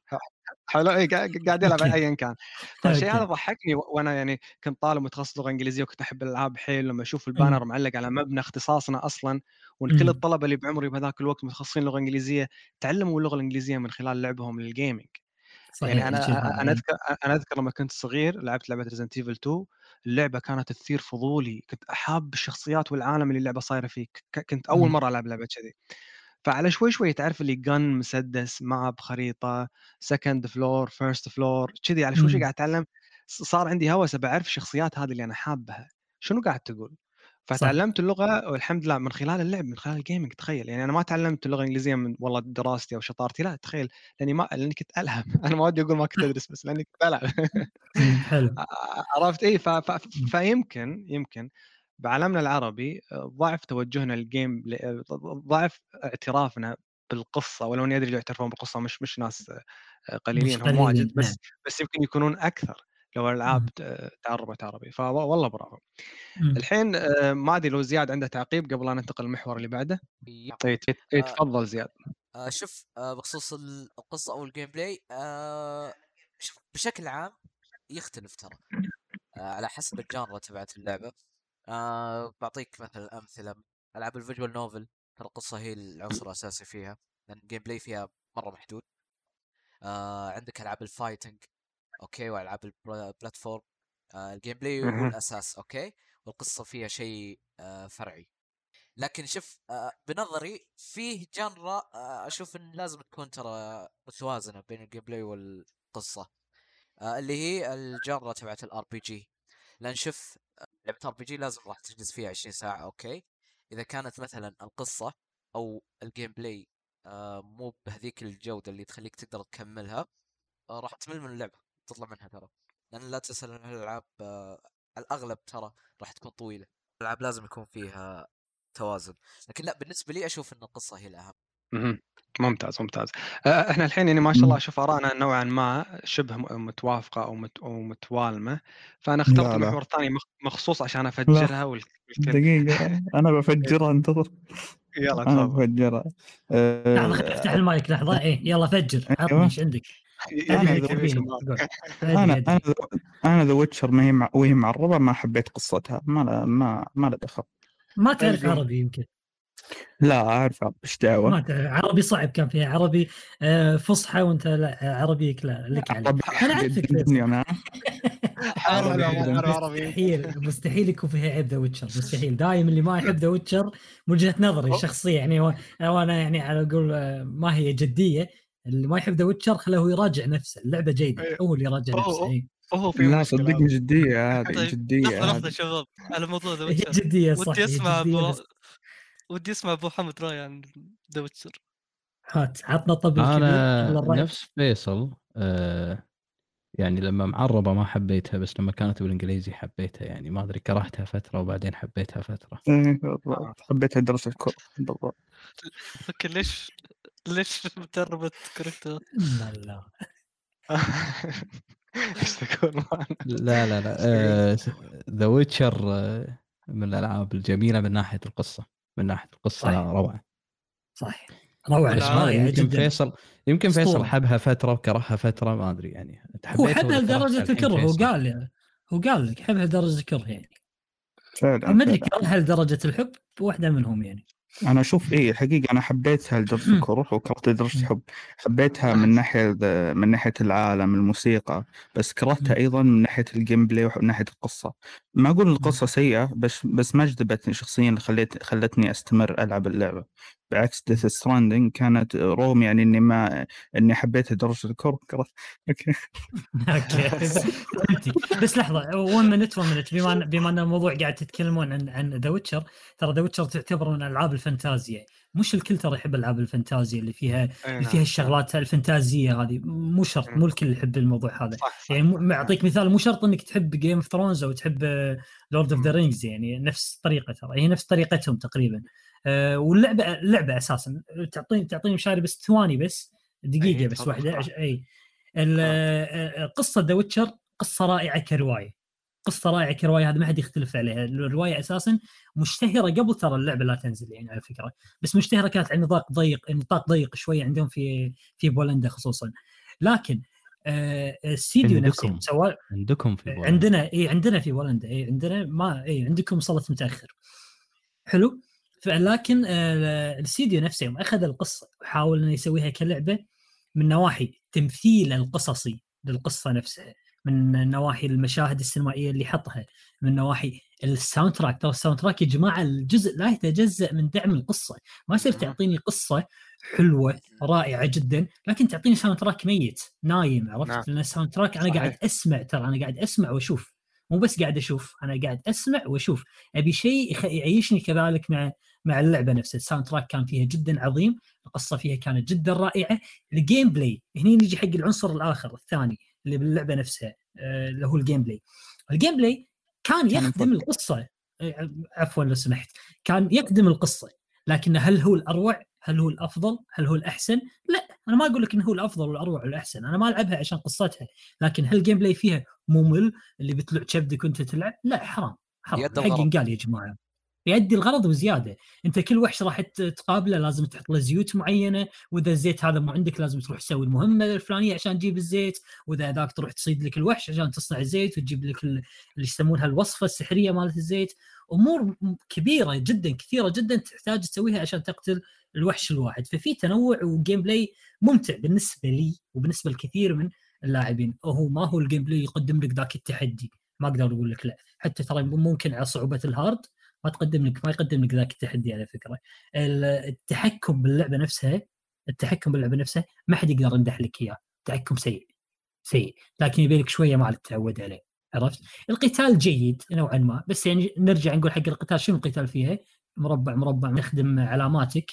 حلو اي قاعد يلعب. <laughs> ايا كان فالشيء. هذا ضحكني وأنا يعني كنت طالب متخصص لغة إنجليزية وكنت أحب الألعاب حيل لما أشوف ال banner معلق على مبنى اختصاصنا أصلا وإن كل مم. الطلبة اللي بعمري بهذاك الوقت متخصصين لغة إنجليزية تعلموا اللغة الإنجليزية من خلال لعبهم لل gaming صحيح يعني أنا. أنا أذكر أنا أذكر لما كنت صغير لعبت لعبة ريزنت ايفل 2 اللعبة كانت تثير فضولي كنت حاب الشخصيات والعالم اللي اللعبة صايرة فيه كنت أول. مرة ألعب لعبة كذي فعلى شوي شوي تعرف اللي جن مسدس map خريطة second floor first floor كذي على شوي شوي. قاعد أتعلم صار عندي هوس بعرف الشخصيات هذه اللي أنا حابها شنو قاعد تقول فتعلمت اللغة والحمد لله من خلال اللعب من خلال ال gaming تخيل. يعني أنا ما تعلمت اللغة الإنجليزية من والله دراستي أو شطارتي لا تخيل. لأني ما لأني كنت ألعب. <laughs> أنا ما ودي أقول ما كنت أدرس بس لأني كنت ألعب. حلو. <laughs> عرفت؟ إي ف... ف... فيمكن يمكن بعالمنا العربي ضعف توجهنا للجيم ضعف اعترافنا بالقصة ولو إني أدري يعترفون بالقصة مش مش ناس قليلين هم قليلين، واجد بس نعم. بس يمكن يكونون أكثر. لو الألعاب تعربت عربي فوالله برافو مم. الحين آه، ما أدري لو زياد عنده تعقيب قبل لا ننتقل للمحور اللي بعده. طيب إيه، آه. تفضل زياد آه شوف آه بخصوص ال- القصة أو ال gameplay آه شوف بشكل عام يختلف ترى آه على حسب ال genre تبعت اللعبة آه بعطيك مثلا أمثلة ألعاب ال visual novel ترى القصة هي العنصر الأساسي فيها لأن ال gameplay فيها مرة محدود آه عندك ألعاب ال fighting okay وألعاب ال platform ال gameplay هو. الأساس okay؟ والقصة فيها شيء آه فرعي. لكن شوف آه بنظري فيه genre آه أشوف إن لازم تكون ترى متوازنة بين ال gameplay والقصة اللي هي ال genre تبعت ال RPG لأن شوف لعبة RPG لازم راح تجلس فيها 20 ساعة أوكي؟ إذا كانت مثلا القصة أو ال gameplay مو بهذيك الجودة اللي تخليك تقدر تكملها راح تمل من اللعبة. تطلع منها ترى. لأن لا تنسى إن الألعاب الأغلب ترى راح تكون طويلة. الألعاب لازم يكون فيها توازن. لكن لا بالنسبة لي أشوف إن القصة هي الأهم. ممتاز ممتاز. آه، إحنا الحين يعني ما شاء الله أشوف آرائنا نوعا ما شبه متوافقة أو مت- أو متوالمة. فأنا اخترت الثاني مخ- مخصوص عشان أفجرها والكل. دقيقة أنا بفجرها <laughs> انتظر. يلا تفضل. بفجرها. لحظة أه افتح المايك لحظة. إيه يلا فجر. أيوة. عطني إيش عندك؟ قول. أنا أدري. أنا ذا ويتشر ما هي مع... وهي معربة ما حبيت قصتها. ما لا ما ما له دخل. ما تعرف القم. عربي يمكن. لا أعرف إيش ما دعوة تعرف عربي صعب كان فيها. عربي آه، فصحى وأنت لا عربيك لا لك عربي أنا اعرفك <laughs> عربي عربي. مستحيل مستحيل يكون فيها عيب ذا ويتشر مستحيل. دايم اللي ما يحب ذا ويتشر من وجهة نظري الشخصيه يعني وأنا يعني على أقول آه، ما هي جدية اللي ما يحب ذا ويتشر خليه يراجع نفسه اللعبة جيدة إيه. هو اللي يراجع أوه، نفسه أوه. إيه. هو في لا. صدقني جدية هذه طيب جدية لحظه لحظه شباب على موضوع ذا <laughs> ويتشر جدية صح ودي أسمع أبو ودي أسمع أبو حمد رأي عن ذا ويتشر هات عطنا الكبير أنا. نفس فيصل آه يعني لما معربة ما حبيتها بس لما كانت بالإنجليزي حبيتها يعني ما أدري كرهتها فترة وبعدين حبيتها فترة إيه، بالضبط حبيت ادرس الكرة بالضبط فكر ليش ليش متربت كاركتر <laughs> لا لا. إيش تقول؟ لا لا لا. ذا ويتشر من الألعاب الجميلة من ناحية القصة من ناحية القصة صحيح. روعة. صح روعة يمكن جدا. فيصل يمكن فيصل. حبها فترة وكرهها فترة ما أدري يعني. هو حبها لدرجة الكره هو؟ قال يعني هو قال لك حبها لدرجة الكره يعني. فعلا ما أدري. كرهها لدرجه الحب؟ واحدة منهم يعني. أنا أشوف إيه الحقيقة أنا حبيتها لدرجة الكره وكرهت لدرجة حب حبيتها من ناحية من ناحية العالم الموسيقى بس كرهتها أيضا من ناحية ال gameplay ومن ناحية القصة. ما أقول القصة سيئة بس بس ما جذبتني شخصيا خليت خلتني أستمر ألعب اللعبة. بعكس ديث ستراندنج كانت رغم يعني إني ما إني حبيتها لدرجه الكره أوكي. <laughs> أوكي. بس لحظة 1 minute 1 minute بما إن بما إن الموضوع قاعد تتكلمون عن عن ذا ويتشر ترى ذا ويتشر تعتبر من ألعاب الفانتازيا. مش الكل ترى يحب ألعاب الفانتازيا اللي فيها اللي فيها نعم. الشغلات الفانتازية هذه. مو شرط مو الكل يحب الموضوع هذا. يعني اعطيك مثال مو شرط إنك تحب جيم اوف ثرونز أو تحب لورد اوف ذا. رينجز يعني نفس الطريقة ترى. هي نفس طريقتهم تقريبا. آه، واللعبة اللعبه أساسا. تعطيني تعطيني مشاري بس ثواني بس دقيقة أي، بس واحدة اي آه، قصة ذا ويتشر قصة رائعة كرواية. قصة رائعة كرواية هذا ما حد يختلف عليها. الرواية أساسا مشتهرة قبل ترى اللعبة لا تنزل يعني على فكرة بس مشتهرة كانت على نطاق ضيق نطاق ضيق شوية عندهم في في بولندا خصوصا. لكن آه، الاستديو نفسه عندكم. سواء عندكم في بولندا. عندنا اي عندنا في بولندا اي عندنا ما اي عندكم وصلت متأخر. حلو. لكن الاستديو نفسه يوم أخذ القصة وحاول إنه يسويها كلعبة من نواحي تمثيل القصصي للقصة نفسها من نواحي المشاهد السينمائية اللي حطها من نواحي ال soundtrack ترى ال soundtrack يا جماعة جزء لا يتجزأ من دعم القصة ما يصير. تعطيني قصة حلوة رائعة جدا لكن تعطيني soundtrack ميت نايم نعم. عرفت لأن ال soundtrack أنا صحيح. قاعد أسمع ترى أنا قاعد أسمع وأشوف مو بس قاعد أشوف أنا قاعد أسمع وأشوف أبي شيء يعيشني كذلك مع مع اللعبة نفسها ال soundtrack كان فيها جدا عظيم القصة فيها كانت جدا رائعة ال gameplay هني نجي حق العنصر الآخر الثاني اللي باللعبة نفسها آه، اللي هو ال gameplay ال gameplay كان يخدم. القصة آه، عفوا لو سمحت كان يخدم القصة لكن هل هو الأروع؟ هل هو الأفضل؟ هل هو الأحسن؟ لا أنا ما أقول لك إنه هو الأفضل والأروع والأحسن، أنا ما ألعبها عشان قصتها، لكن هل ال gameplay فيها ممل اللي بتلوع كبدك وانت تلعب؟ لا حرام حرام حق. ينقال يا جماعة يؤدي الغرض وزيادة، انت كل وحش راح تقابله لازم تحط له زيوت معينة، وإذا الزيت هذا مو عندك لازم تروح تسوي المهمة الفلانية عشان تجيب الزيت، وإذا ذاك تروح تصيد لك الوحش عشان تصنع الزيت وتجيب لك ال- اللي يسمونها الوصفة السحرية مالت الزيت، أمور كبيرة جدا كثيرة جدا تحتاج تسويها عشان تقتل الوحش الواحد ففي تنوع و gameplay ممتع بالنسبة لي وبالنسبة لكثير من اللاعبين. وهو ما هو ال gameplay يقدم لك ذاك التحدي. ما أقدر أقول لك لا. حتى ترى ممكن على صعوبة ال hard ما تقدم لك ما يقدم لك ذاك التحدي على فكرة. ال- التحكم باللعبة نفسها التحكم باللعبة نفسها ما حد يقدر يمدح لك إياه. تحكم سيء. سيء. لكن يبي لك شوية لما تتعود عليه. عرفت؟ القتال جيد نوعا ما. بس يعني نرجع نقول حق القتال شنو القتال فيها؟ مربع مربع نخدم علاماتك.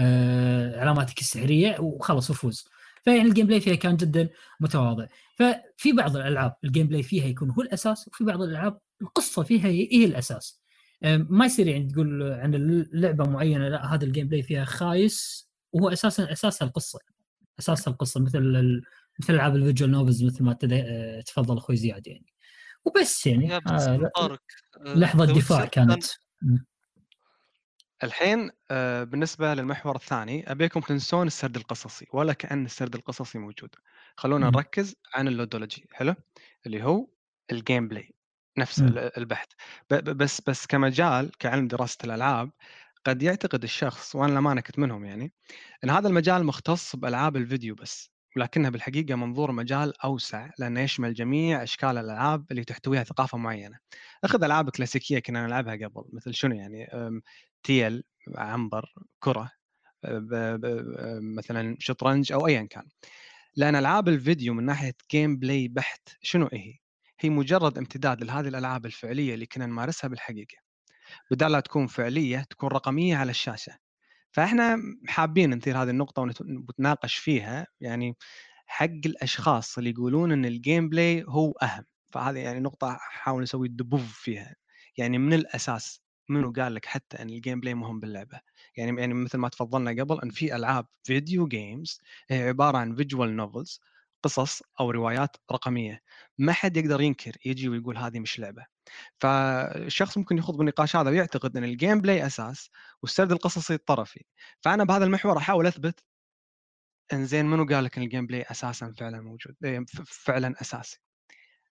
آه علاماتك السحرية وخلص وفوز. فيعني ال gameplay فيها كان جدا متواضع. ففي بعض الألعاب ال gameplay فيها يكون هو الأساس وفي بعض الألعاب القصة فيها هي, الأساس. ما يصير يعني تقول عن اللعبة معينة لا هذا ال gameplay فيها خايس وهو أساسا اساسها القصة. اساسها القصة مثل ال- مثل ألعاب ال visual novels مثل ما تفضل أخوي زياد يعني. وبس يعني آه آه، لحظة دفاع كانت. الحين آه، بالنسبة للمحور الثاني أبيكم تنسون السرد القصصي ولا كأن السرد القصصي موجود خلونا مم. نركز عن ال ludology حلو اللي هو ال gameplay مم. ال- البحث بس بس كمجال كعلم دراسة الألعاب قد يعتقد الشخص وأنا للامانه كنت منهم يعني إن هذا المجال مختص بألعاب الفيديو بس ولكنها بالحقيقة منظور مجال أوسع لأنه يشمل جميع أشكال الألعاب اللي تحتويها ثقافة معينة. أخذ ألعاب كلاسيكية كنا نلعبها قبل مثل شنو يعني تيل عنبر كرة ب- ب- مثلا شطرنج أو ايا كان. لأن ألعاب الفيديو من ناحية gameplay بحت شنو هي؟ هي مجرد امتداد لهذه الألعاب الفعلية اللي كنا نمارسها بالحقيقة. بدال لا تكون فعلية تكون رقمية على الشاشة. فإحنا حابين نثير هذه النقطة ونت- ونتناقش فيها يعني حق الأشخاص اللي يقولون إن ال gameplay هو أهم فهذه يعني نقطة حاول نسوي debunk فيها يعني من الأساس منو قال لك حتى إن ال gameplay مهم باللعبة. يعني يعني مثل ما تفضلنا قبل إن في ألعاب video games هي عبارة عن visual novels قصص أو روايات رقمية. ما حد يقدر ينكر يجي ويقول هذه مش لعبة. فالشخص ممكن يخوض بالنقاش هذا ويعتقد إن ال gameplay أساس والسرد القصصي الطرفي. فأنا بهذا المحور أحاول أثبت إن زين منو قال لك إن ال gameplay أساسا فعلا موجود ف- فعلا أساسي.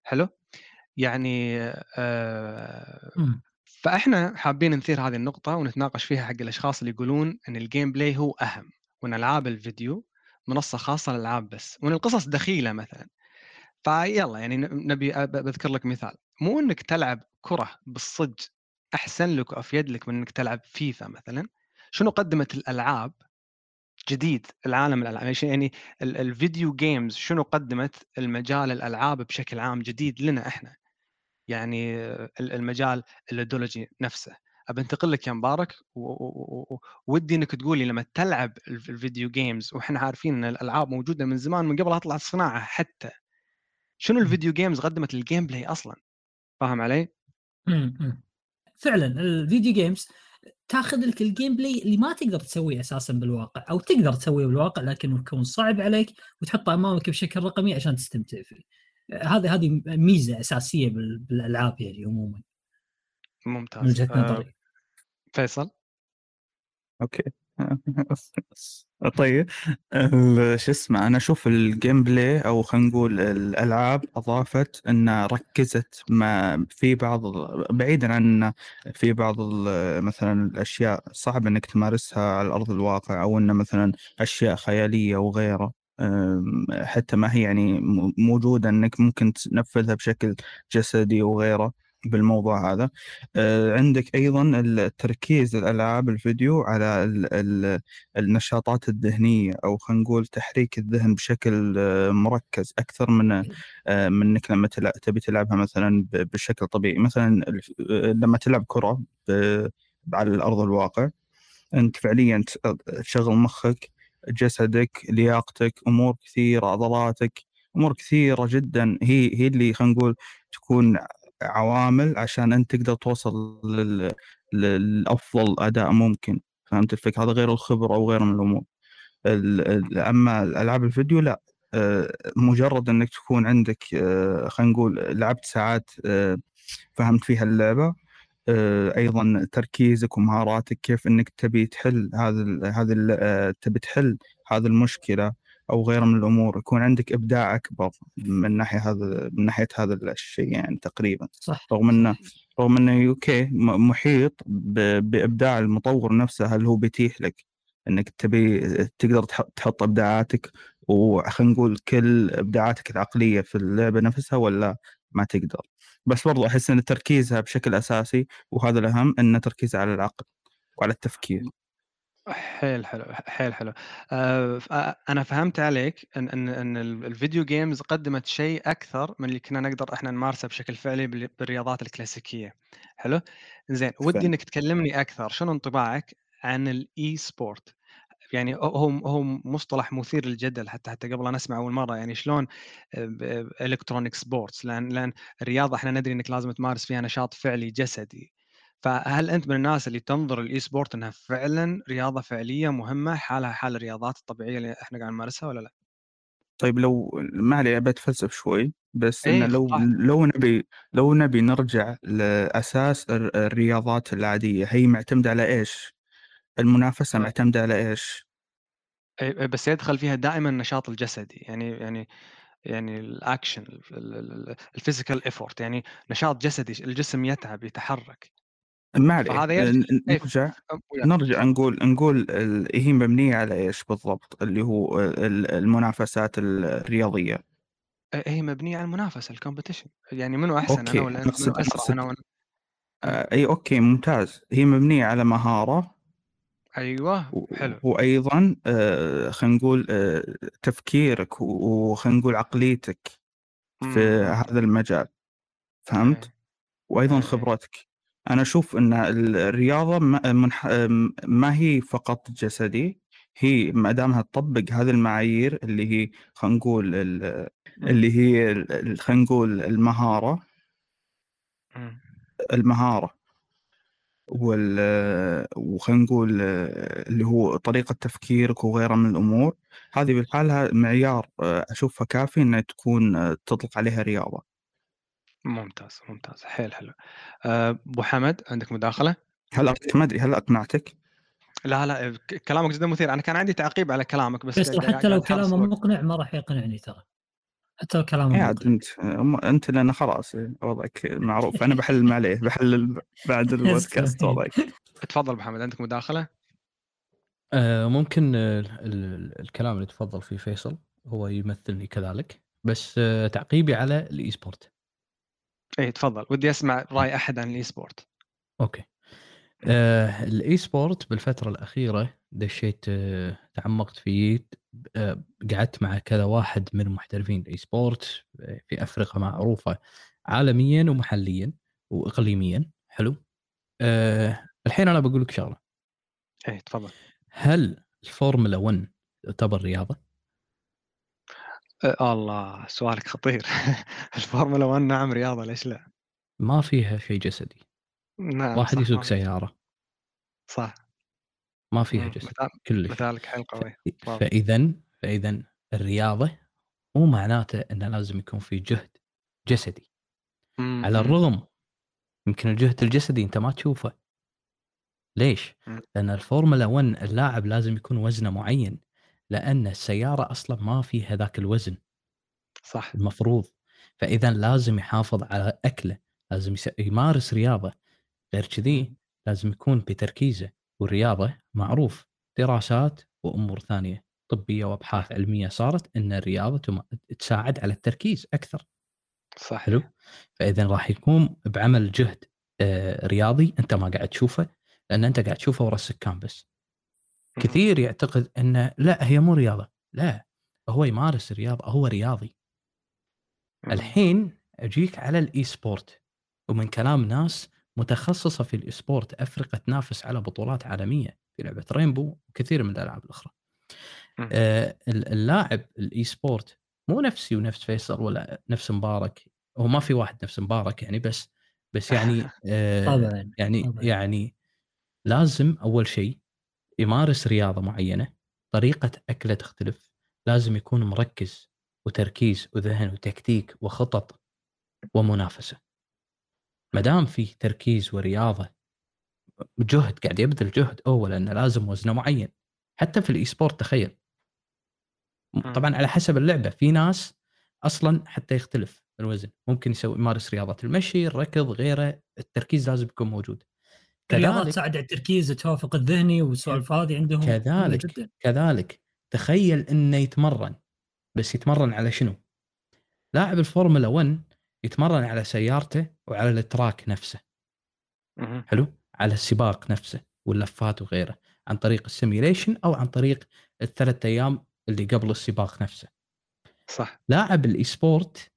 حلو؟ يعني آه مم. فإحنا حابين نثير هذه النقطة ونتناقش فيها حق الأشخاص اللي يقولون إن ال gameplay هو أهم وإن ألعاب الفيديو منصة خاصة للألعاب بس وإن القصص دخيلة مثلا. فيلا يعني نبي بذكر لك مثال. مو إنك تلعب كرة بالصج أحسن لك وافيد لك من إنك تلعب فيفا مثلا. شنو قدمت الألعاب جديد العالم الألعاب؟ يعني يعني ال- ال video games شنو قدمت المجال الألعاب بشكل عام جديد لنا إحنا؟ يعني ال- المجال ال ludology نفسه. ابى أنتقل لك يا مبارك ودي إنك تقول لي لما تلعب الف- ال video games وإحنا عارفين إن الألعاب موجودة من زمان من قبل لا تطلع الصناعة حتى. شنو ال video games قدمت لل gameplay أصلا؟ فاهم علي؟ فعلا ال video games تاخذ لك ال gameplay اللي ما تقدر تسويه أساسا بالواقع أو تقدر تسويه بالواقع لكن يكون صعب عليك وتحطه أمامك بشكل رقمي عشان تستمتع فيه. هذه هذه ميزة أساسية بال- بالألعاب يعني عموما. من ممتاز وجهة آه، نظري. فيصل؟ okay. <laughs> طيب. شو اسمه أنا أشوف ال gameplay أو خلينا نقول الألعاب أضافت انها ركزت ما في بعض بعيدا عن في بعض ال- مثلا الأشياء صعب إنك تمارسها على أرض الواقع أو انه مثلا أشياء خيالية وغيره. حتى ما هي يعني موجودة إنك ممكن تنفذها بشكل جسدي وغيره بالموضوع هذا. آه، عندك أيضا التركيز الالعاب الفيديو على ال ال النشاطات الذهنية أو خلينا نقول تحريك الذهن بشكل آه، مركز أكثر من آه، من انك لما تبي تلعبها مثلا بشكل طبيعي. مثلا لما تلعب كرة على الأرض الواقع أنت فعليا تشغل مخك جسدك لياقتك أمور كثيرة عضلاتك أمور كثيرة جدا. هي هي اللي خلينا نقول تكون عوامل عشان أنت تقدر توصل لل... للأفضل أداء ممكن. فهمت الفكرة؟ هذا غير الخبرة وغيره من الأمور. ال... ال- أما الالعاب الفيديو لا. آه، مجرد أنك تكون عندك آه، خلينا نقول لعبت ساعات آه، فهمت فيها اللعبة أيضا تركيزك ومهاراتك كيف إنك تبي تحل هذا هذا آه، تبي تحل هذه المشكلة أو غيره من الأمور. يكون عندك إبداع أكبر من ناحية هذا من ناحية هذا الشيء يعني تقريبا. صح. رغم إنه رغم إنه okay م- محيط بإبداع المطور نفسه هل هو بيتيح لك إنك تبي تقدر تح- تحط إبداعاتك؟ وخلينا نقول كل إبداعاتك العقلية في اللعبة نفسها ولا ما تقدر؟ بس برضو أحس إن تركيزها بشكل أساسي وهذا الأهم إن تركيزها على العقل وعلى التفكير. حيل حلو حيل حلو. آه، آه، أنا فهمت عليك إن إن إن ال- video games قدمت شيء أكثر من اللي كنا نقدر إحنا نمارسه بشكل فعلي بال- بالرياضات الكلاسيكية. حلو؟ زين ودي. إنك تكلمني أكثر شنو انطباعك عن ال e-sport يعني هو هو مصطلح مثير للجدل حتى حتى قبل أن اسمع اول مرة يعني شلون electronic sports لأن لأن الرياضة إحنا ندري إنك لازم تمارس فيها نشاط فعلي جسدي فهل أنت من الناس اللي تنظر ال e-sport إنها فعلا رياضة فعلية مهمة حالها حال الرياضات الطبيعية اللي إحنا قاعد نمارسها ولا لأ؟ طيب لو ما علي بتفلسف شوي بس إيه، انه لو خلاص. لو نبي لو نبي نرجع لأساس الر- الرياضات العادية هي معتمدة على إيش؟ المنافسة آه. معتمدة على إيش؟ إيه، بس يدخل فيها دائما النشاط الجسدي يعني يعني يعني ال action ال physical effort يعني نشاط جسدي الجسم يتعب يتحرك ما عليه فهذا نرجع. نرجع نقول نقول هي مبنية على إيش بالضبط؟ اللي هو ال- المنافسات الرياضية هي مبنية على المنافسة ال competition يعني منو أحسن okay، أنا ولا أنت أنا ولا أي okay ممتاز هي مبنية على مهارة أيوه و- حلو وأيضا آه، خلينا نقول آه، تفكيرك وخلينا نقول عقليتك في مم. هذا المجال فهمت؟ إيه. وأيضا إيه، إيه. خبرتك أنا أشوف إن الرياضة ما منح... ما هي فقط جسدي هي ما دامها تطبق هذه المعايير اللي هي خلينا نقول ال- اللي هي خلينا نقول المهارة مم. المهارة وال وخلينا نقول اللي هو طريقة تفكيرك وغيرها من الأمور هذه بالحالة معيار أشوفها كافي إنها تكون تطلق عليها رياضة ممتاز ممتاز حيل حلو آه، أبو حمد عندك مداخلة؟ هل ما أدري هل أقنعتك؟ لا لا كلامك جدا مثير أنا كان عندي تعقيب على كلامك بس بس حتى لو كلامه. مقنع ما راح يقنعني ترى حتى كلام يا عاد أنت أنت لأن خلاص وضعك معروف. أنا بحلل عليه بحلل بعد <laughs> البودكاست وضعك. تفضل محمد عندك مداخلة؟ آه، ممكن ال- الكلام اللي تفضل فيه فيصل هو يمثلني كذلك. بس آه، تعقيبي على ال e-sport اي تفضل. ودي أسمع رأي أحد عن ال e-sport okay. آه ال e-sport بالفترة الأخيرة دشيت آه تعمقت فيه آه قعدت مع كذا واحد من محترفين ال e-sport آه، في أفريقيا معروفة عالميا ومحليا واقليميا. حلو؟ آه الحين أنا بقول لك شغلة. اي تفضل. هل الفورمولا 1 تعتبر رياضة؟ أه الله سؤالك خطير. <laughs> الفورمولا 1 نعم رياضة ليش لا؟ ما فيها شيء جسدي. نعم واحد صح، يسوق سيارة. صح. ما فيها جسد مثال كلش. مثالك حيل قوي. فإذا فإذا الرياضة مو معناته إنه لازم يكون في جهد جسدي. مم، على. الرغم يمكن الجهد الجسدي أنت ما تشوفه. ليش؟ مم. لأن الفورمولا 1 اللاعب لازم يكون وزنه معين لأن السيارة أصلا ما فيها ذاك الوزن. صح. المفروض. فإذا لازم يحافظ على أكله لازم يمارس رياضة. غير كذي لازم يكون بتركيزه والرياضة معروف. دراسات وأمور ثانية طبية وأبحاث علمية صارت إن الرياضة تم- تساعد على التركيز أكثر. صح حلو؟ فاذا راح يكون بعمل جهد آه، رياضي أنت ما قاعد تشوفه لأن أنت قاعد تشوفه ورا السكان بس. كثير يعتقد انه لا هي مو رياضة. لا هو يمارس رياضة هو رياضي. الحين أجيك على ال e-sport ومن كلام ناس متخصصة في ال e-sport افريقيا تنافس على بطولات عالمية في لعبة Rainbow وكثير من الألعاب الأخرى. مم. آه ال- اللاعب ال e-sport مو نفسي ونفس فيصل ولا نفس مبارك هو ما في واحد نفس مبارك يعني بس بس يعني <laughs> آه طبعا يعني طبعاً. يعني لازم أول شيء يمارس رياضة معينة طريقة أكله تختلف لازم يكون مركز وتركيز وذهن وتكتيك وخطط ومنافسة ما دام في تركيز ورياضة جهد قاعد يبذل جهد هو لأنه لازم وزنه معين حتى في ال e-sport تخيل. طبعا على حسب اللعبة في ناس أصلا حتى يختلف الوزن ممكن يسوي يمارس رياضة المشي الركض غيره التركيز لازم يكون موجود الرياضات كذلك تساعد على التركيز التوافق الذهني والسوالف هذه عندهم كذلك جدا كذلك تخيل إنه يتمرن بس يتمرن على شنو؟ لاعب الفورمولا 1 يتمرن على سيارته وعلى ال track نفسه. حلو؟ على السباق نفسه واللفات وغيره عن طريق ال simulation أو عن طريق الثلاث أيام اللي قبل السباق نفسه. صح لاعب ال e-sport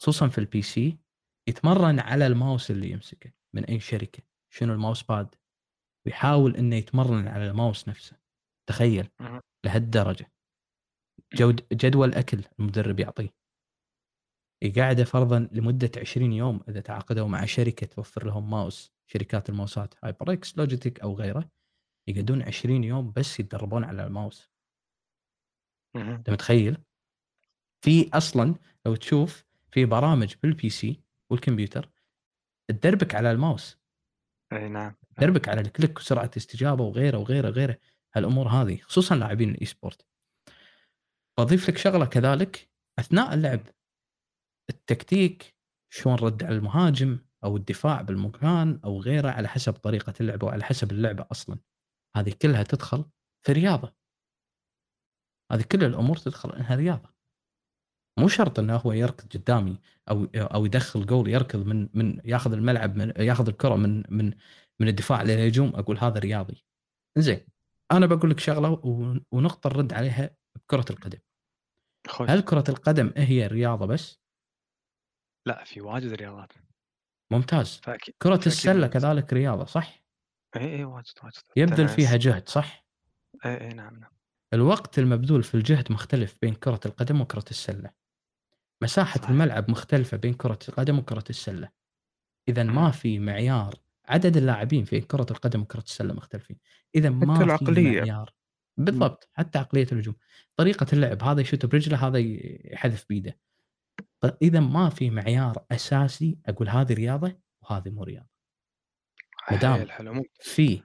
خصوصا في ال PC يتمرن على الماوس اللي يمسكه من أي شركة، شنو ال mouse pad ويحاول إنه يتمرن على الماوس نفسه. تخيل. لهالدرجة. جود جدول أكل المدرب يعطيه. يقعده فرضا لمدة 20 يوم إذا تعاقدوا مع شركة توفر لهم ماوس شركات الماوسات HyperX Logitech أو غيره يقعدون 20 يوم بس يتدربون على الماوس. أنت متخيل؟ في أصلا لو تشوف في برامج بال PC والكمبيوتر تدربك على الماوس. إي نعم. تدربك على ال click وسرعة استجابه وغيره وغيره وغيره. هالأمور هذه خصوصا لاعبين ال e-sport بضيف لك شغلة كذلك أثناء اللعب التكتيك شلون رد على المهاجم أو الدفاع بالمكان أو غيره على حسب طريقة اللعبه وعلى حسب اللعبة أصلا. هذه كلها تدخل في رياضة. هذه كل الأمور تدخل إنها رياضة. مو شرط إنه هو يركض قدامي أو أو يدخل جول يركض من من ياخذ الملعب من ياخذ الكرة من من من الدفاع للهجوم أقول هذا رياضي. زين أنا بقول لك شغلة ونقطة نرد عليها بكرة القدم. خوش. هل كرة القدم هي رياضة بس؟ لا في واجد رياضات. ممتاز. فأكيد كرة فأكيد ممتاز. كذلك رياضة صح؟ اي اي واجد واجد. يبذل. فيها جهد صح؟ اي اي نعم نعم. الوقت المبذول في الجهد مختلف بين كرة القدم وكرة السلة. مساحة صحيح. الملعب مختلفة بين كرة القدم وكرة السلة. إذا ما مم. في معيار عدد اللاعبين في كرة القدم وكرة السلة مختلفين. إذا ما في العقلية. معيار بالضبط حتى عقلية الهجوم. طريقة اللعب هذا يشوت برجله هذا يحذف بيده. اذا ما في معيار أساسي أقول هذه رياضة وهذه مو رياضة. حلو مو في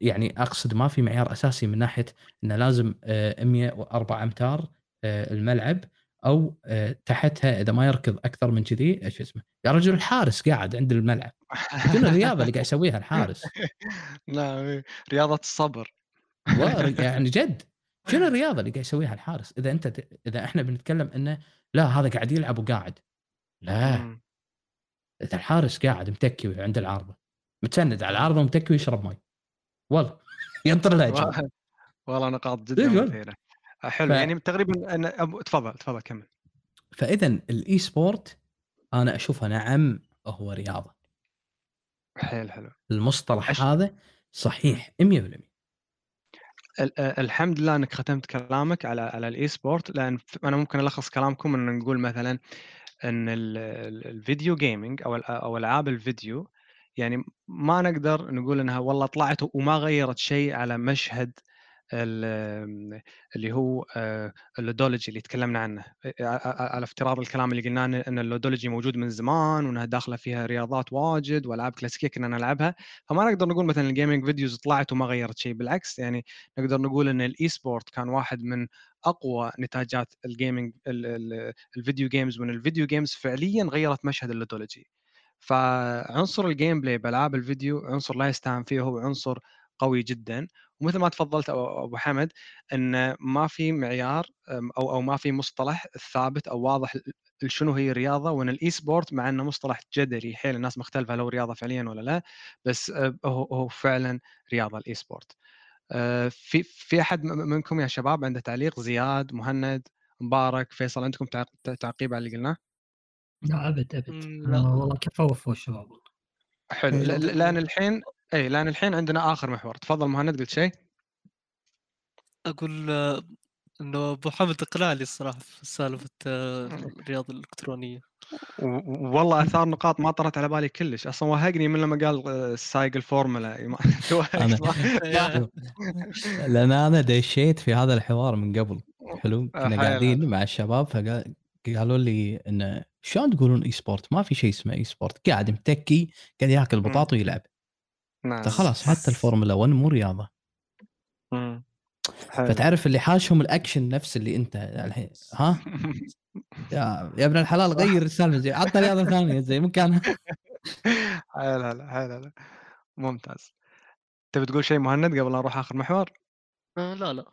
يعني أقصد ما في معيار أساسي من ناحية إنه لازم آه، 104 أمتار آه، الملعب أو آه، تحتها إذا ما يركض أكثر من كذي إيش اسمه يا رجل الحارس قاعد عند الملعب. شنو الرياضه اللي قاعد يسويها الحارس. <laughs> لا رياضة الصبر. يعني <laughs> جد. شنو الرياضة اللي قاعد يسويها الحارس؟ إذا أنت إذا إحنا بنتكلم إنه لا هذا قاعد يلعب وقاعد. لا. مم. إذا الحارس قاعد متكي عند العارضة متسند على العارضة ومتكي ويشرب مي والله. <laughs> ينطر الهجمه والله- نقاط جدا قول؟ مثيرة. حلو. ف- يعني تقريبا أنا. تفضل تفضل كمل. فاذا ال e-sport أنا اشوفها نعم هو رياضة. حيل حلو. المصطلح أش- هذا صحيح 100% ال- آه، الحمد لله إنك ختمت كلامك على على ال e-sport لأن أنا ممكن ألخص كلامكم إن نقول مثلا إن ال- ال- ال video gaming أو أو ألعاب الفيديو يعني ما نقدر نقول إنها والله طلعت وما غيرت شيء على مشهد اللي هو آه، ال ludology اللي تكلمنا عنه. على افتراض الكلام اللي قلناه إن ال ludology موجود من زمان وإنها داخلة فيها رياضات واجد وألعاب كلاسيكية كنا نلعبها. فما نقدر نقول مثلا ال gaming videos طلعت وما غيرت شيء. بالعكس يعني نقدر نقول إن ال e-sport كان واحد من أقوى نتاجات ال gaming ال- ال- ال video games وإن ال video games فعليا غيرت مشهد ال ludology. فعنصر ال gameplay بألعاب الفيديو عنصر لا يستهان فيه هو عنصر قوي جدا. ومثل ما تفضلت أبو حمد إن ما في معيار أو أو ما في مصطلح ثابت أو واضح شنو هي الرياضة وإن ال e-sport مع إنه مصطلح جدلي حيل الناس مختلفة لو رياضة فعليا ولا لا بس هو هو فعلا رياضة ال e-sport في في أحد منكم يا شباب عنده تعليق؟ زياد مهند مبارك فيصل عندكم تعق- تعقيب على اللي قلناه؟ لا أبد أبد. لا. والله كفو وفو الشباب. حلو. إيه، لأن الحين إي لأن الحين عندنا آخر محور. تفضل مهند قلت شيء؟ أقول آه، إنه أبو حمد اقنعني الصراحة في سالفة آه، الرياضة الإلكترونية. والله آثار نقاط ما طرت على بالي كلش. أصلا وهقني من لما قال آه، سايق الفورمولا. <laughs> <laughs> أنا- <laughs> يا- لأن أنا دشيت في هذا الحوار من قبل. حلو؟ كنا قاعدين مع الشباب فقال قالوا لي انه شلون تقولون e-sport؟ ما في شيء اسمه e-sport، قاعد متكي قاعد ياكل بطاط ويلعب، نعم فخلاص حتى الفورمولا 1 مو رياضة، مم. حلو. فتعرف اللي حاشهم الأكشن نفس اللي أنت الحين ها؟ <laughs> يا, يا ابن الحلال غير <laughs> السالفه زي عطنا رياضة ثانية زي مكانها هلا حيل هلا ممتاز. تبي تقول شيء مهند قبل لا نروح آخر محور؟ آه، لا لا.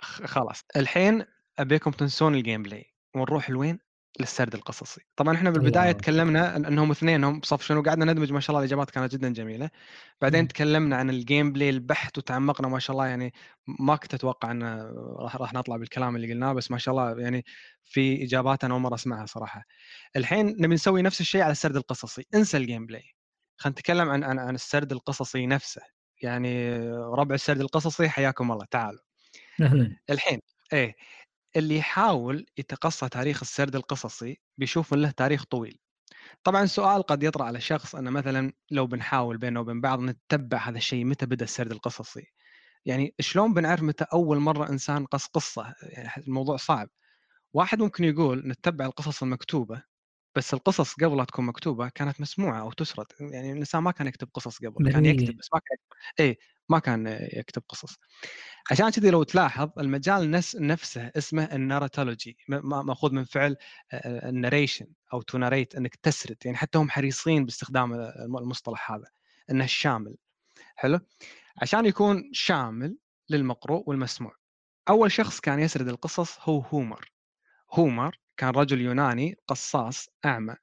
خ- خلاص. الحين أبيكم تنسون ال gameplay ونروح لوين؟ للسرد القصصي. طبعا إحنا بالبداية الله. تكلمنا إنهم اثنين هم بصف شنو قعدنا ندمج ما شاء الله الاجابات كانت جدا جميلة. بعدين مم. تكلمنا عن ال gameplay البحت وتعمقنا ما شاء الله يعني ما كنت أتوقع إن راح راح نطلع بالكلام اللي قلناه بس ما شاء الله يعني في إجابات أنا أول مرة أسمعها صراحة. الحين نبي نسوي نفس الشيء على السرد القصصي. انسى ال gameplay خلينا نتكلم عن عن عن السرد القصصي نفسه. يعني ربع السرد القصصي حياكم الله. تعالوا. أهلا. الحين إيه اللي يحاول يتقصى تاريخ السرد القصصي بيشوف له تاريخ طويل. طبعا سؤال قد يطرأ على شخص أن مثلا لو بنحاول بيننا وبين بعض نتبع هذا الشيء متى بدأ السرد القصصي؟ يعني شلون بنعرف متى أول مرة إنسان قص قصة؟ يعني الموضوع صعب. واحد ممكن يقول نتبع القصص المكتوبة بس القصص قبل لا تكون مكتوبة كانت مسموعة أو تسرد يعني الإنسان ما كان يكتب قصص قبل كان مرئية. يكتب بس ما كان اي ما كان يكتب قصص. عشان كذي لو تلاحظ المجال نفس نفسه اسمه ال narratology مأخوذ من فعل ال narration أو to narrate إنك تسرد يعني حتى هم حريصين باستخدام المصطلح هذا إنه الشامل. حلو؟ عشان يكون شامل للمقروء والمسموع. أول شخص كان يسرد القصص هو هومر هومر كان رجل يوناني قصاص أعمى.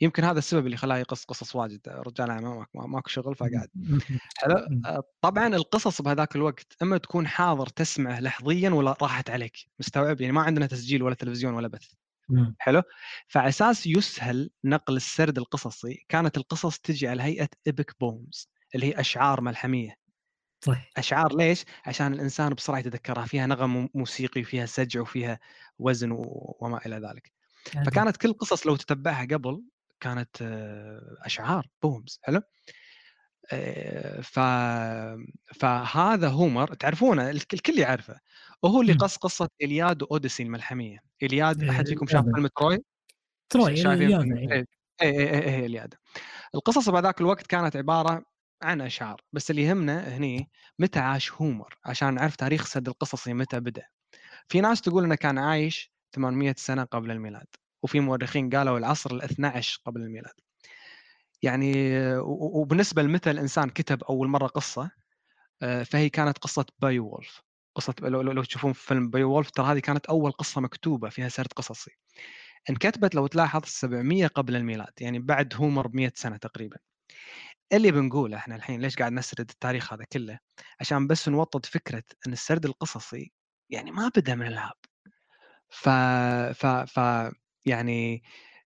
يمكن هذا السبب اللي خلاه يقص قصص واجد رجال أعمى ما- ما- ماكو شغل فقعد. حلو؟ آه، طبعا القصص بهذاك الوقت أما تكون حاضر تسمعه لحظيا ولا راحت عليك مستوعب؟ يعني ما عندنا تسجيل ولا تلفزيون ولا بث. حلو؟ فعلى أساس يسهل نقل السرد القصصي. كانت القصص تجي على هيئة ايبك بومز اللي هي أشعار ملحمية. صح أشعار ليش؟ عشان الإنسان بسرعة يتذكرها فيها نغم موسيقي وفيها سجع وفيها وزن وما إلى ذلك. فكانت كل قصص لو تتبعها قبل كانت آه، أشعار poems حلو؟ آه، ف فهذا هومر تعرفونه؟ الك- الكل يعرفه. وهو اللي. قص قصة إلياد وأوديسي الملحمية. إلياد إيه، أحد فيكم شاف الياد. فيلم تروي؟ تروي شايفين إيه. اي اي اي إلياده. القصص بهذاك الوقت كانت عبارة عن أشعار بس اللي يهمنا هني متى عاش هومر؟ عشان نعرف تاريخ سرد القصصي متى بدأ. في ناس تقول إنه كان عايش 800 سنة قبل الميلاد وفي مؤرخين قالوا العصر ال 12 قبل الميلاد. يعني وبالنسبة لمتى الإنسان كتب أول مرة قصة آه، فهي كانت قصة بيوولف قصه لو, لو تشوفون فيلم بيوولف ترى هذه كانت أول قصة مكتوبة فيها سرد قصصي. انكتبت لو تلاحظ 700 قبل الميلاد يعني بعد هومر ب 100 سنة تقريبا. اللي بنقوله إحنا الحين ليش قاعد نسرد التاريخ هذا كله عشان بس نوطد فكرة إن السرد القصصي يعني ما بدأ من الالعاب ف ف ف يعني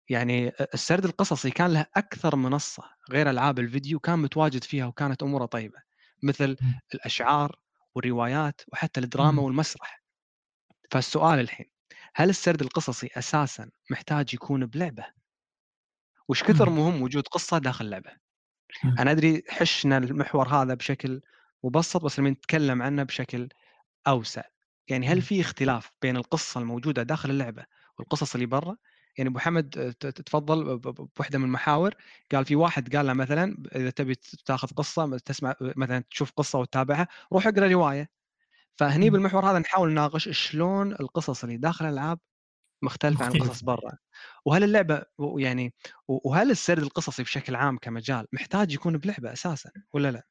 يعني السرد القصصي كان له أكثر منصة غير ألعاب الفيديو كان متواجد فيها وكانت أموره طيبة مثل. الأشعار والروايات وحتى الدراما. والمسرح فالسؤال الحين هل السرد القصصي أساسا محتاج يكون بلعبة؟ وش كثر. مهم وجود قصة داخل لعبه؟ أنا أدري حشنا المحور هذا بشكل مبسط بس لما نتكلم عنه بشكل أوسع يعني هل. في اختلاف بين القصة الموجودة داخل اللعبة والقصص اللي برا؟ يعني أبو حمد آه، تفضل بوحدة من المحاور قال في واحد قال له مثلا إذا تبي تاخذ قصة تسمع مثلا تشوف قصة وتتابعها روح اقرأ رواية فهني. بالمحور هذا نحاول نناقش شلون القصص اللي داخل الألعاب مختلفة عن. القصص برا وهل اللعبة يعني وهل السرد القصصي بشكل عام كمجال محتاج يكون بلعبة أساسا ولا لا؟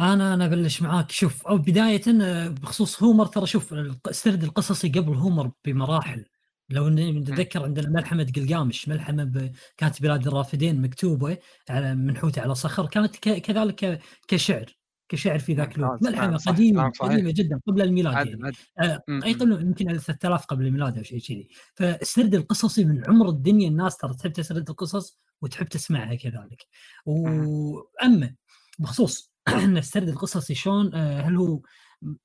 أنا أنا أبلش معاك شوف أو بداية بخصوص هومر ترى شوف السرد القصصي قبل هومر بمراحل لو نتذكر عندنا ملحمة قلقامش ملحمة ب... كانت بلاد الرافدين مكتوبة على منحوتة على صخر كانت ك... كذلك. كشعر كشعر في ذاك الوقت ممتاز. ملحمه نعم، قديمه. قديمه جدا قبل الميلاد عدل يعني عدل آه، اي. قبل يمكن 3000 قبل الميلاد أو شيء كذي فالسرد القصصي من عمر الدنيا الناس ترى تحب تسرد القصص وتحب تسمعها كذلك واما بخصوص <clears throat> إن السرد القصصي شلون آه، هل هو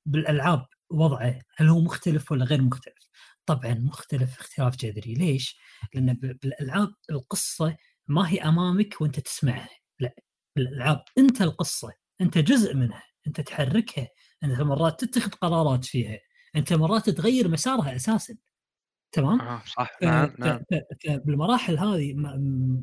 بالألعاب وضعه هل هو مختلف ولا غير مختلف؟ طبعا مختلف اختلاف جذري ليش؟ لأن بالألعاب القصة ما هي أمامك وأنت تسمعها لا بالألعاب أنت القصة أنت جزء منها أنت تحركها أنت مرات تتخذ قرارات فيها أنت مرات تغير مسارها أساسا تمام؟ آه صح نعم نعم فبالمراحل هذه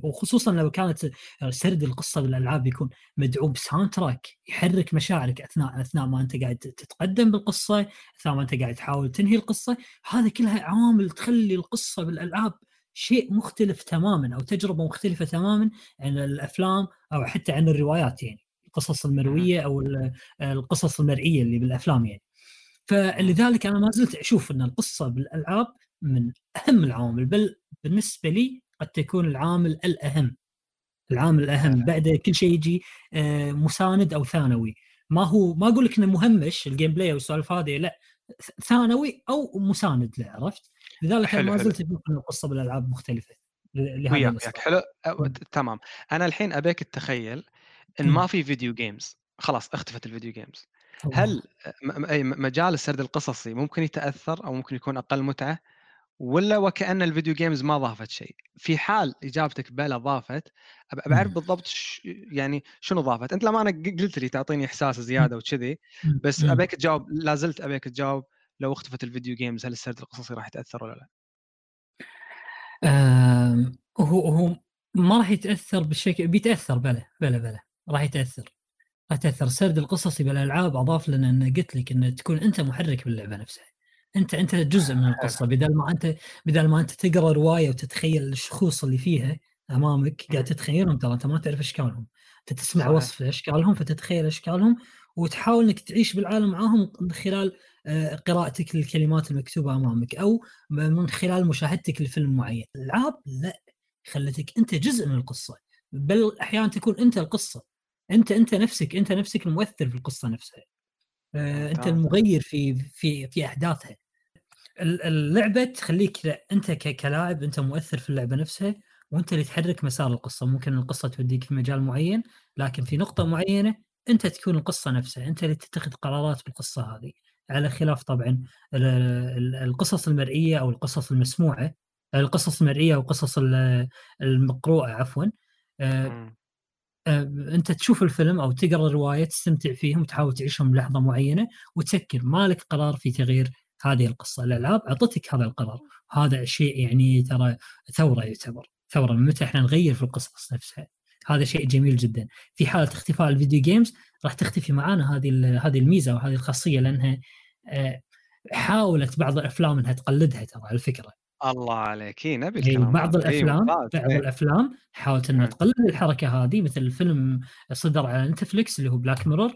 وخصوصا لو كانت سرد القصة بالألعاب يكون مدعوم بساوند تراك يحرك مشاعرك أثناء أثناء ما أنت قاعد تتقدم بالقصة أثناء ما أنت قاعد تحاول تنهي القصة هذه كلها عوامل تخلي القصة بالألعاب شيء مختلف تماما أو تجربة مختلفة تماما عن الأفلام أو حتى عن الروايات يعني القصص المروية أو ال- القصص المرئية اللي بالأفلام يعني. فلذلك أنا ما زلت أشوف إن القصة بالألعاب من أهم العوامل بل بالنسبة لي قد تكون العامل الأهم. العامل الأهم. بعد كل شيء يجي آه، مساند أو ثانوي. ما هو ما أقول لك إنه مهمش ال gameplay والسوالف هذه لا. ثانوي أو مساند له عرفت؟ لذلك حلو، ما. زلت أشوف إن القصة بالألعاب مختلفة وياك حلو. تمام. أنا الحين أبيك تتخيل إن. ما في video games خلاص اختفت ال video games. هل مجال السرد القصصي ممكن يتأثر أو ممكن يكون أقل متعة ولا وكأن ال video games ما ضافت شيء في حال إجابتك بلا ضافت بعرف مم. بالضبط ش... يعني شنو ضافت أنت لما أنا قلت لي تعطيني إحساس زيادة وكذي. بس. أبيك تجاوب لا زلت أبيك تجاوب لو اختفت ال video games هل السرد القصصي راح يتأثر ولا لا؟ آم، هو هو ما راح يتأثر بالشكل بيتأثر بلا بلا بلا راح يتأثر. راح يتأثر. السرد القصصي بالألعاب أضاف لنا إن قلت لك إن تكون أنت محرك باللعبة نفسها. أنت أنت جزء من القصة. بدل ما أنت بدل ما أنت تقرأ رواية وتتخيل الشخوص اللي فيها أمامك قاعد تتخيلهم ترى. أنت ما تعرف إشكالهم. أنت تسمع صحيح. وصف اشكالهم فتتخيل أشكالهم وتحاول إنك تعيش بالعالم معاهم من خلال آه، قراءتك للكلمات المكتوبة أمامك أو من خلال مشاهدتك لفيلم معين. الألعاب لا خلتك أنت جزء من القصة. بل أحيانا تكون أنت القصة. أنت أنت نفسك أنت نفسك المؤثر في القصة نفسها. آه، أنت ممتاز. المغير في في في أحداثها. ال- اللعبة تخليك لا أنت كلاعب أنت مؤثر في اللعبة نفسها وأنت اللي تحرك مسار القصة. ممكن القصة توديك في مجال معين لكن في نقطة معينة أنت تكون القصة نفسها. أنت اللي تتخذ قرارات بالقصة هذه. على خلاف طبعا ال- ال- القصص المرئية أو القصص المسموعة القصص المرئية أو القصص ال- المقروءة عفوا. آه،. آه، انت تشوف الفيلم أو تقرأ الرواية تستمتع فيهم وتحاول تعيشهم بلحظه معينة وتسكر. ما لك قرار في تغيير هذه القصة. الألعاب أعطتك هذا القرار. هذا شيء يعني ترى ثورة يعتبر. ثورة من متى إحنا نغير في القصص نفسها. هذا شيء جميل جدا. في حالة اختفاء الفيديو جيمز راح تختفي معانا هذه هذه الميزة وهذه الخاصية لأنها آه، حاولت بعض الأفلام إنها تقلدها ترى على الفكرة. الله عليك اي نبي الكلام بعض هذا. إي الافلام. بعض إي. الأفلام حاولت إنها. تقلل الحركة هذه مثل فيلم صدر على نتفلكس اللي هو بلاك ميرور.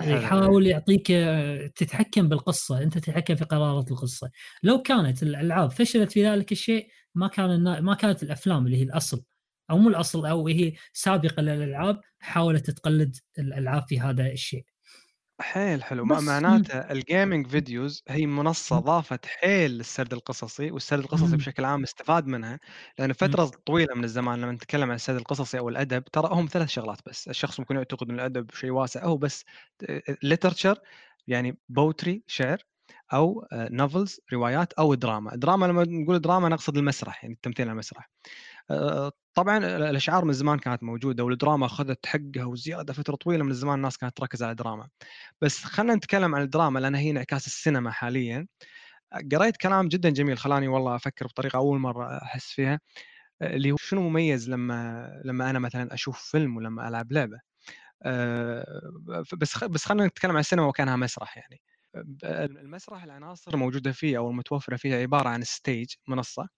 يحاول يعطيك آه، تتحكم بالقصة أنت تتحكم في قرارات القصة لو كانت الألعاب فشلت في ذلك الشيء ما كان النا- ما كانت الأفلام اللي هي الأصل أو مو الأصل أو هي سابقة للألعاب حاولت تقلد الألعاب في هذا الشيء حيل حلو ما بس. معناته ال gaming videos هي منصة مم. ضافت حيل للسرد القصصي والسرد القصصي مم. بشكل عام استفاد منها لأن فترة طويلة من الزمان لما نتكلم عن السرد القصصي أو الأدب ترى هم ثلاث شغلات بس الشخص ممكن يعتقد أن الأدب شيء واسع هو بس literature يعني poetry شعر أو novels روايات أو دراما دراما لما نقول دراما نقصد المسرح يعني التمثيل على المسرح آه، طبعا الأشعار من زمان كانت موجودة والدراما أخذت حقها وزيادة فترة طويلة من الزمان الناس كانت تركز على الدراما. بس خلينا نتكلم عن الدراما لأن هي انعكاس السينما حاليا. قريت كلام جدا جميل خلاني والله أفكر بطريقة أول مرة أحس فيها اللي هو شنو مميز لما لما أنا مثلا أشوف فيلم ولما ألعب لعبة. آه، بس بس خلينا نتكلم عن السينما وكأنها مسرح يعني. المسرح العناصر الموجودة فيه أو المتوفرة فيه عبارة عن stage منصة.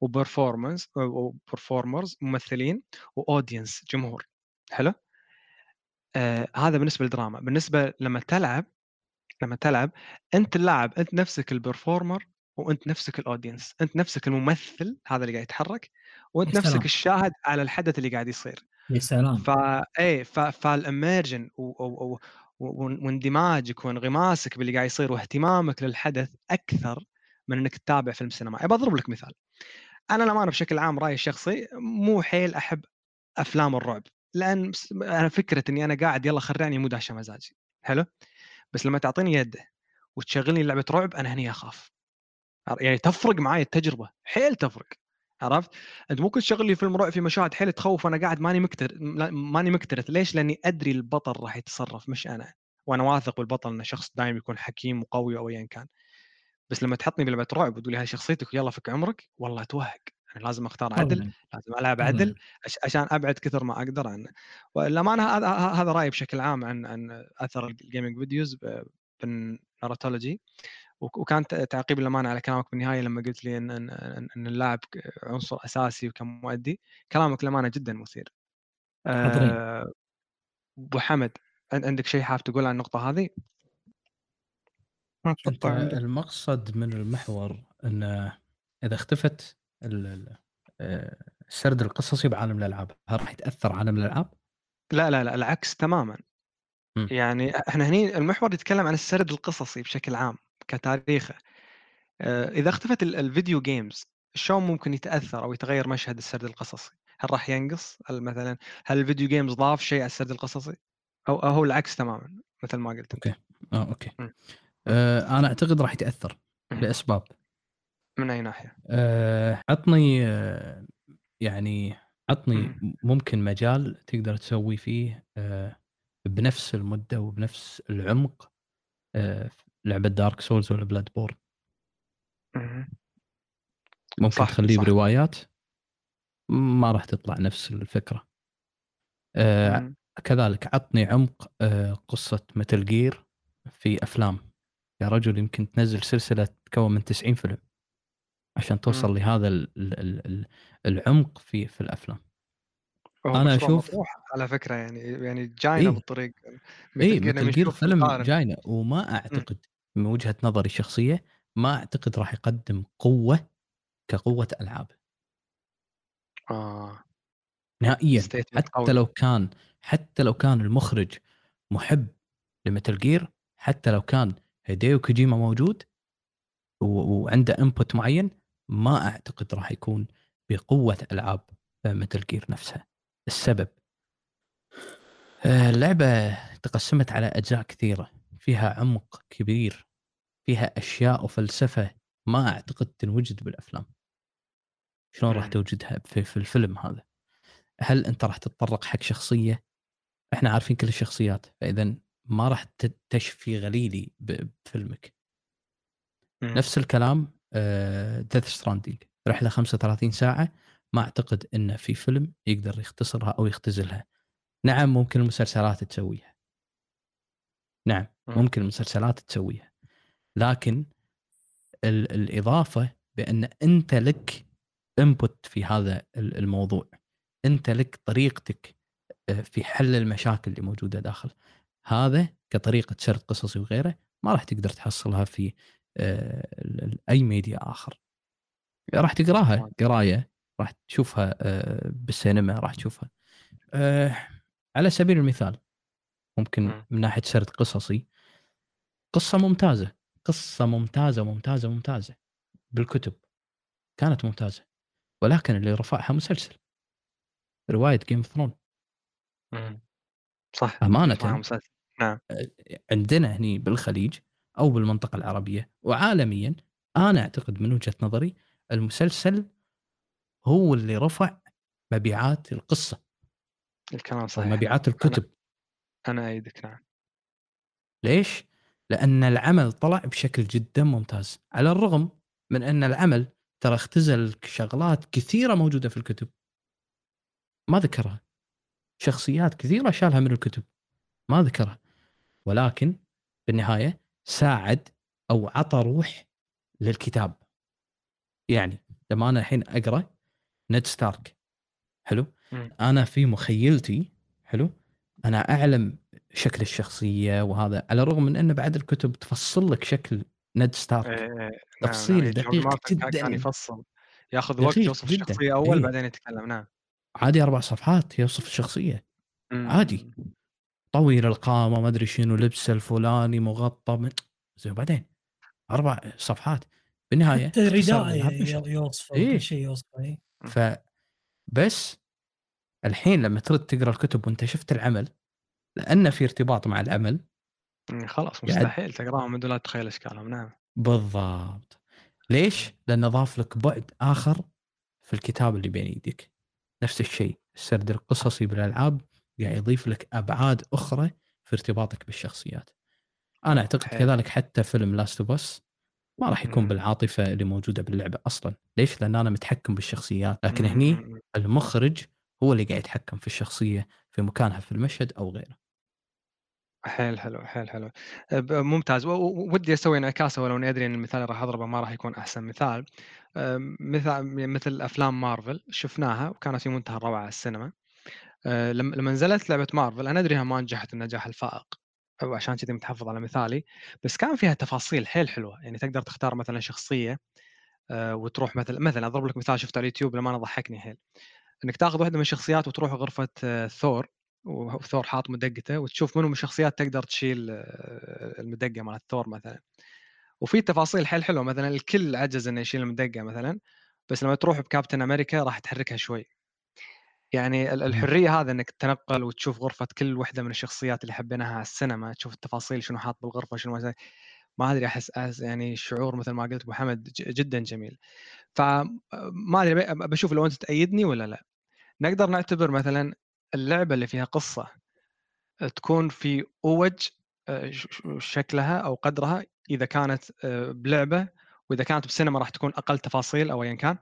و performance و performers ممثلين و audience جمهور. حلو؟ آه هذا بالنسبة للدراما. بالنسبة لما تلعب لما تلعب أنت اللاعب أنت نفسك ال performer وأنت نفسك ال audience أنت نفسك الممثل هذا اللي قاعد يتحرك وأنت يا نفسك. الشاهد على الحدث اللي قاعد يصير. يا سلام. فا إيه فال immersion واندماجك وانغماسك باللي قاعد يصير واهتمامك للحدث أكثر من إنك تتابع فيلم سينمائي أبى أضرب لك مثال. أنا الامانه بشكل عام رأيي الشخصي مو حيل أحب أفلام الرعب لأن أنا فكرة إني أنا قاعد يلا خرعني مو داشه مزاجي حلو بس لما تعطيني يده وتشغلني لعبة رعب أنا هني أخاف يعني تفرق معي التجربة حيل تفرق عرفت؟ أنت ممكن تشغل لي فيلم رعب في مشاهد حيل تخوف وأنا قاعد ماني مكتر ماني مكترث ليش؟ لأني أدري البطل راح يتصرف مش أنا وأنا واثق بالبطل إنه شخص دائما يكون حكيم وقوي أو ايا كان بس لما تحطني بلعبه رعب وتقول لي هاي شخصيتك ويلا فك عمرك والله أتوهق أنا لازم أختار عدل. لازم ألعب. عدل عش- عشان أبعد كثر ما أقدر عنه والامانه هذا هذا رأيي بشكل عام عن عن أثر ال gaming videos بال narratology وك- وكان تعقيب الامانه على كلامك بالنهاية لما قلت لي إن إن, إن- اللاعب عنصر أساسي وكمؤدي كلامك الامانه جدا مثير. أه، أبو حمد عن- عندك شيء حاب تقول عن النقطة هذه؟ ما أتوقع عندك. المقصد من المحور إن إذا اختفت آه، السرد القصصي بعالم الألعاب هل راح يتأثر عالم الألعاب؟ لا لا لا العكس تماما مم. يعني إحنا هني المحور يتكلم عن السرد القصصي بشكل عام كتاريخه آه، إذا اختفت ال- الفيديو جيمز شلون ممكن يتأثر أو يتغير مشهد السرد القصصي؟ هل راح ينقص؟ هل مثلا هل ال video games ضاف شيء على السرد القصصي؟ أو أو هو العكس تماما مثل ما قلت okay آه أوكي مم. آه أنا أعتقد راح يتأثر. لأسباب من أي ناحية؟ آه عطني آه يعني عطني مم. ممكن مجال تقدر تسوي فيه آه بنفس المدة وبنفس العمق آه لعبة Dark Souls ولا Bloodborne مم. ممكن صح، تخليه صح. بروايات ما راح تطلع نفس الفكرة آه. كذلك عطني عمق آه قصة متل جير في أفلام يا رجل يمكن تنزل سلسلة تكون من 90 فيلم عشان توصل مم. لهذا ال ال ال العمق في في الأفلام أشوف- مطروح على فكرة يعني يعني جاينا إيه. بالطريق اي مثل جير فيلم. جاينا وما أعتقد من وجهة نظري الشخصية ما أعتقد راح يقدم قوة كقوة ألعاب آه نهائيا حتى قوي. لو كان حتى لو كان المخرج محب ل Metal Gear حتى لو كان هيديو كوجيما موجود وعنده input معين ما أعتقد راح يكون بقوة ألعاب Metal Gear نفسها السبب. آه، اللعبة تقسمت على أجزاء كثيرة. فيها عمق كبير. فيها أشياء وفلسفة ما أعتقد تنوجد بالأفلام. شلون راح. توجدها في, في الفيلم هذا؟ هل أنت راح تتطرق حق شخصية؟ إحنا عارفين كل الشخصيات فإذا ما راح تشفي غليلي بفيلمك. مم. نفس الكلام Death Stranding رحلة 35 ساعة. ما أعتقد انه في فيلم يقدر يختصرها أو يختزلها. نعم ممكن المسلسلات تسويها. نعم مم. ممكن المسلسلات تسويها. لكن ال- الإضافة بأن أنت لك input في هذا ال- الموضوع. أنت لك طريقتك آه، في حل المشاكل اللي موجودة داخل. هذا كطريقة سرد قصصي وغيره ما راح تقدر تحصلها في آه، أي ميديا آخر راح تقراها قراية راح تشوفها آه، بالسينما راح تشوفها آه، على سبيل المثال ممكن مم. من ناحية سرد قصصي قصة ممتازة قصة ممتازة ممتازة ممتازة بالكتب كانت ممتازة ولكن اللي رفعها مسلسل رواية Game of Throne. صح. مع مسلسل. نعم. عندنا هني بالخليج أو بالمنطقة العربية وعالميا أنا أعتقد من وجهة نظري المسلسل هو اللي رفع مبيعات القصة. الكلام صحيح. ومبيعات الكتب. أنا أيدك نعم. ليش؟ لأن العمل طلع بشكل جدا ممتاز على الرغم من أن العمل ترى اختزل شغلات كثيرة موجودة في الكتب. ما ذكرها. شخصيات كثيرة شالها من الكتب. ما ذكرها. ولكن بالنهاية ساعد أو عطى روح للكتاب يعني لما أنا الحين أقرأ نيد ستارك حلو. أنا في مخيلتي حلو أنا أعلم شكل الشخصية وهذا على الرغم من أن بعد الكتب تفصل لك شكل نيد ستارك إيه، إيه، تفصيل نعم. دقيق مارتن كان- جداً. كان يفصل ياخذ وقت دقيق يوصف جداً. الشخصيه أول إيه. بعدين يتكلم نعم عادي أربع صفحات يوصف الشخصية مم. عادي. طويل القامة ما أدري شنو لبسه الفلاني مغطى من زين بعدين أربع صفحات بالنهاية حتى اختصر رداء لها بشكل. يوصفه إيه. شيء يوصفه إيه. ف بس الحين لما ترد تقرأ الكتب وأنت شفت العمل لأن في ارتباط مع العمل مم، خلاص مستحيل تقراهم من دون لا تتخيل أشكالهم نعم بالضبط ليش؟ لأنه ضاف لك بعد آخر في الكتاب اللي بين إيدك نفس الشيء السرد القصصي بالالعاب قاعد يضيف لك أبعاد أخرى في ارتباطك بالشخصيات. أنا أعتقد حلو. كذلك حتى فيلم Last of Us ما راح يكون مم. بالعاطفة اللي موجودة باللعبة أصلا. ليش؟ لأن أنا متحكم بالشخصيات. لكن مم، هني. المخرج هو اللي قاعد يتحكم في الشخصية في مكانها في المشهد أو غيره. حيل حلو حيل حلو. ممتاز. ودي أسوي انعكاسه ولو أني أدري إن المثال اللي راح أضربه ما راح يكون أحسن مثال. أم، مثال مثل أفلام مارفل شفناها وكانت في منتهى الروعة على السينما. لما لما نزلت لعبة مارفل أنا أدري إنها ما نجحت النجاح الفائق أو عشان كذي متحفظ على مثالي بس كان فيها تفاصيل حيل حلوة. يعني تقدر تختار مثلا شخصية أه، وتروح مثلا مثلا أضرب لك مثال شفته على اليوتيوب لما أنا ضحكني حيل. إنك تاخذ واحدة من الشخصيات وتروح غرفة آه، ثور وثور حاط مدقته وتشوف منو من الشخصيات تقدر تشيل آه، المدقة مالت ثور مثلا. وفي تفاصيل حيل حلوة مثلا الكل عجز إنه يشيل المدقة مثلا بس لما تروح بكابتن أمريكا راح تحركها شوي. يعني ال- الحرية هذا إنك تتنقل وتشوف غرفة كل وحدة من الشخصيات اللي حبيناها على السينما تشوف التفاصيل شنو حاط بالغرفة شنو ما ما أدري أحس يعني شعور مثل ما قلت أبو حمد جدا جميل. فما أدري بشوف لو أنت تأيدني ولا لا. نقدر نعتبر مثلا اللعبة اللي فيها قصة تكون في أوج آه، شكلها أو قدرها إذا كانت آه، بلعبة وإذا كانت بسينما راح تكون أقل تفاصيل أو ايا كان؟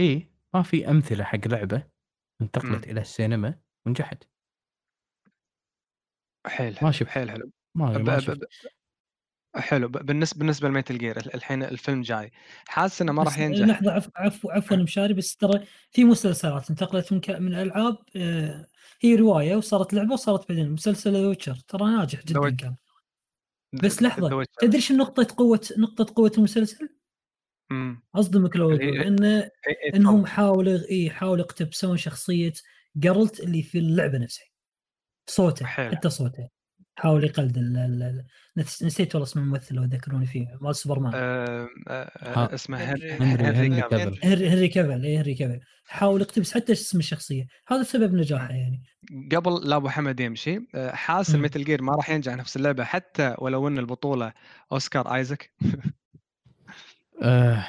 إي. ما في أمثلة حق لعبة انتقلت مم. إلى السينما ونجحت حيل حلو شفت. حيل حلو ما, ب- ما ب- شفت ب- حلو بالنسبة بالنسبة لميتل جير الحين الفيلم جاي حاسس إنه ما راح ينجح لحظة عفوا عفوا عفوا مشاري بس ترى في مسلسلات انتقلت من ك... من ألعاب آه، هي رواية وصارت لعبة وصارت بعدين مسلسل The Witcher ترى ناجح جدا. كان بس لحظة. تدري شو نقطة قوة نقطة قوة المسلسل؟ مم. أصدمك لو هي- أقول انه إيه- إيه، إنهم. حاولوا اي حاولوا يقتبسون شخصية جيرالت اللي في اللعبة نفسها صوته حلو. حتى صوته حاول يقلد ال- ال- ال- نس- نسيت والله اسم الممثل لو ذكروني فيه مال سوبرمان آه، ها. اسمه هنري- هن- هنري- كافيل اي هنري كافيل حاول يقتبس حتى اسم الشخصية هذا سبب نجاحه يعني قبل لا أبو حمد يمشي آه، حاسس مم. ال Metal Gear ما راح ينجح نفس اللعبة حتى ولو إن البطولة اوسكار ايزك <laughs> آه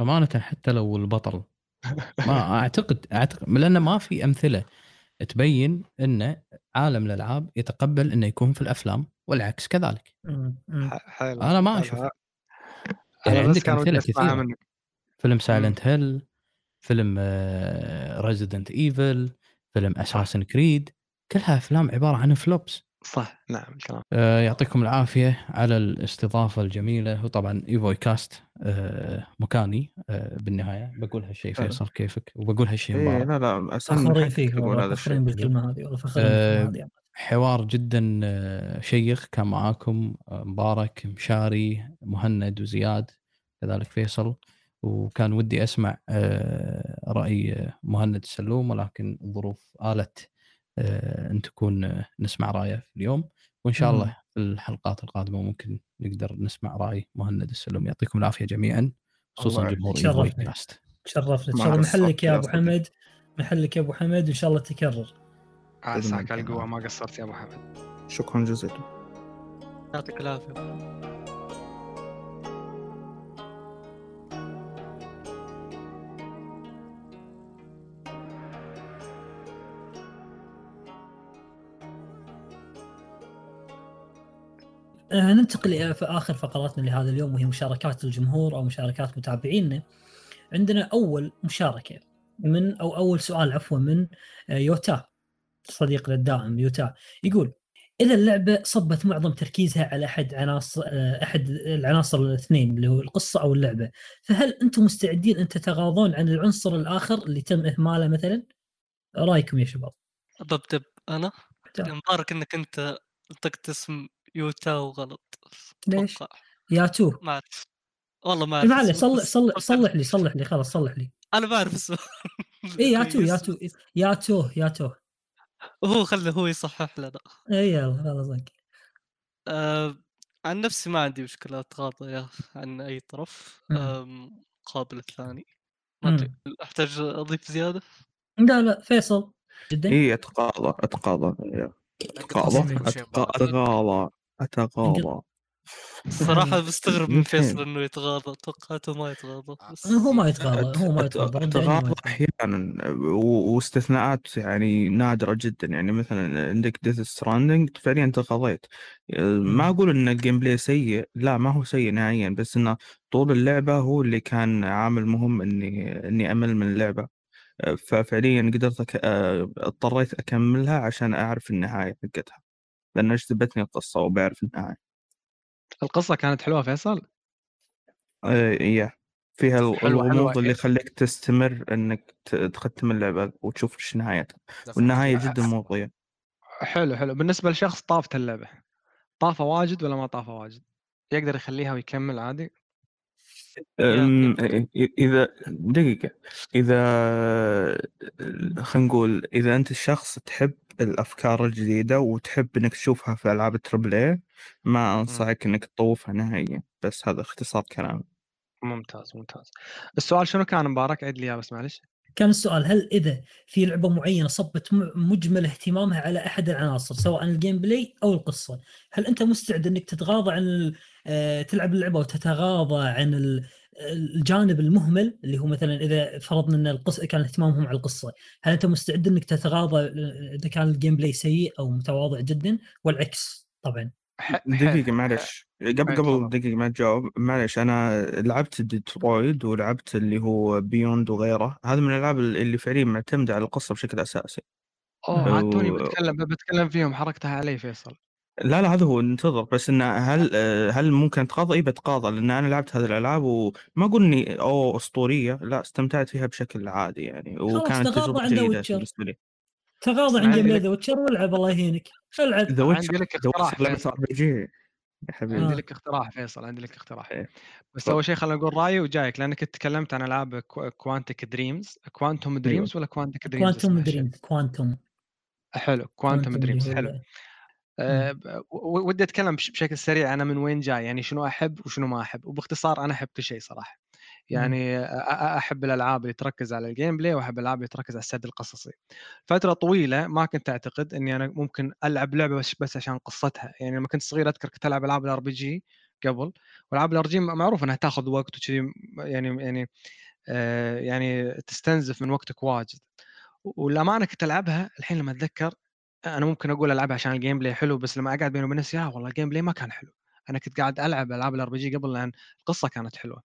أمانة حتى لو البطل ما <laughs> أعتقد أعتقد لأن ما في أمثلة تبين إن عالم الألعاب يتقبل إنه يكون في الأفلام والعكس كذلك. حلو أنا ما. أشوف أنا يعني عندك أمثلة كثيرة. فيلم Silent Hill فيلم Resident Evil فيلم Assassin's Creed كلها أفلام عبارة عن flops صح. نعم الكلام آه، يعطيكم العافية على الاستضافة الجميلة. وطبعا إيفوي كاست آه، مكاني آه، بالنهاية. بقول هالشيء. فيصل كيفك؟ وبقول هالشيء مبارك. لا لا فخورين حقك فيك فخورين الشيء. بالكلمة هذه والله فخورين آه، بالكلمة هذه حوار جدا آه، شيق. كان معاكم آه، مبارك مشاري مهند وزياد كذلك فيصل. وكان ودي أسمع رأي مهند السلوم ولكن الظروف آلت. أن تكون آه، نسمع رأيه في اليوم وإن شاء. الله في الحلقات القادمة ممكن نقدر نسمع رأي مهند السلوم يعطيكم العافية جميعا خصوصا جمهور يعافيك. ايفوي شرفني. كاست تشرفنا إن مع شاء الله محلك يا أبو. حمد محلك يا أبو حمد وان شاء الله تكرر عساك على. القوه ما قصرت يا أبو حمد شكرا جزيلا يعطيك العافية ننتقل إلى ف- آخر فقراتنا لهذا اليوم وهي مشاركات الجمهور أو مشاركات متابعينا. عندنا أول مشاركة من أو أول سؤال عفوا من آه، يوتا صديقنا الدائم يوتا يقول إذا اللعبة صبت معظم تركيزها على أحد عناصر آه، أحد العناصر الاثنين اللي هو القصة أو اللعبة فهل أنتم مستعدين أن تتغاضون عن العنصر الآخر اللي تم إهماله مثلا؟ رأيكم يا شباب؟ ببدأ أنا تعال. مبارك إنك أنت نطقت اسم يوتاو غلط ليش؟ أتوقع. يا تو. ما أعرف. والله ما أعرف ما عليه اسمه، صلح صلح صلح لي. صلح لي خلاص صلح لي. أنا بعرف اسمه. <laughs> اي يا تو يا تو يا تو يا تو. هو خله هو يصحح لنا. اي يلا خلاص okay. آه عن نفسي ما عندي مشكلة أتغاضى يا عن أي طرف. مقابل الثاني. ما أدري أحتاج أضيف زيادة؟ لا لا فيصل جدا. اي اتقاضى اتقاضى إيه. اتقاضى. اتقاضى اتقاضى الصراحة <laughs> بستغرب من. فيصل إنه يتغاضى توقعته ما يتغاضى هو ما يتغاضى هو ما يتغاضى أتغاضى. أحيانا واستثناءات يعني نادرة جدا. يعني مثلا عندك Death Stranding فعليا تغاضيت. ما أقول إن ال gameplay سيء لا ما هو سيء نهائيا بس إنه طول اللعبة هو اللي كان عامل مهم إني إني أمل من اللعبة. ففعليا قدرت أك... آه، اضطريت أكملها عشان أعرف النهاية حقتها. لأن جذبتني القصة وبعرف النهايه القصة كانت حلوة فيصل؟ آه، إيه فيها ال- حلوة- حلوة. الغموض اللي يخليك تستمر إنك تختم اللعبة وتشوف إيش نهايتها. والنهاية جدا مرضيه حلو حلو. بالنسبة لشخص طافت اللعبة طافة واجد ولا ما طافة واجد؟ يقدر يخليها ويكمل عادي؟ إذا دقيقة. إذا خلينا نقول إذا أنت الشخص تحب الأفكار الجديدة وتحب إنك تشوفها في ألعاب التربل اي ما أنصحك إنك تطوفها نهائيا بس هذا اختصار كلامي. ممتاز ممتاز. السؤال شنو كان مبارك؟ عيد لي بس معلش. كان السؤال هل إذا في لعبة معينة صبت مجمل اهتمامها على أحد العناصر سواء ال gameplay أو القصة هل أنت مستعد إنك تتغاضى عن آه، تلعب اللعبة وتتغاضى عن ال- الجانب المهمل اللي هو مثلا إذا فرضنا إن القصة كان اهتمامهم على القصة هل أنت مستعد إنك تتغاضى إذا كان ال gameplay سيء أو متواضع جدا؟ والعكس طبعا. ح- دقيقة <laughs> معلش. قبل قبل. دقيقة ما تجاوب معلش أنا لعبت ديترويد ولعبت اللي هو Beyond وغيره. هذا من الألعاب اللي فعليا معتمدة على القصة بشكل أساسي. أوه عاد توني و- بتكلم بتكلم فيهم حركتها علي فيصل. لا لا هذا هو انتظر. بس انه هل هل ممكن أتغاضى؟ إي بتغاضى لأن أنا لعبت هذه الألعاب وما أقول إني أوه أسطورية. لا استمتعت فيها بشكل عادي يعني وكانت تجربه جيدة. بالنسبة لي. تغاضى عن game The Witcher والعب الله يهينك. ألعب. The عندي Witcher لك اقتراح. R PG. يا حبيبي. عندي آه. لك اقتراح فيصل عندي لك اقتراح. إيه. بس تفضل. اول شيء خلينا نقول رأيي وجايك لأنك تكلمت عن ألعاب Quantic Dreams Quantum Dreams ولا Quantic Dreams Quantum Dream Quantum حلو Quantum Dreams حلو. ال- أه و- ودي أتكلم بش- بشكل سريع أنا من وين جاي يعني شنو أحب وشنو ما أحب. وباختصار أنا احب كل شيء صراحة. يعني أحب الألعاب اللي تركز على ال gameplay وأحب الألعاب اللي تركز على السرد القصصي. فترة طويلة ما كنت أعتقد إني أنا ممكن ألعب لعبة بس, عشان قصتها. يعني لما كنت صغير أذكر كنت ألعب ألعاب ال RPG قبل وألعاب ال RPG معروف إنها تاخذ وقت وكذي يعني يعني آه يعني تستنزف من وقتك واجد. والامانه كنت ألعبها الحين لما أتذكر أنا ممكن أقول ألعبها عشان ال gameplay حلو بس لما أقعد بيني وبين نفسي والله ال gameplay ما كان حلو. أنا كنت قاعد ألعب ألعاب ال RPG قبل لأن القصة كانت حلوة.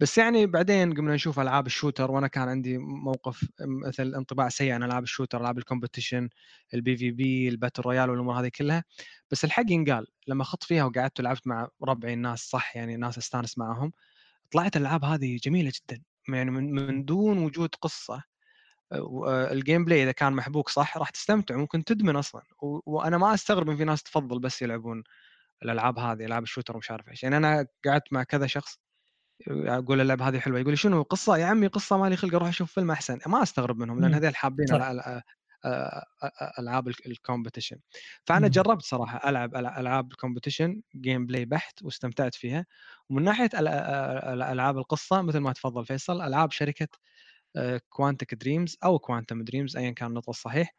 بس يعني بعدين قمنا نشوف ألعاب ال shooter وأنا كان عندي موقف مثل انطباع سيء عن ألعاب ال shooter ألعاب ال competition ال PvP ال battle royale والأمور هذه كلها. بس الحق ينقال لما خضت فيها وقعدت ولعبت مع ربعي الناس صح يعني ناس استانس معهم طلعت الألعاب هذه جميلة جدا. يعني من, دون وجود قصة. ال gameplay إذا كان محبوك صح راح تستمتع ممكن تدمن أصلا. وأنا ما أستغرب إن في ناس تفضل بس يلعبون الألعاب هذه ألعاب ال shooter ومش عارف إيش. يعني أنا قعدت مع كذا شخص أقول اللعبة هذه حلوة يقول لي شنو قصة؟ يا عمي قصة مالي خلق أروح أشوف فيلم أحسن. ما أستغرب منهم لأن هذول حابين ألعاب ال competition فأنا جربت صراحة ألعب ألعاب ال competition gameplay بحت واستمتعت فيها. ومن ناحية ألعاب القصة مثل ما تفضل فيصل ألعاب شركة Quantic Dreams أو Quantum Dreams ايا كان النطق الصحيح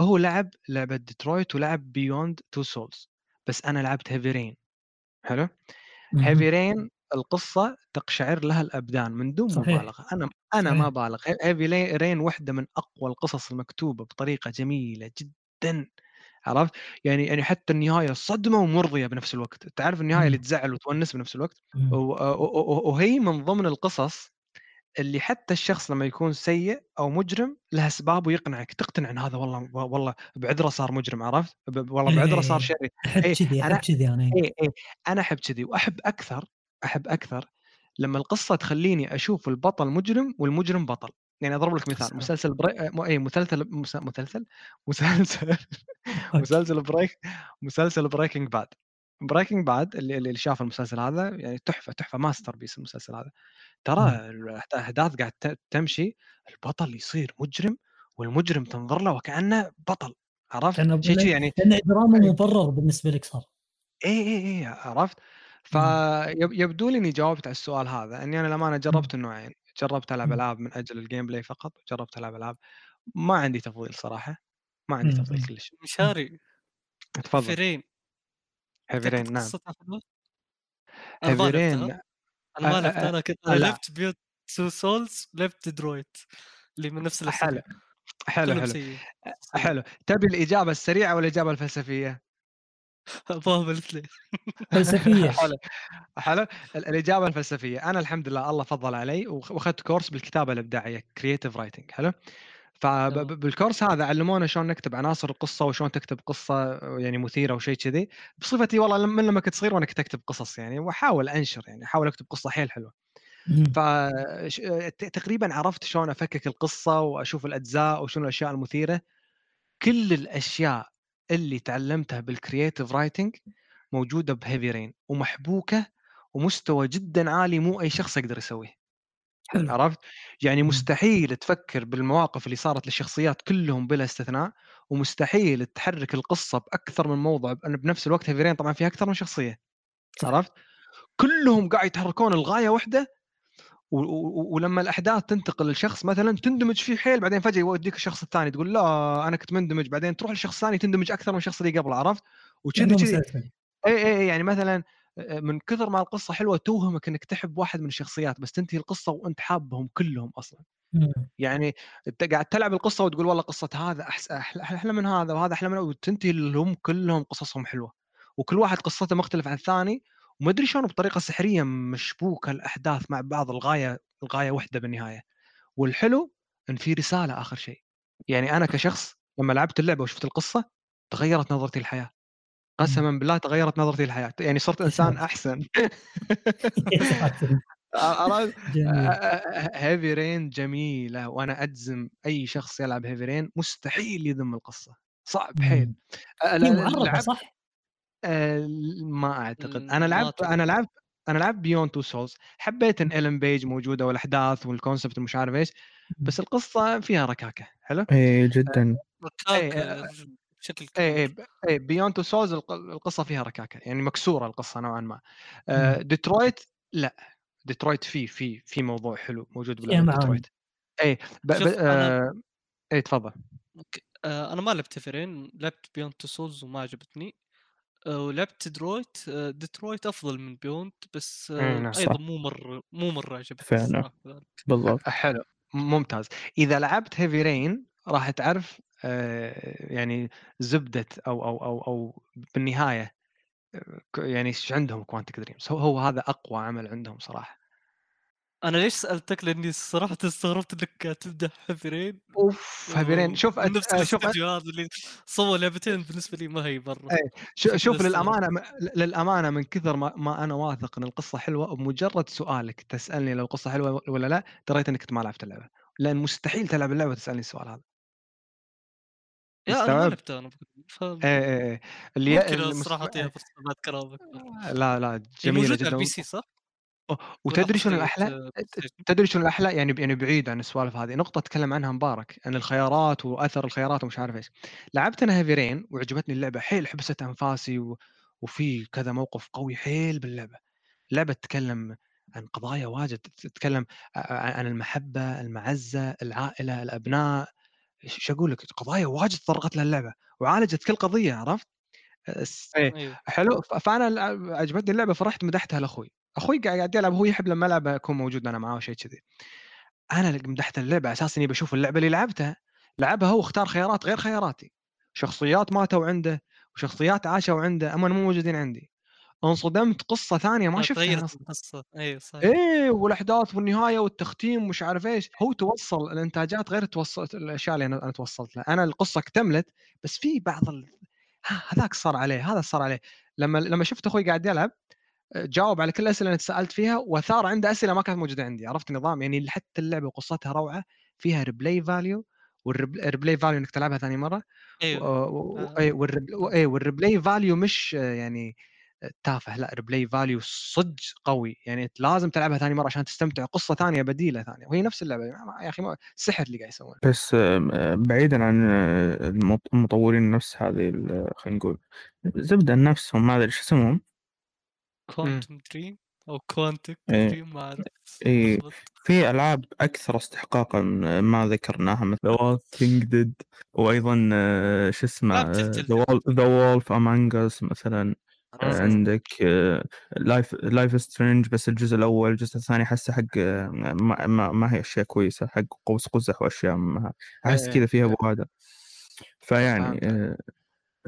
هو لعب لعبة ديترويت ولعب Beyond Two Souls بس أنا لعبت Heavy Rain حلو؟ Heavy Rain القصة تقشعر لها الأبدان من دون صحيح. مبالغة. أنا أنا صحيح. ما بالغ Heavy Rain واحدة من أقوى القصص المكتوبة بطريقة جميلة جدا عرفت؟ يعني يعني حتى النهاية صدمة ومرضية بنفس الوقت. تعرف النهاية اللي تزعل وتونس بنفس الوقت؟ وهي من ضمن القصص اللي حتى الشخص لما يكون سيء أو مجرم له أسباب ويقنعك. تقتنع إن هذا والله والله بعذره صار مجرم عرفت؟ والله بعذره صار إيه، شرير. أحب إيه كذي أنا احب كذي أنا. اي اي أنا أحب كذي وأحب أكثر أحب أكثر لما القصة تخليني أشوف البطل مجرم والمجرم بطل يعني أضرب لك مثال. مسلسل بري... م- اي مسلسل مس- مسلسل <laughs> مسلسل مسلسل Break مسلسل Breaking Bad Breaking Bad اللي اللي شاف المسلسل هذا يعني تحفة تحفة masterpiece المسلسل هذا ترى الاحداث قاعد تمشي البطل يصير مجرم والمجرم تنظر له وكأنه بطل عرفت؟ كان شيء شي يعني لأن دراما إيه. مبرر بالنسبة لك صار اي اي اي عرفت؟ فيبدو لي إني جاوبت على السؤال هذا إني أنا للامانه جربت النوعين جربت ألعب. ألعاب من أجل ال gameplay فقط جربت ألعب ألعاب ما عندي تفضيل صراحة ما عندي. تفضيل كلش. مشاري تفضل. Heavy Rain تكت نعم. قصتها حلوة؟ أنا ما لعبتها. أنا أنا كنت أنا. لعبت Beyond Two Souls لعبت درويت اللي من نفس الاستوديو حلو حلو. حلو. تبي الإجابة السريعة ولا الإجابة الفلسفية؟ <laughs> الاثنين <laughs> فلسفية. حلو حلو ال- الإجابة الفلسفية. أنا الحمد لله الله فضل علي وأخذت course بالكتابة الإبداعية creative writing حلو. فبال course هذا علمونا شلون نكتب عناصر القصة وشلون تكتب قصة يعني مثيرة وشيء كذي. بصفتي والله من لما كنت صغير وأنا كنت أكتب قصص يعني وأحاول أنشر يعني أحاول أكتب قصة حيل حلوة. مم. ف ش- ت- تقريبا عرفت شلون أفكك القصة وأشوف الأجزاء وشنو الأشياء المثيرة. كل الأشياء اللي تعلمتها بال creative writing موجودة ب Heavy Rain ومحبوكة ومستوى جدا عالي مو أي شخص يقدر يسويه. حلو. عرفت؟ يعني. مستحيل تفكر بالمواقف اللي صارت للشخصيات كلهم بلا استثناء ومستحيل تحرك القصة بأكثر من موضع بنفس الوقت Heavy Rain طبعا فيها أكثر من شخصية. عرفت؟ كلهم قاعد يتحركون الغاية واحدة ولما الأحداث تنتقل لشخص مثلا تندمج فيه حيل بعدين فجأة يوديك الشخص الثاني تقول لا أنا كنت مندمج بعدين تروح للشخص الثاني تندمج أكثر من الشخص اللي قبل عرفت؟ وكذي كذي. اي اي يعني مثلا من كثر ما القصة حلوة توهمك إنك تحب واحد من الشخصيات بس تنتهي القصة وأنت حابهم كلهم أصلا. يعني أنت قاعد تلعب القصة وتقول والله قصة هذا أحلى من هذا وهذا أحلى من وتنتهي هم كلهم قصصهم حلوة وكل واحد قصته مختلف عن الثاني وما أدري شلون بطريقة سحرية مشبوكة الأحداث مع بعض الغاية الغاية واحدة بالنهاية. والحلو إن في رسالة آخر شيء. يعني أنا كشخص لما لعبت اللعبة وشفت القصة تغيرت نظرتي للحياة. قسما بالله تغيرت نظرتي للحياة. يعني صرت إنسان أحسن. <laughs> <laughs> عرفت؟ هيفي رين جميلة. وأنا أجزم أي شخص يلعب هيفي رين مستحيل يذم القصة. صعب حيل. مم. أ- هي لا- معربه لعبت صح؟ آه، ما أعتقد. أنا لعبت. أنا لعبت أنا لعبت Beyond Two Souls حبيت إن Ellen Page موجودة والأحداث وال concept ومش عارف إيش بس القصة فيها ركاكة. حلو؟ اي جدا. ركاكة بشكل اي كبير. اي اي Beyond Two Souls القصة فيها ركاكة يعني مكسورة القصة نوعا ما. ديترويت لأ. ديترويت في في في موضوع حلو موجود بلعبه. ديترويت اي ب... ب... آه... اي تفضل. آه أنا ما لعبت Heavy Rain لعبت Beyond Two Souls وما عجبتني. آه ولعبت درويت آه ديترويت أفضل من Beyond بس آه نعم. أيضا صح. مو مره مو مرة عجبتني فعلا. بالضبط حلو ممتاز إذا لعبت Heavy Rain راح تعرف آه، يعني زبدة أو أو أو أو بالنهاية آه، يعني إيش عندهم Quantic Dreams هو هو هذا أقوى عمل عندهم صراحة أنا ليش سألتك؟ لأني صراحة استغربت إنك تمدح هيفي رين أوف هيفي رين شوف من نفس أت- شوف الاستوديو هذا اللي سوى لعبتين بالنسبة لي ما هي مره إيه، شو- شوف بس- للأمانة م- للأمانة من كثر ما, ما أنا واثق إن القصة حلوة بمجرد سؤالك تسألني لو القصة حلوة ولا لا دريت إنك ما لعبت اللعبة. لأن مستحيل تلعب اللعبة وتسألني السؤال هذا. يا أنا ما؟ لعبتها أنا ف... إيه إيه إيه. اللي ممكن الصراحة اعطيها فرصه بعد كلامك. لا لا هي جميلة موجودة على جدا. ال PC صح؟ وتدري شنو الأحلى؟ حصرية PlayStation؟ تدري شنو الأحلى؟ يعني يعني بعيد عن السوالف هذه، نقطة تكلم عنها مبارك عن الخيارات وأثر الخيارات ومش عارف إيش. لعبت أنا Heavy Rain وعجبتني اللعبة حيل حبست أنفاسي و... وفي كذا موقف قوي حيل باللعبة. اللعبة تتكلم عن قضايا واجد تتكلم ع- عن المحبة، المعزة، العائلة، الأبناء إيش أقول لك؟ قضايا واجد تطرقت لها اللعبة وعالجت كل قضية عرفت؟ أيوه حلو ف- فأنا ال- عجبتني اللعبة فرحت مدحتها لأخوي أخوي قاعد يلعب هو يحب لما ألعب أكون موجود أنا معاه شيء كذي. أنا مدحت اللعبة أساس إني بشوف اللعبة اللي لعبتها لعبها هو اختار خيارات غير خياراتي. شخصيات ماتوا عنده وشخصيات عاشوا عنده أما مو موجودين عندي. انصدمت قصة ثانية ما شفتها تغيرت القصة. أيوه صح إيه والأحداث والنهاية والتختيم ومش عارف إيش. هو توصل الإنتاجات غير توصل الأشياء اللي أنا توصلت لها. أنا القصة اكتملت بس في بعض ال... هذاك صار عليه هذا صار عليه. لما لما شفت أخوي قاعد يلعب جاوب على كل الأسئلة اللي تسالت فيها وثار عنده أسئلة ما كانت موجودة عندي عرفت النظام؟ يعني حتى اللعبة وقصتها روعة فيها replay value وال replay value إنك تلعبها ثاني مرة أيوه. آه. أي وال replay value مش يعني تافه لا replay value صدق قوي. يعني لازم تلعبها ثاني مرة عشان تستمتع قصة ثانية بديلة ثانية وهي نفس اللعبة يا أخي ما- سحر اللي قاعد يسوونه. بس بعيدا عن آه، المط- المطورين نفس هذه خلينا نقول زبدة نفسهم ما أدري شو اسمهم Quantum Dream أو Quantic. Dream ما إيه. بالضبط. في ألعاب أكثر استحقاقا ما ذكرناها مثل The Walking Dead وأيضا آه، شو اسمه The Wolf Among Us مثلا عندك Life Life Is Strange بس الجزء الأول الجزء الثاني حسه حق آه، ما, ما, ما هي أشياء كويسة حق قوس قزح وأشياء ما أحس إيه، كذا فيها. بوادة فيعني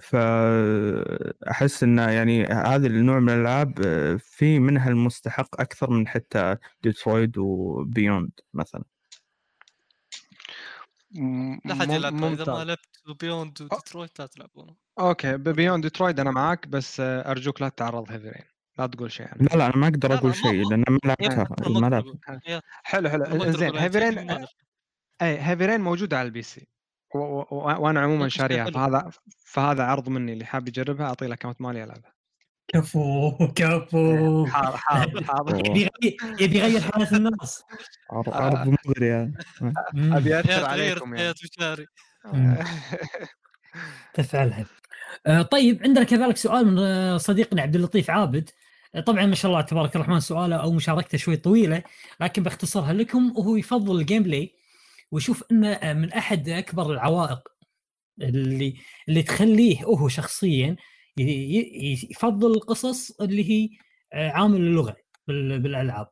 فأحس انه يعني هذا النوع من الألعاب آه، في منها المستحق أكثر من حتى Detroit و Beyond مثلا. لا حد يلعبها إذا ما ممتاز. لعبت Beyond وديترويت لا تلعبونه. okay Beyond Detroit أنا معك بس آه، أرجوك لا تتعرض Heavy Rain لا تقول شيء عنها لا لا أنا ما أقدر لا، أقول شيء لأن ما لعبتها ما لعبتها حلو حلو. زين Heavy Rain. أي Heavy Rain موجوده على ال PC. وأنا عموما شاريها. فهذا فهذا عرض مني اللي حاب يجربها أعطيه ال account مالي ألعبها. كفو كفو. حاضر حاضر حاضر يبي يغير- حياه الناس. عرض عرض مغري يعني. <laughs> أبي يا اثر عليكم يعني. مم. <laughs> تفعلها. آه، طيب عندنا كذلك سؤال من آه، صديقنا عبد اللطيف عابد. آه، طبعا ما شاء الله تبارك الرحمن سؤاله أو مشاركته شوي طويلة لكن باختصرها لكم وهو يفضل ال gameplay ويشوف إنه آه، من أحد أكبر العوائق اللي اللي تخليه هو شخصيا يفضل القصص اللي هي آه، عامل اللغة بال- بالألعاب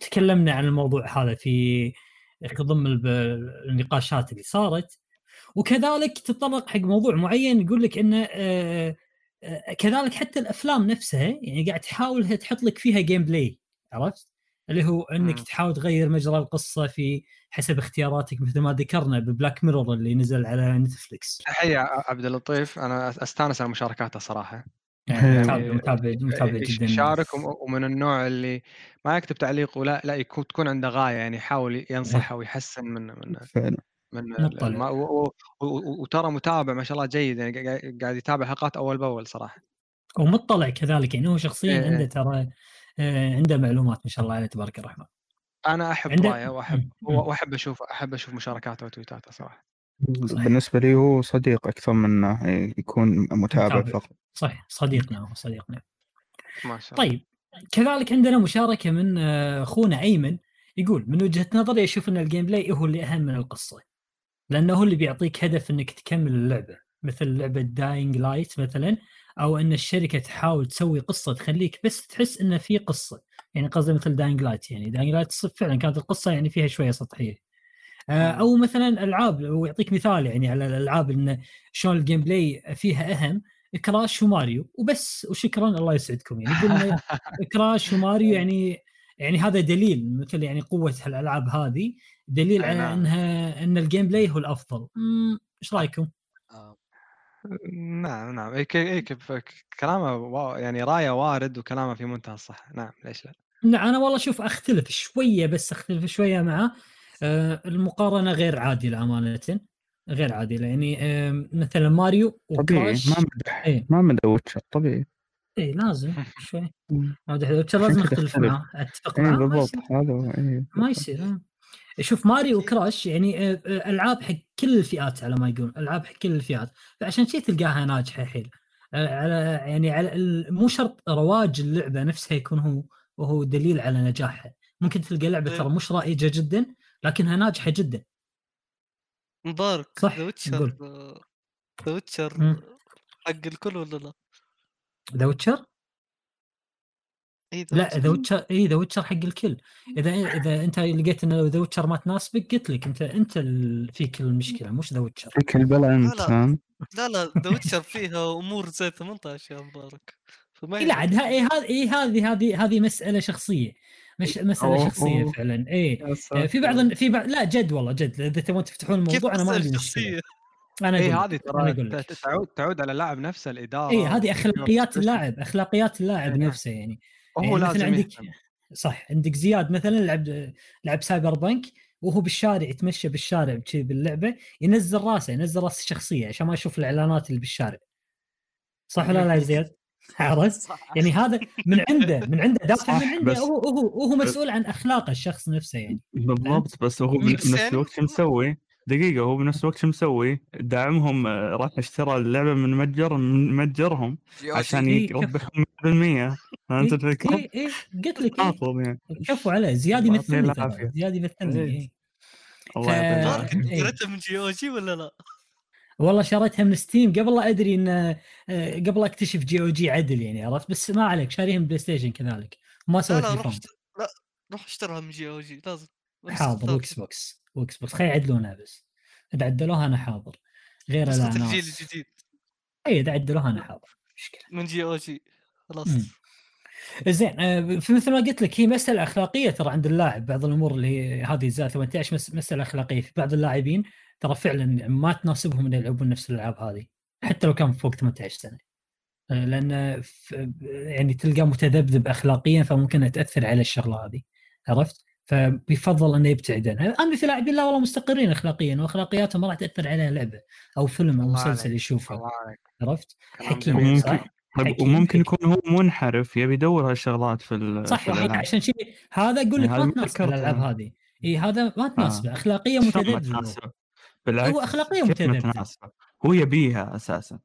تكلمنا عن الموضوع هذا في ضمن النقاشات اللي صارت وكذلك تطرق حق موضوع معين يقول لك إنه آه، كذلك حتى الأفلام نفسها يعني قاعد تحاول تحط لك فيها gameplay عرفت؟ اللي هو إنك مم. تحاول تغير مجرى القصة في حسب اختياراتك مثل ما ذكرنا ب Black Mirror اللي نزل على Netflix تحيه عبد اللطيف أنا أستانس على مشاركاته صراحة يعني إيه. متابع متابع متابع جدا يشارك وم- ومن النوع اللي ما يكتب تعليق ولا لا يكون تكون عنده غاية يعني يحاول ينصح أو يحسن من من فعلا من. الم- و- و- و- وترى متابع ما شاء الله جيد يعني قاعد- قاعد يتابع حلقات أول بأول صراحة ومطلع كذلك يعني هو شخصيا إيه. عنده ترى عنده معلومات ما شاء الله عليه تبارك الرحمن. أنا أحب عنده- رأيه وأحب مم. وأحب أشوف أحب أشوف مشاركاته وتويتاته صراحة. صحيح. بالنسبة لي هو صديق أكثر من إنه يكون متابع متابع. فقط. صح صديقنا هو صديقنا ما شاء الله. طيب كذلك عندنا مشاركة من آه، أخونا أيمن يقول من وجهة نظري أشوف أن ال gameplay هو اللي أهم من القصة لأنه هو اللي بيعطيك هدف أنك تكمل اللعبة. مثل لعبة Dying Light مثلا أو إن الشركة تحاول تسوي قصة تخليك بس تحس إنه في قصة. يعني قصدي مثل Dying Light يعني Dying Light فعلا كانت القصة يعني فيها شوية سطحية. آه،. أو مثلا ألعاب ويعطيك مثال يعني على الألعاب إن شلون ال gameplay فيها أهم Crash و Mario. وبس وشكرا الله يسعدكم. يعني <laughs> Crash و Mario يعني يعني هذا دليل مثل يعني قوة الالعاب هذه. دليل على نعم. إنها إن ال gameplay هو الأفضل. إيش رأيكم؟ نعم نعم إيه ك- إيه كيف كلامه يعني رايه وارد وكلامه في منتهى الصحة نعم ليش لا لا أنا والله شوف أختلف شوية بس أختلف شوية معه آه المقارنة غير عادلة امانه غير عادلة يعني آه مثلا ماريو طبيعي و Crash ما مدح إيه. ما مدح Witcher طبيعي اي لازم شوي. <laughs> مدح Witcher لازم <laughs> أختلف. معاه أتفق اي معاه ما بالضبط هذا إيه. ما يصير آه. شوف Mario و Crash يعني آه، آه، ألعاب حق كل الفئات على ما يقول ألعاب حق كل الفئات. فعشان شي تلقاها ناجحة حيل آه، على يعني على مو شرط رواج اللعبة نفسها يكون هو وهو دليل على نجاحها. ممكن تلقى لعبة ترى مش رائجة جدا لكنها ناجحة جدا. مبارك. صح، The Witcher. The Witcher. حق الكل ولا لا؟ The Witcher إي لا The Witcher إي The Witcher حق الكل. إذا إذا أنت لقيت إن The Witcher ما تناسبك قلت لك أنت أنت فيك المشكلة مش The Witcher. فيك البلا أنت لا. فاهم؟ لا لا The Witcher فيها أمور زي 18 يا مبارك. فما إيه لا عاد هذه هذه هذه هذه مسألة شخصية. مش مسألة أوه، شخصية أوه. فعلا إي. آه، في بعض في بعض لا جد والله جد. إذا تبون تفتحون الموضوع أنا ما عندي مشكلة. شخصية؟ أنا إي أقول هذه ترى تعود تعود على اللاعب نفسه الإدارة إي هذه أخلاقيات. اللاعب أخلاقيات اللاعب نعم. نفسه يعني. وهو يعني لازم عندك يهتم. صح عندك زياد مثلا لعب لعب Cyberpunk وهو بالشارع يتمشى بالشارع كذي باللعبة ينزل راسه ينزل راس الشخصية عشان ما يشوف الإعلانات اللي بالشارع صح ولا لا يا زياد؟ <laughs> عرفت؟ يعني هذا من عنده من عنده دافع من عنده بس- هو هو وهو مسؤول عن أخلاق الشخص نفسه يعني بالضبط بس هو. بنفس الوقت شو مسوي؟ دقيقة هو بنفس الوقت شو مسوي؟ دعمهم آه، راح اشترى اللعبة من متجر من متجرهم. عشان إيه، يربحهم 100% فهمت الفكرة؟ اي اي قلت لك إيه. يعني كفو عليه زياد الله يعطيه يمثلني ترى العافية. زياد يمثلني إيه. إيه. الله إيه. قريتها من GOG ولا لا؟ والله شريتها من Steam قبل لا أدري إن آه، قبل أكتشف GOG عدل يعني عرفت بس ما عليك شاريها من PlayStation كذلك ما سويت لا لا روح اشترها من GOG لازم حاضر و Xbox و Xbox خلي يعدلونها بس. إذا عدلوها أنا حاضر. غير لا الجيل الجديد إي إذا عدلوها أنا حاضر. مشكلة. من GOG. خلاص. زين آه، في مثل ما قلت لك هي مسألة أخلاقية ترى عند اللاعب. بعض الأمور اللي هي هذه زي 18 مس- مسألة أخلاقية في بعض اللاعبين. ترى فعلا ما تناسبهم ان يلعبون نفس الألعاب هذه. حتى لو كان فوق 18 سنة. آه، لأن يعني تلقاه متذبذب اخلاقيا فممكن تاثر على الشغلة هذه. عرفت؟ فبيفضل أنه يبتعد عنها، اما في لاعبين لا والله مستقرين اخلاقيا واخلاقياتهم ما راح تأثر عليها لعبة أو فيلم أو مسلسل. يشوفه عرفت؟ حكيم جميل. صح؟ طيب حكيم، وممكن حكيم. يكون هو منحرف يبي يدور هالشغلات في ال- صح في يعني عشان شيء هذا أقول لك يعني ما تناسب الألعاب. هذه إي هذا ما تناسبه اخلاقيا شلون ما متذبذب هو. تناسبه؟ بالعكس هو أخلاقياً كيف ما متذبذب. تناسبه؟ هو يبيها أساسا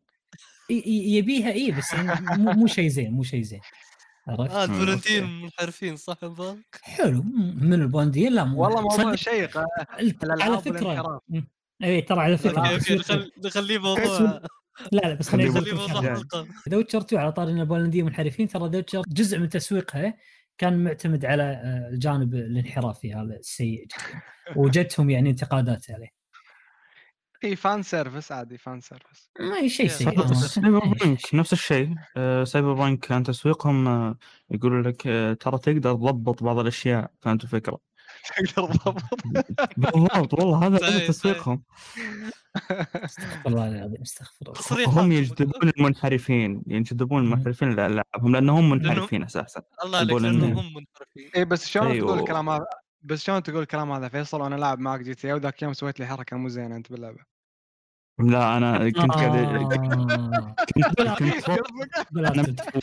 يبيها إي بس <laughs> مو مو شيء زين مو شيء زين عرفت؟ آه okay. منحرفين صح مبارك؟ حلو من البولنديين لا مو والله موضوع شيق على فكرة. اي ترى على فكرة نخليه موضوع لا لا بس. حلقة The Witcher 2 على طاري إن البولنديين منحرفين ترى The Witcher جزء من تسويقها كان معتمد على آه، الجانب الانحرافي هذا السيء جدا وجدتهم يعني انتقادات عليه اي fan service عادي fan service ما شيء سيء. سايبر إيه، بانك نفس الشيء آه، Cyberpunk كان تسويقهم آه، يقولوا لك آه، ترى تقدر تضبط بعض الأشياء فهمت الفكرة؟ <laughs> تقدر تضبط بالضبط والله هذا هذا صحيح. تسويقهم استغفر الله العظيم استغفر الله هم يجذبون المنحرفين يجذبون. المنحرفين لالعابهم لأنهم منحرفين أساسا الله عليك. لأنهم هم منحرفين اي بس شلون أيوه. تقول الكلام هذا بس شلون تقول الكلام هذا؟ فيصل وأنا لاعب معك GTA وذاك اليوم سويت لي حركة مو زينة أنت باللعبة. لا أنا كنت قاعد آه. <laughs> كنت كنت أنا متعود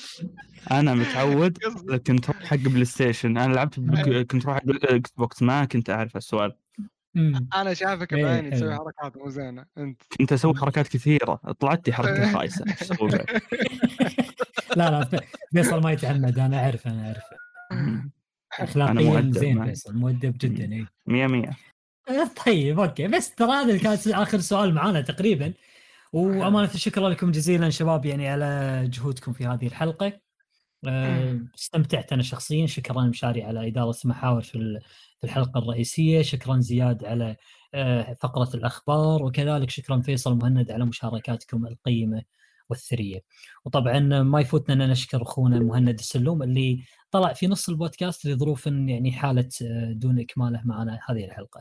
أنا متعود <laughs> كنت حق PlayStation. أنا لعبت كنت روح حق Xbox ما كنت أعرف السؤال. أنا شايفك إيه، بعيني تسوي حلو. حركات مو زينة أنت. كنت أسوي حركات كثيرة. طلعت لي حركة <laughs> خايسه؟ لا لا فيصل ما يتعمد. أنا أعرف أنا أعرف. اخلاقيا زين. فيصل مؤدب جدا اي مية مية. طيب أوكي. بس ترى هذا كان آخر سؤال معانا تقريبا. وأمانة شكرا لكم جزيلا شباب يعني على جهودكم في هذه الحلقة. أه، استمتعت أنا شخصيا. شكرا مشاري على إدارة محاور في ال- في الحلقة الرئيسية. شكرا زياد على أه، فقرة الأخبار. وكذلك شكرا فيصل مهند على مشاركاتكم القيمة والثرية. وطبعا ما يفوتنا أن نشكر أخونا مهند السلوم اللي طلع في نص البودكاست لظروف يعني حالة آه، دون إكماله معنا هذه الحلقة.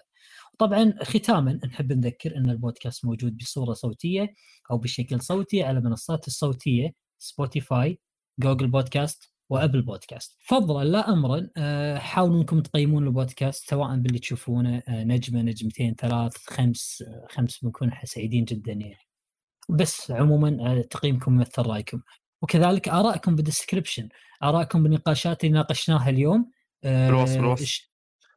طبعا ختاما نحب نذكر إن البودكاست موجود بصورة صوتية أو بشكل صوتي على منصات الصوتية Spotify Google Podcast و Apple Podcast فضلا لا امرا آه، حاولوا إنكم تقيمون البودكاست سواء باللي تشوفونه آه، نجمة نجمتين ثلاث خمس خمس بنكون سعيدين جدا يعني. بس عموما تقييمكم يمثل رأيكم. وكذلك ارائكم بالدسكربشن ارائكم بالنقاشات اللي ناقشناها اليوم بالوصف بالوصف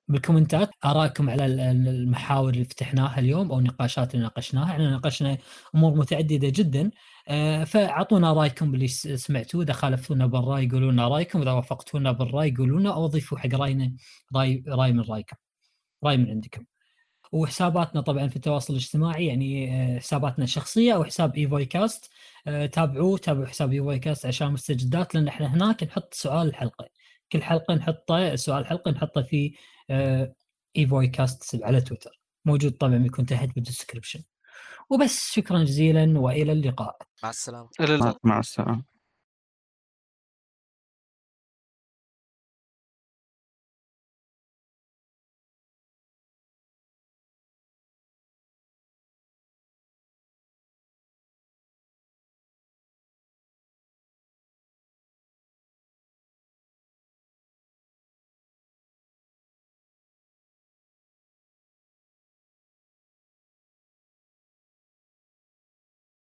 بالكومنتات. ارائكم على المحاور اللي فتحناها اليوم أو النقاشات اللي ناقشناها. إحنا ناقشنا أمور متعددة جدا. آه، فأعطونا رأيكم باللي سمعتوه. إذا خالفتونا بالرأي قولوا لنا رأيكم. إذا وافقتونا بالرأي قولوا لنا أو اضيفوا حق راينا راي رأي من رأيكم. رأي من عندكم. وحساباتنا طبعا في التواصل الاجتماعي يعني آه، حساباتنا الشخصية أو حساب ايفوي كاست آه، تابعوه تابعوا حساب ايفوي كاست عشان مستجدات لأن إحنا هناك نحط سؤال الحلقة. كل حلقة نحطه سؤال الحلقة نحطه في ايفوي كاست على تويتر. موجود طبعا بيكون تحت بال description وبس شكرا جزيلا وإلى اللقاء. مع السلامة. مع السلامة.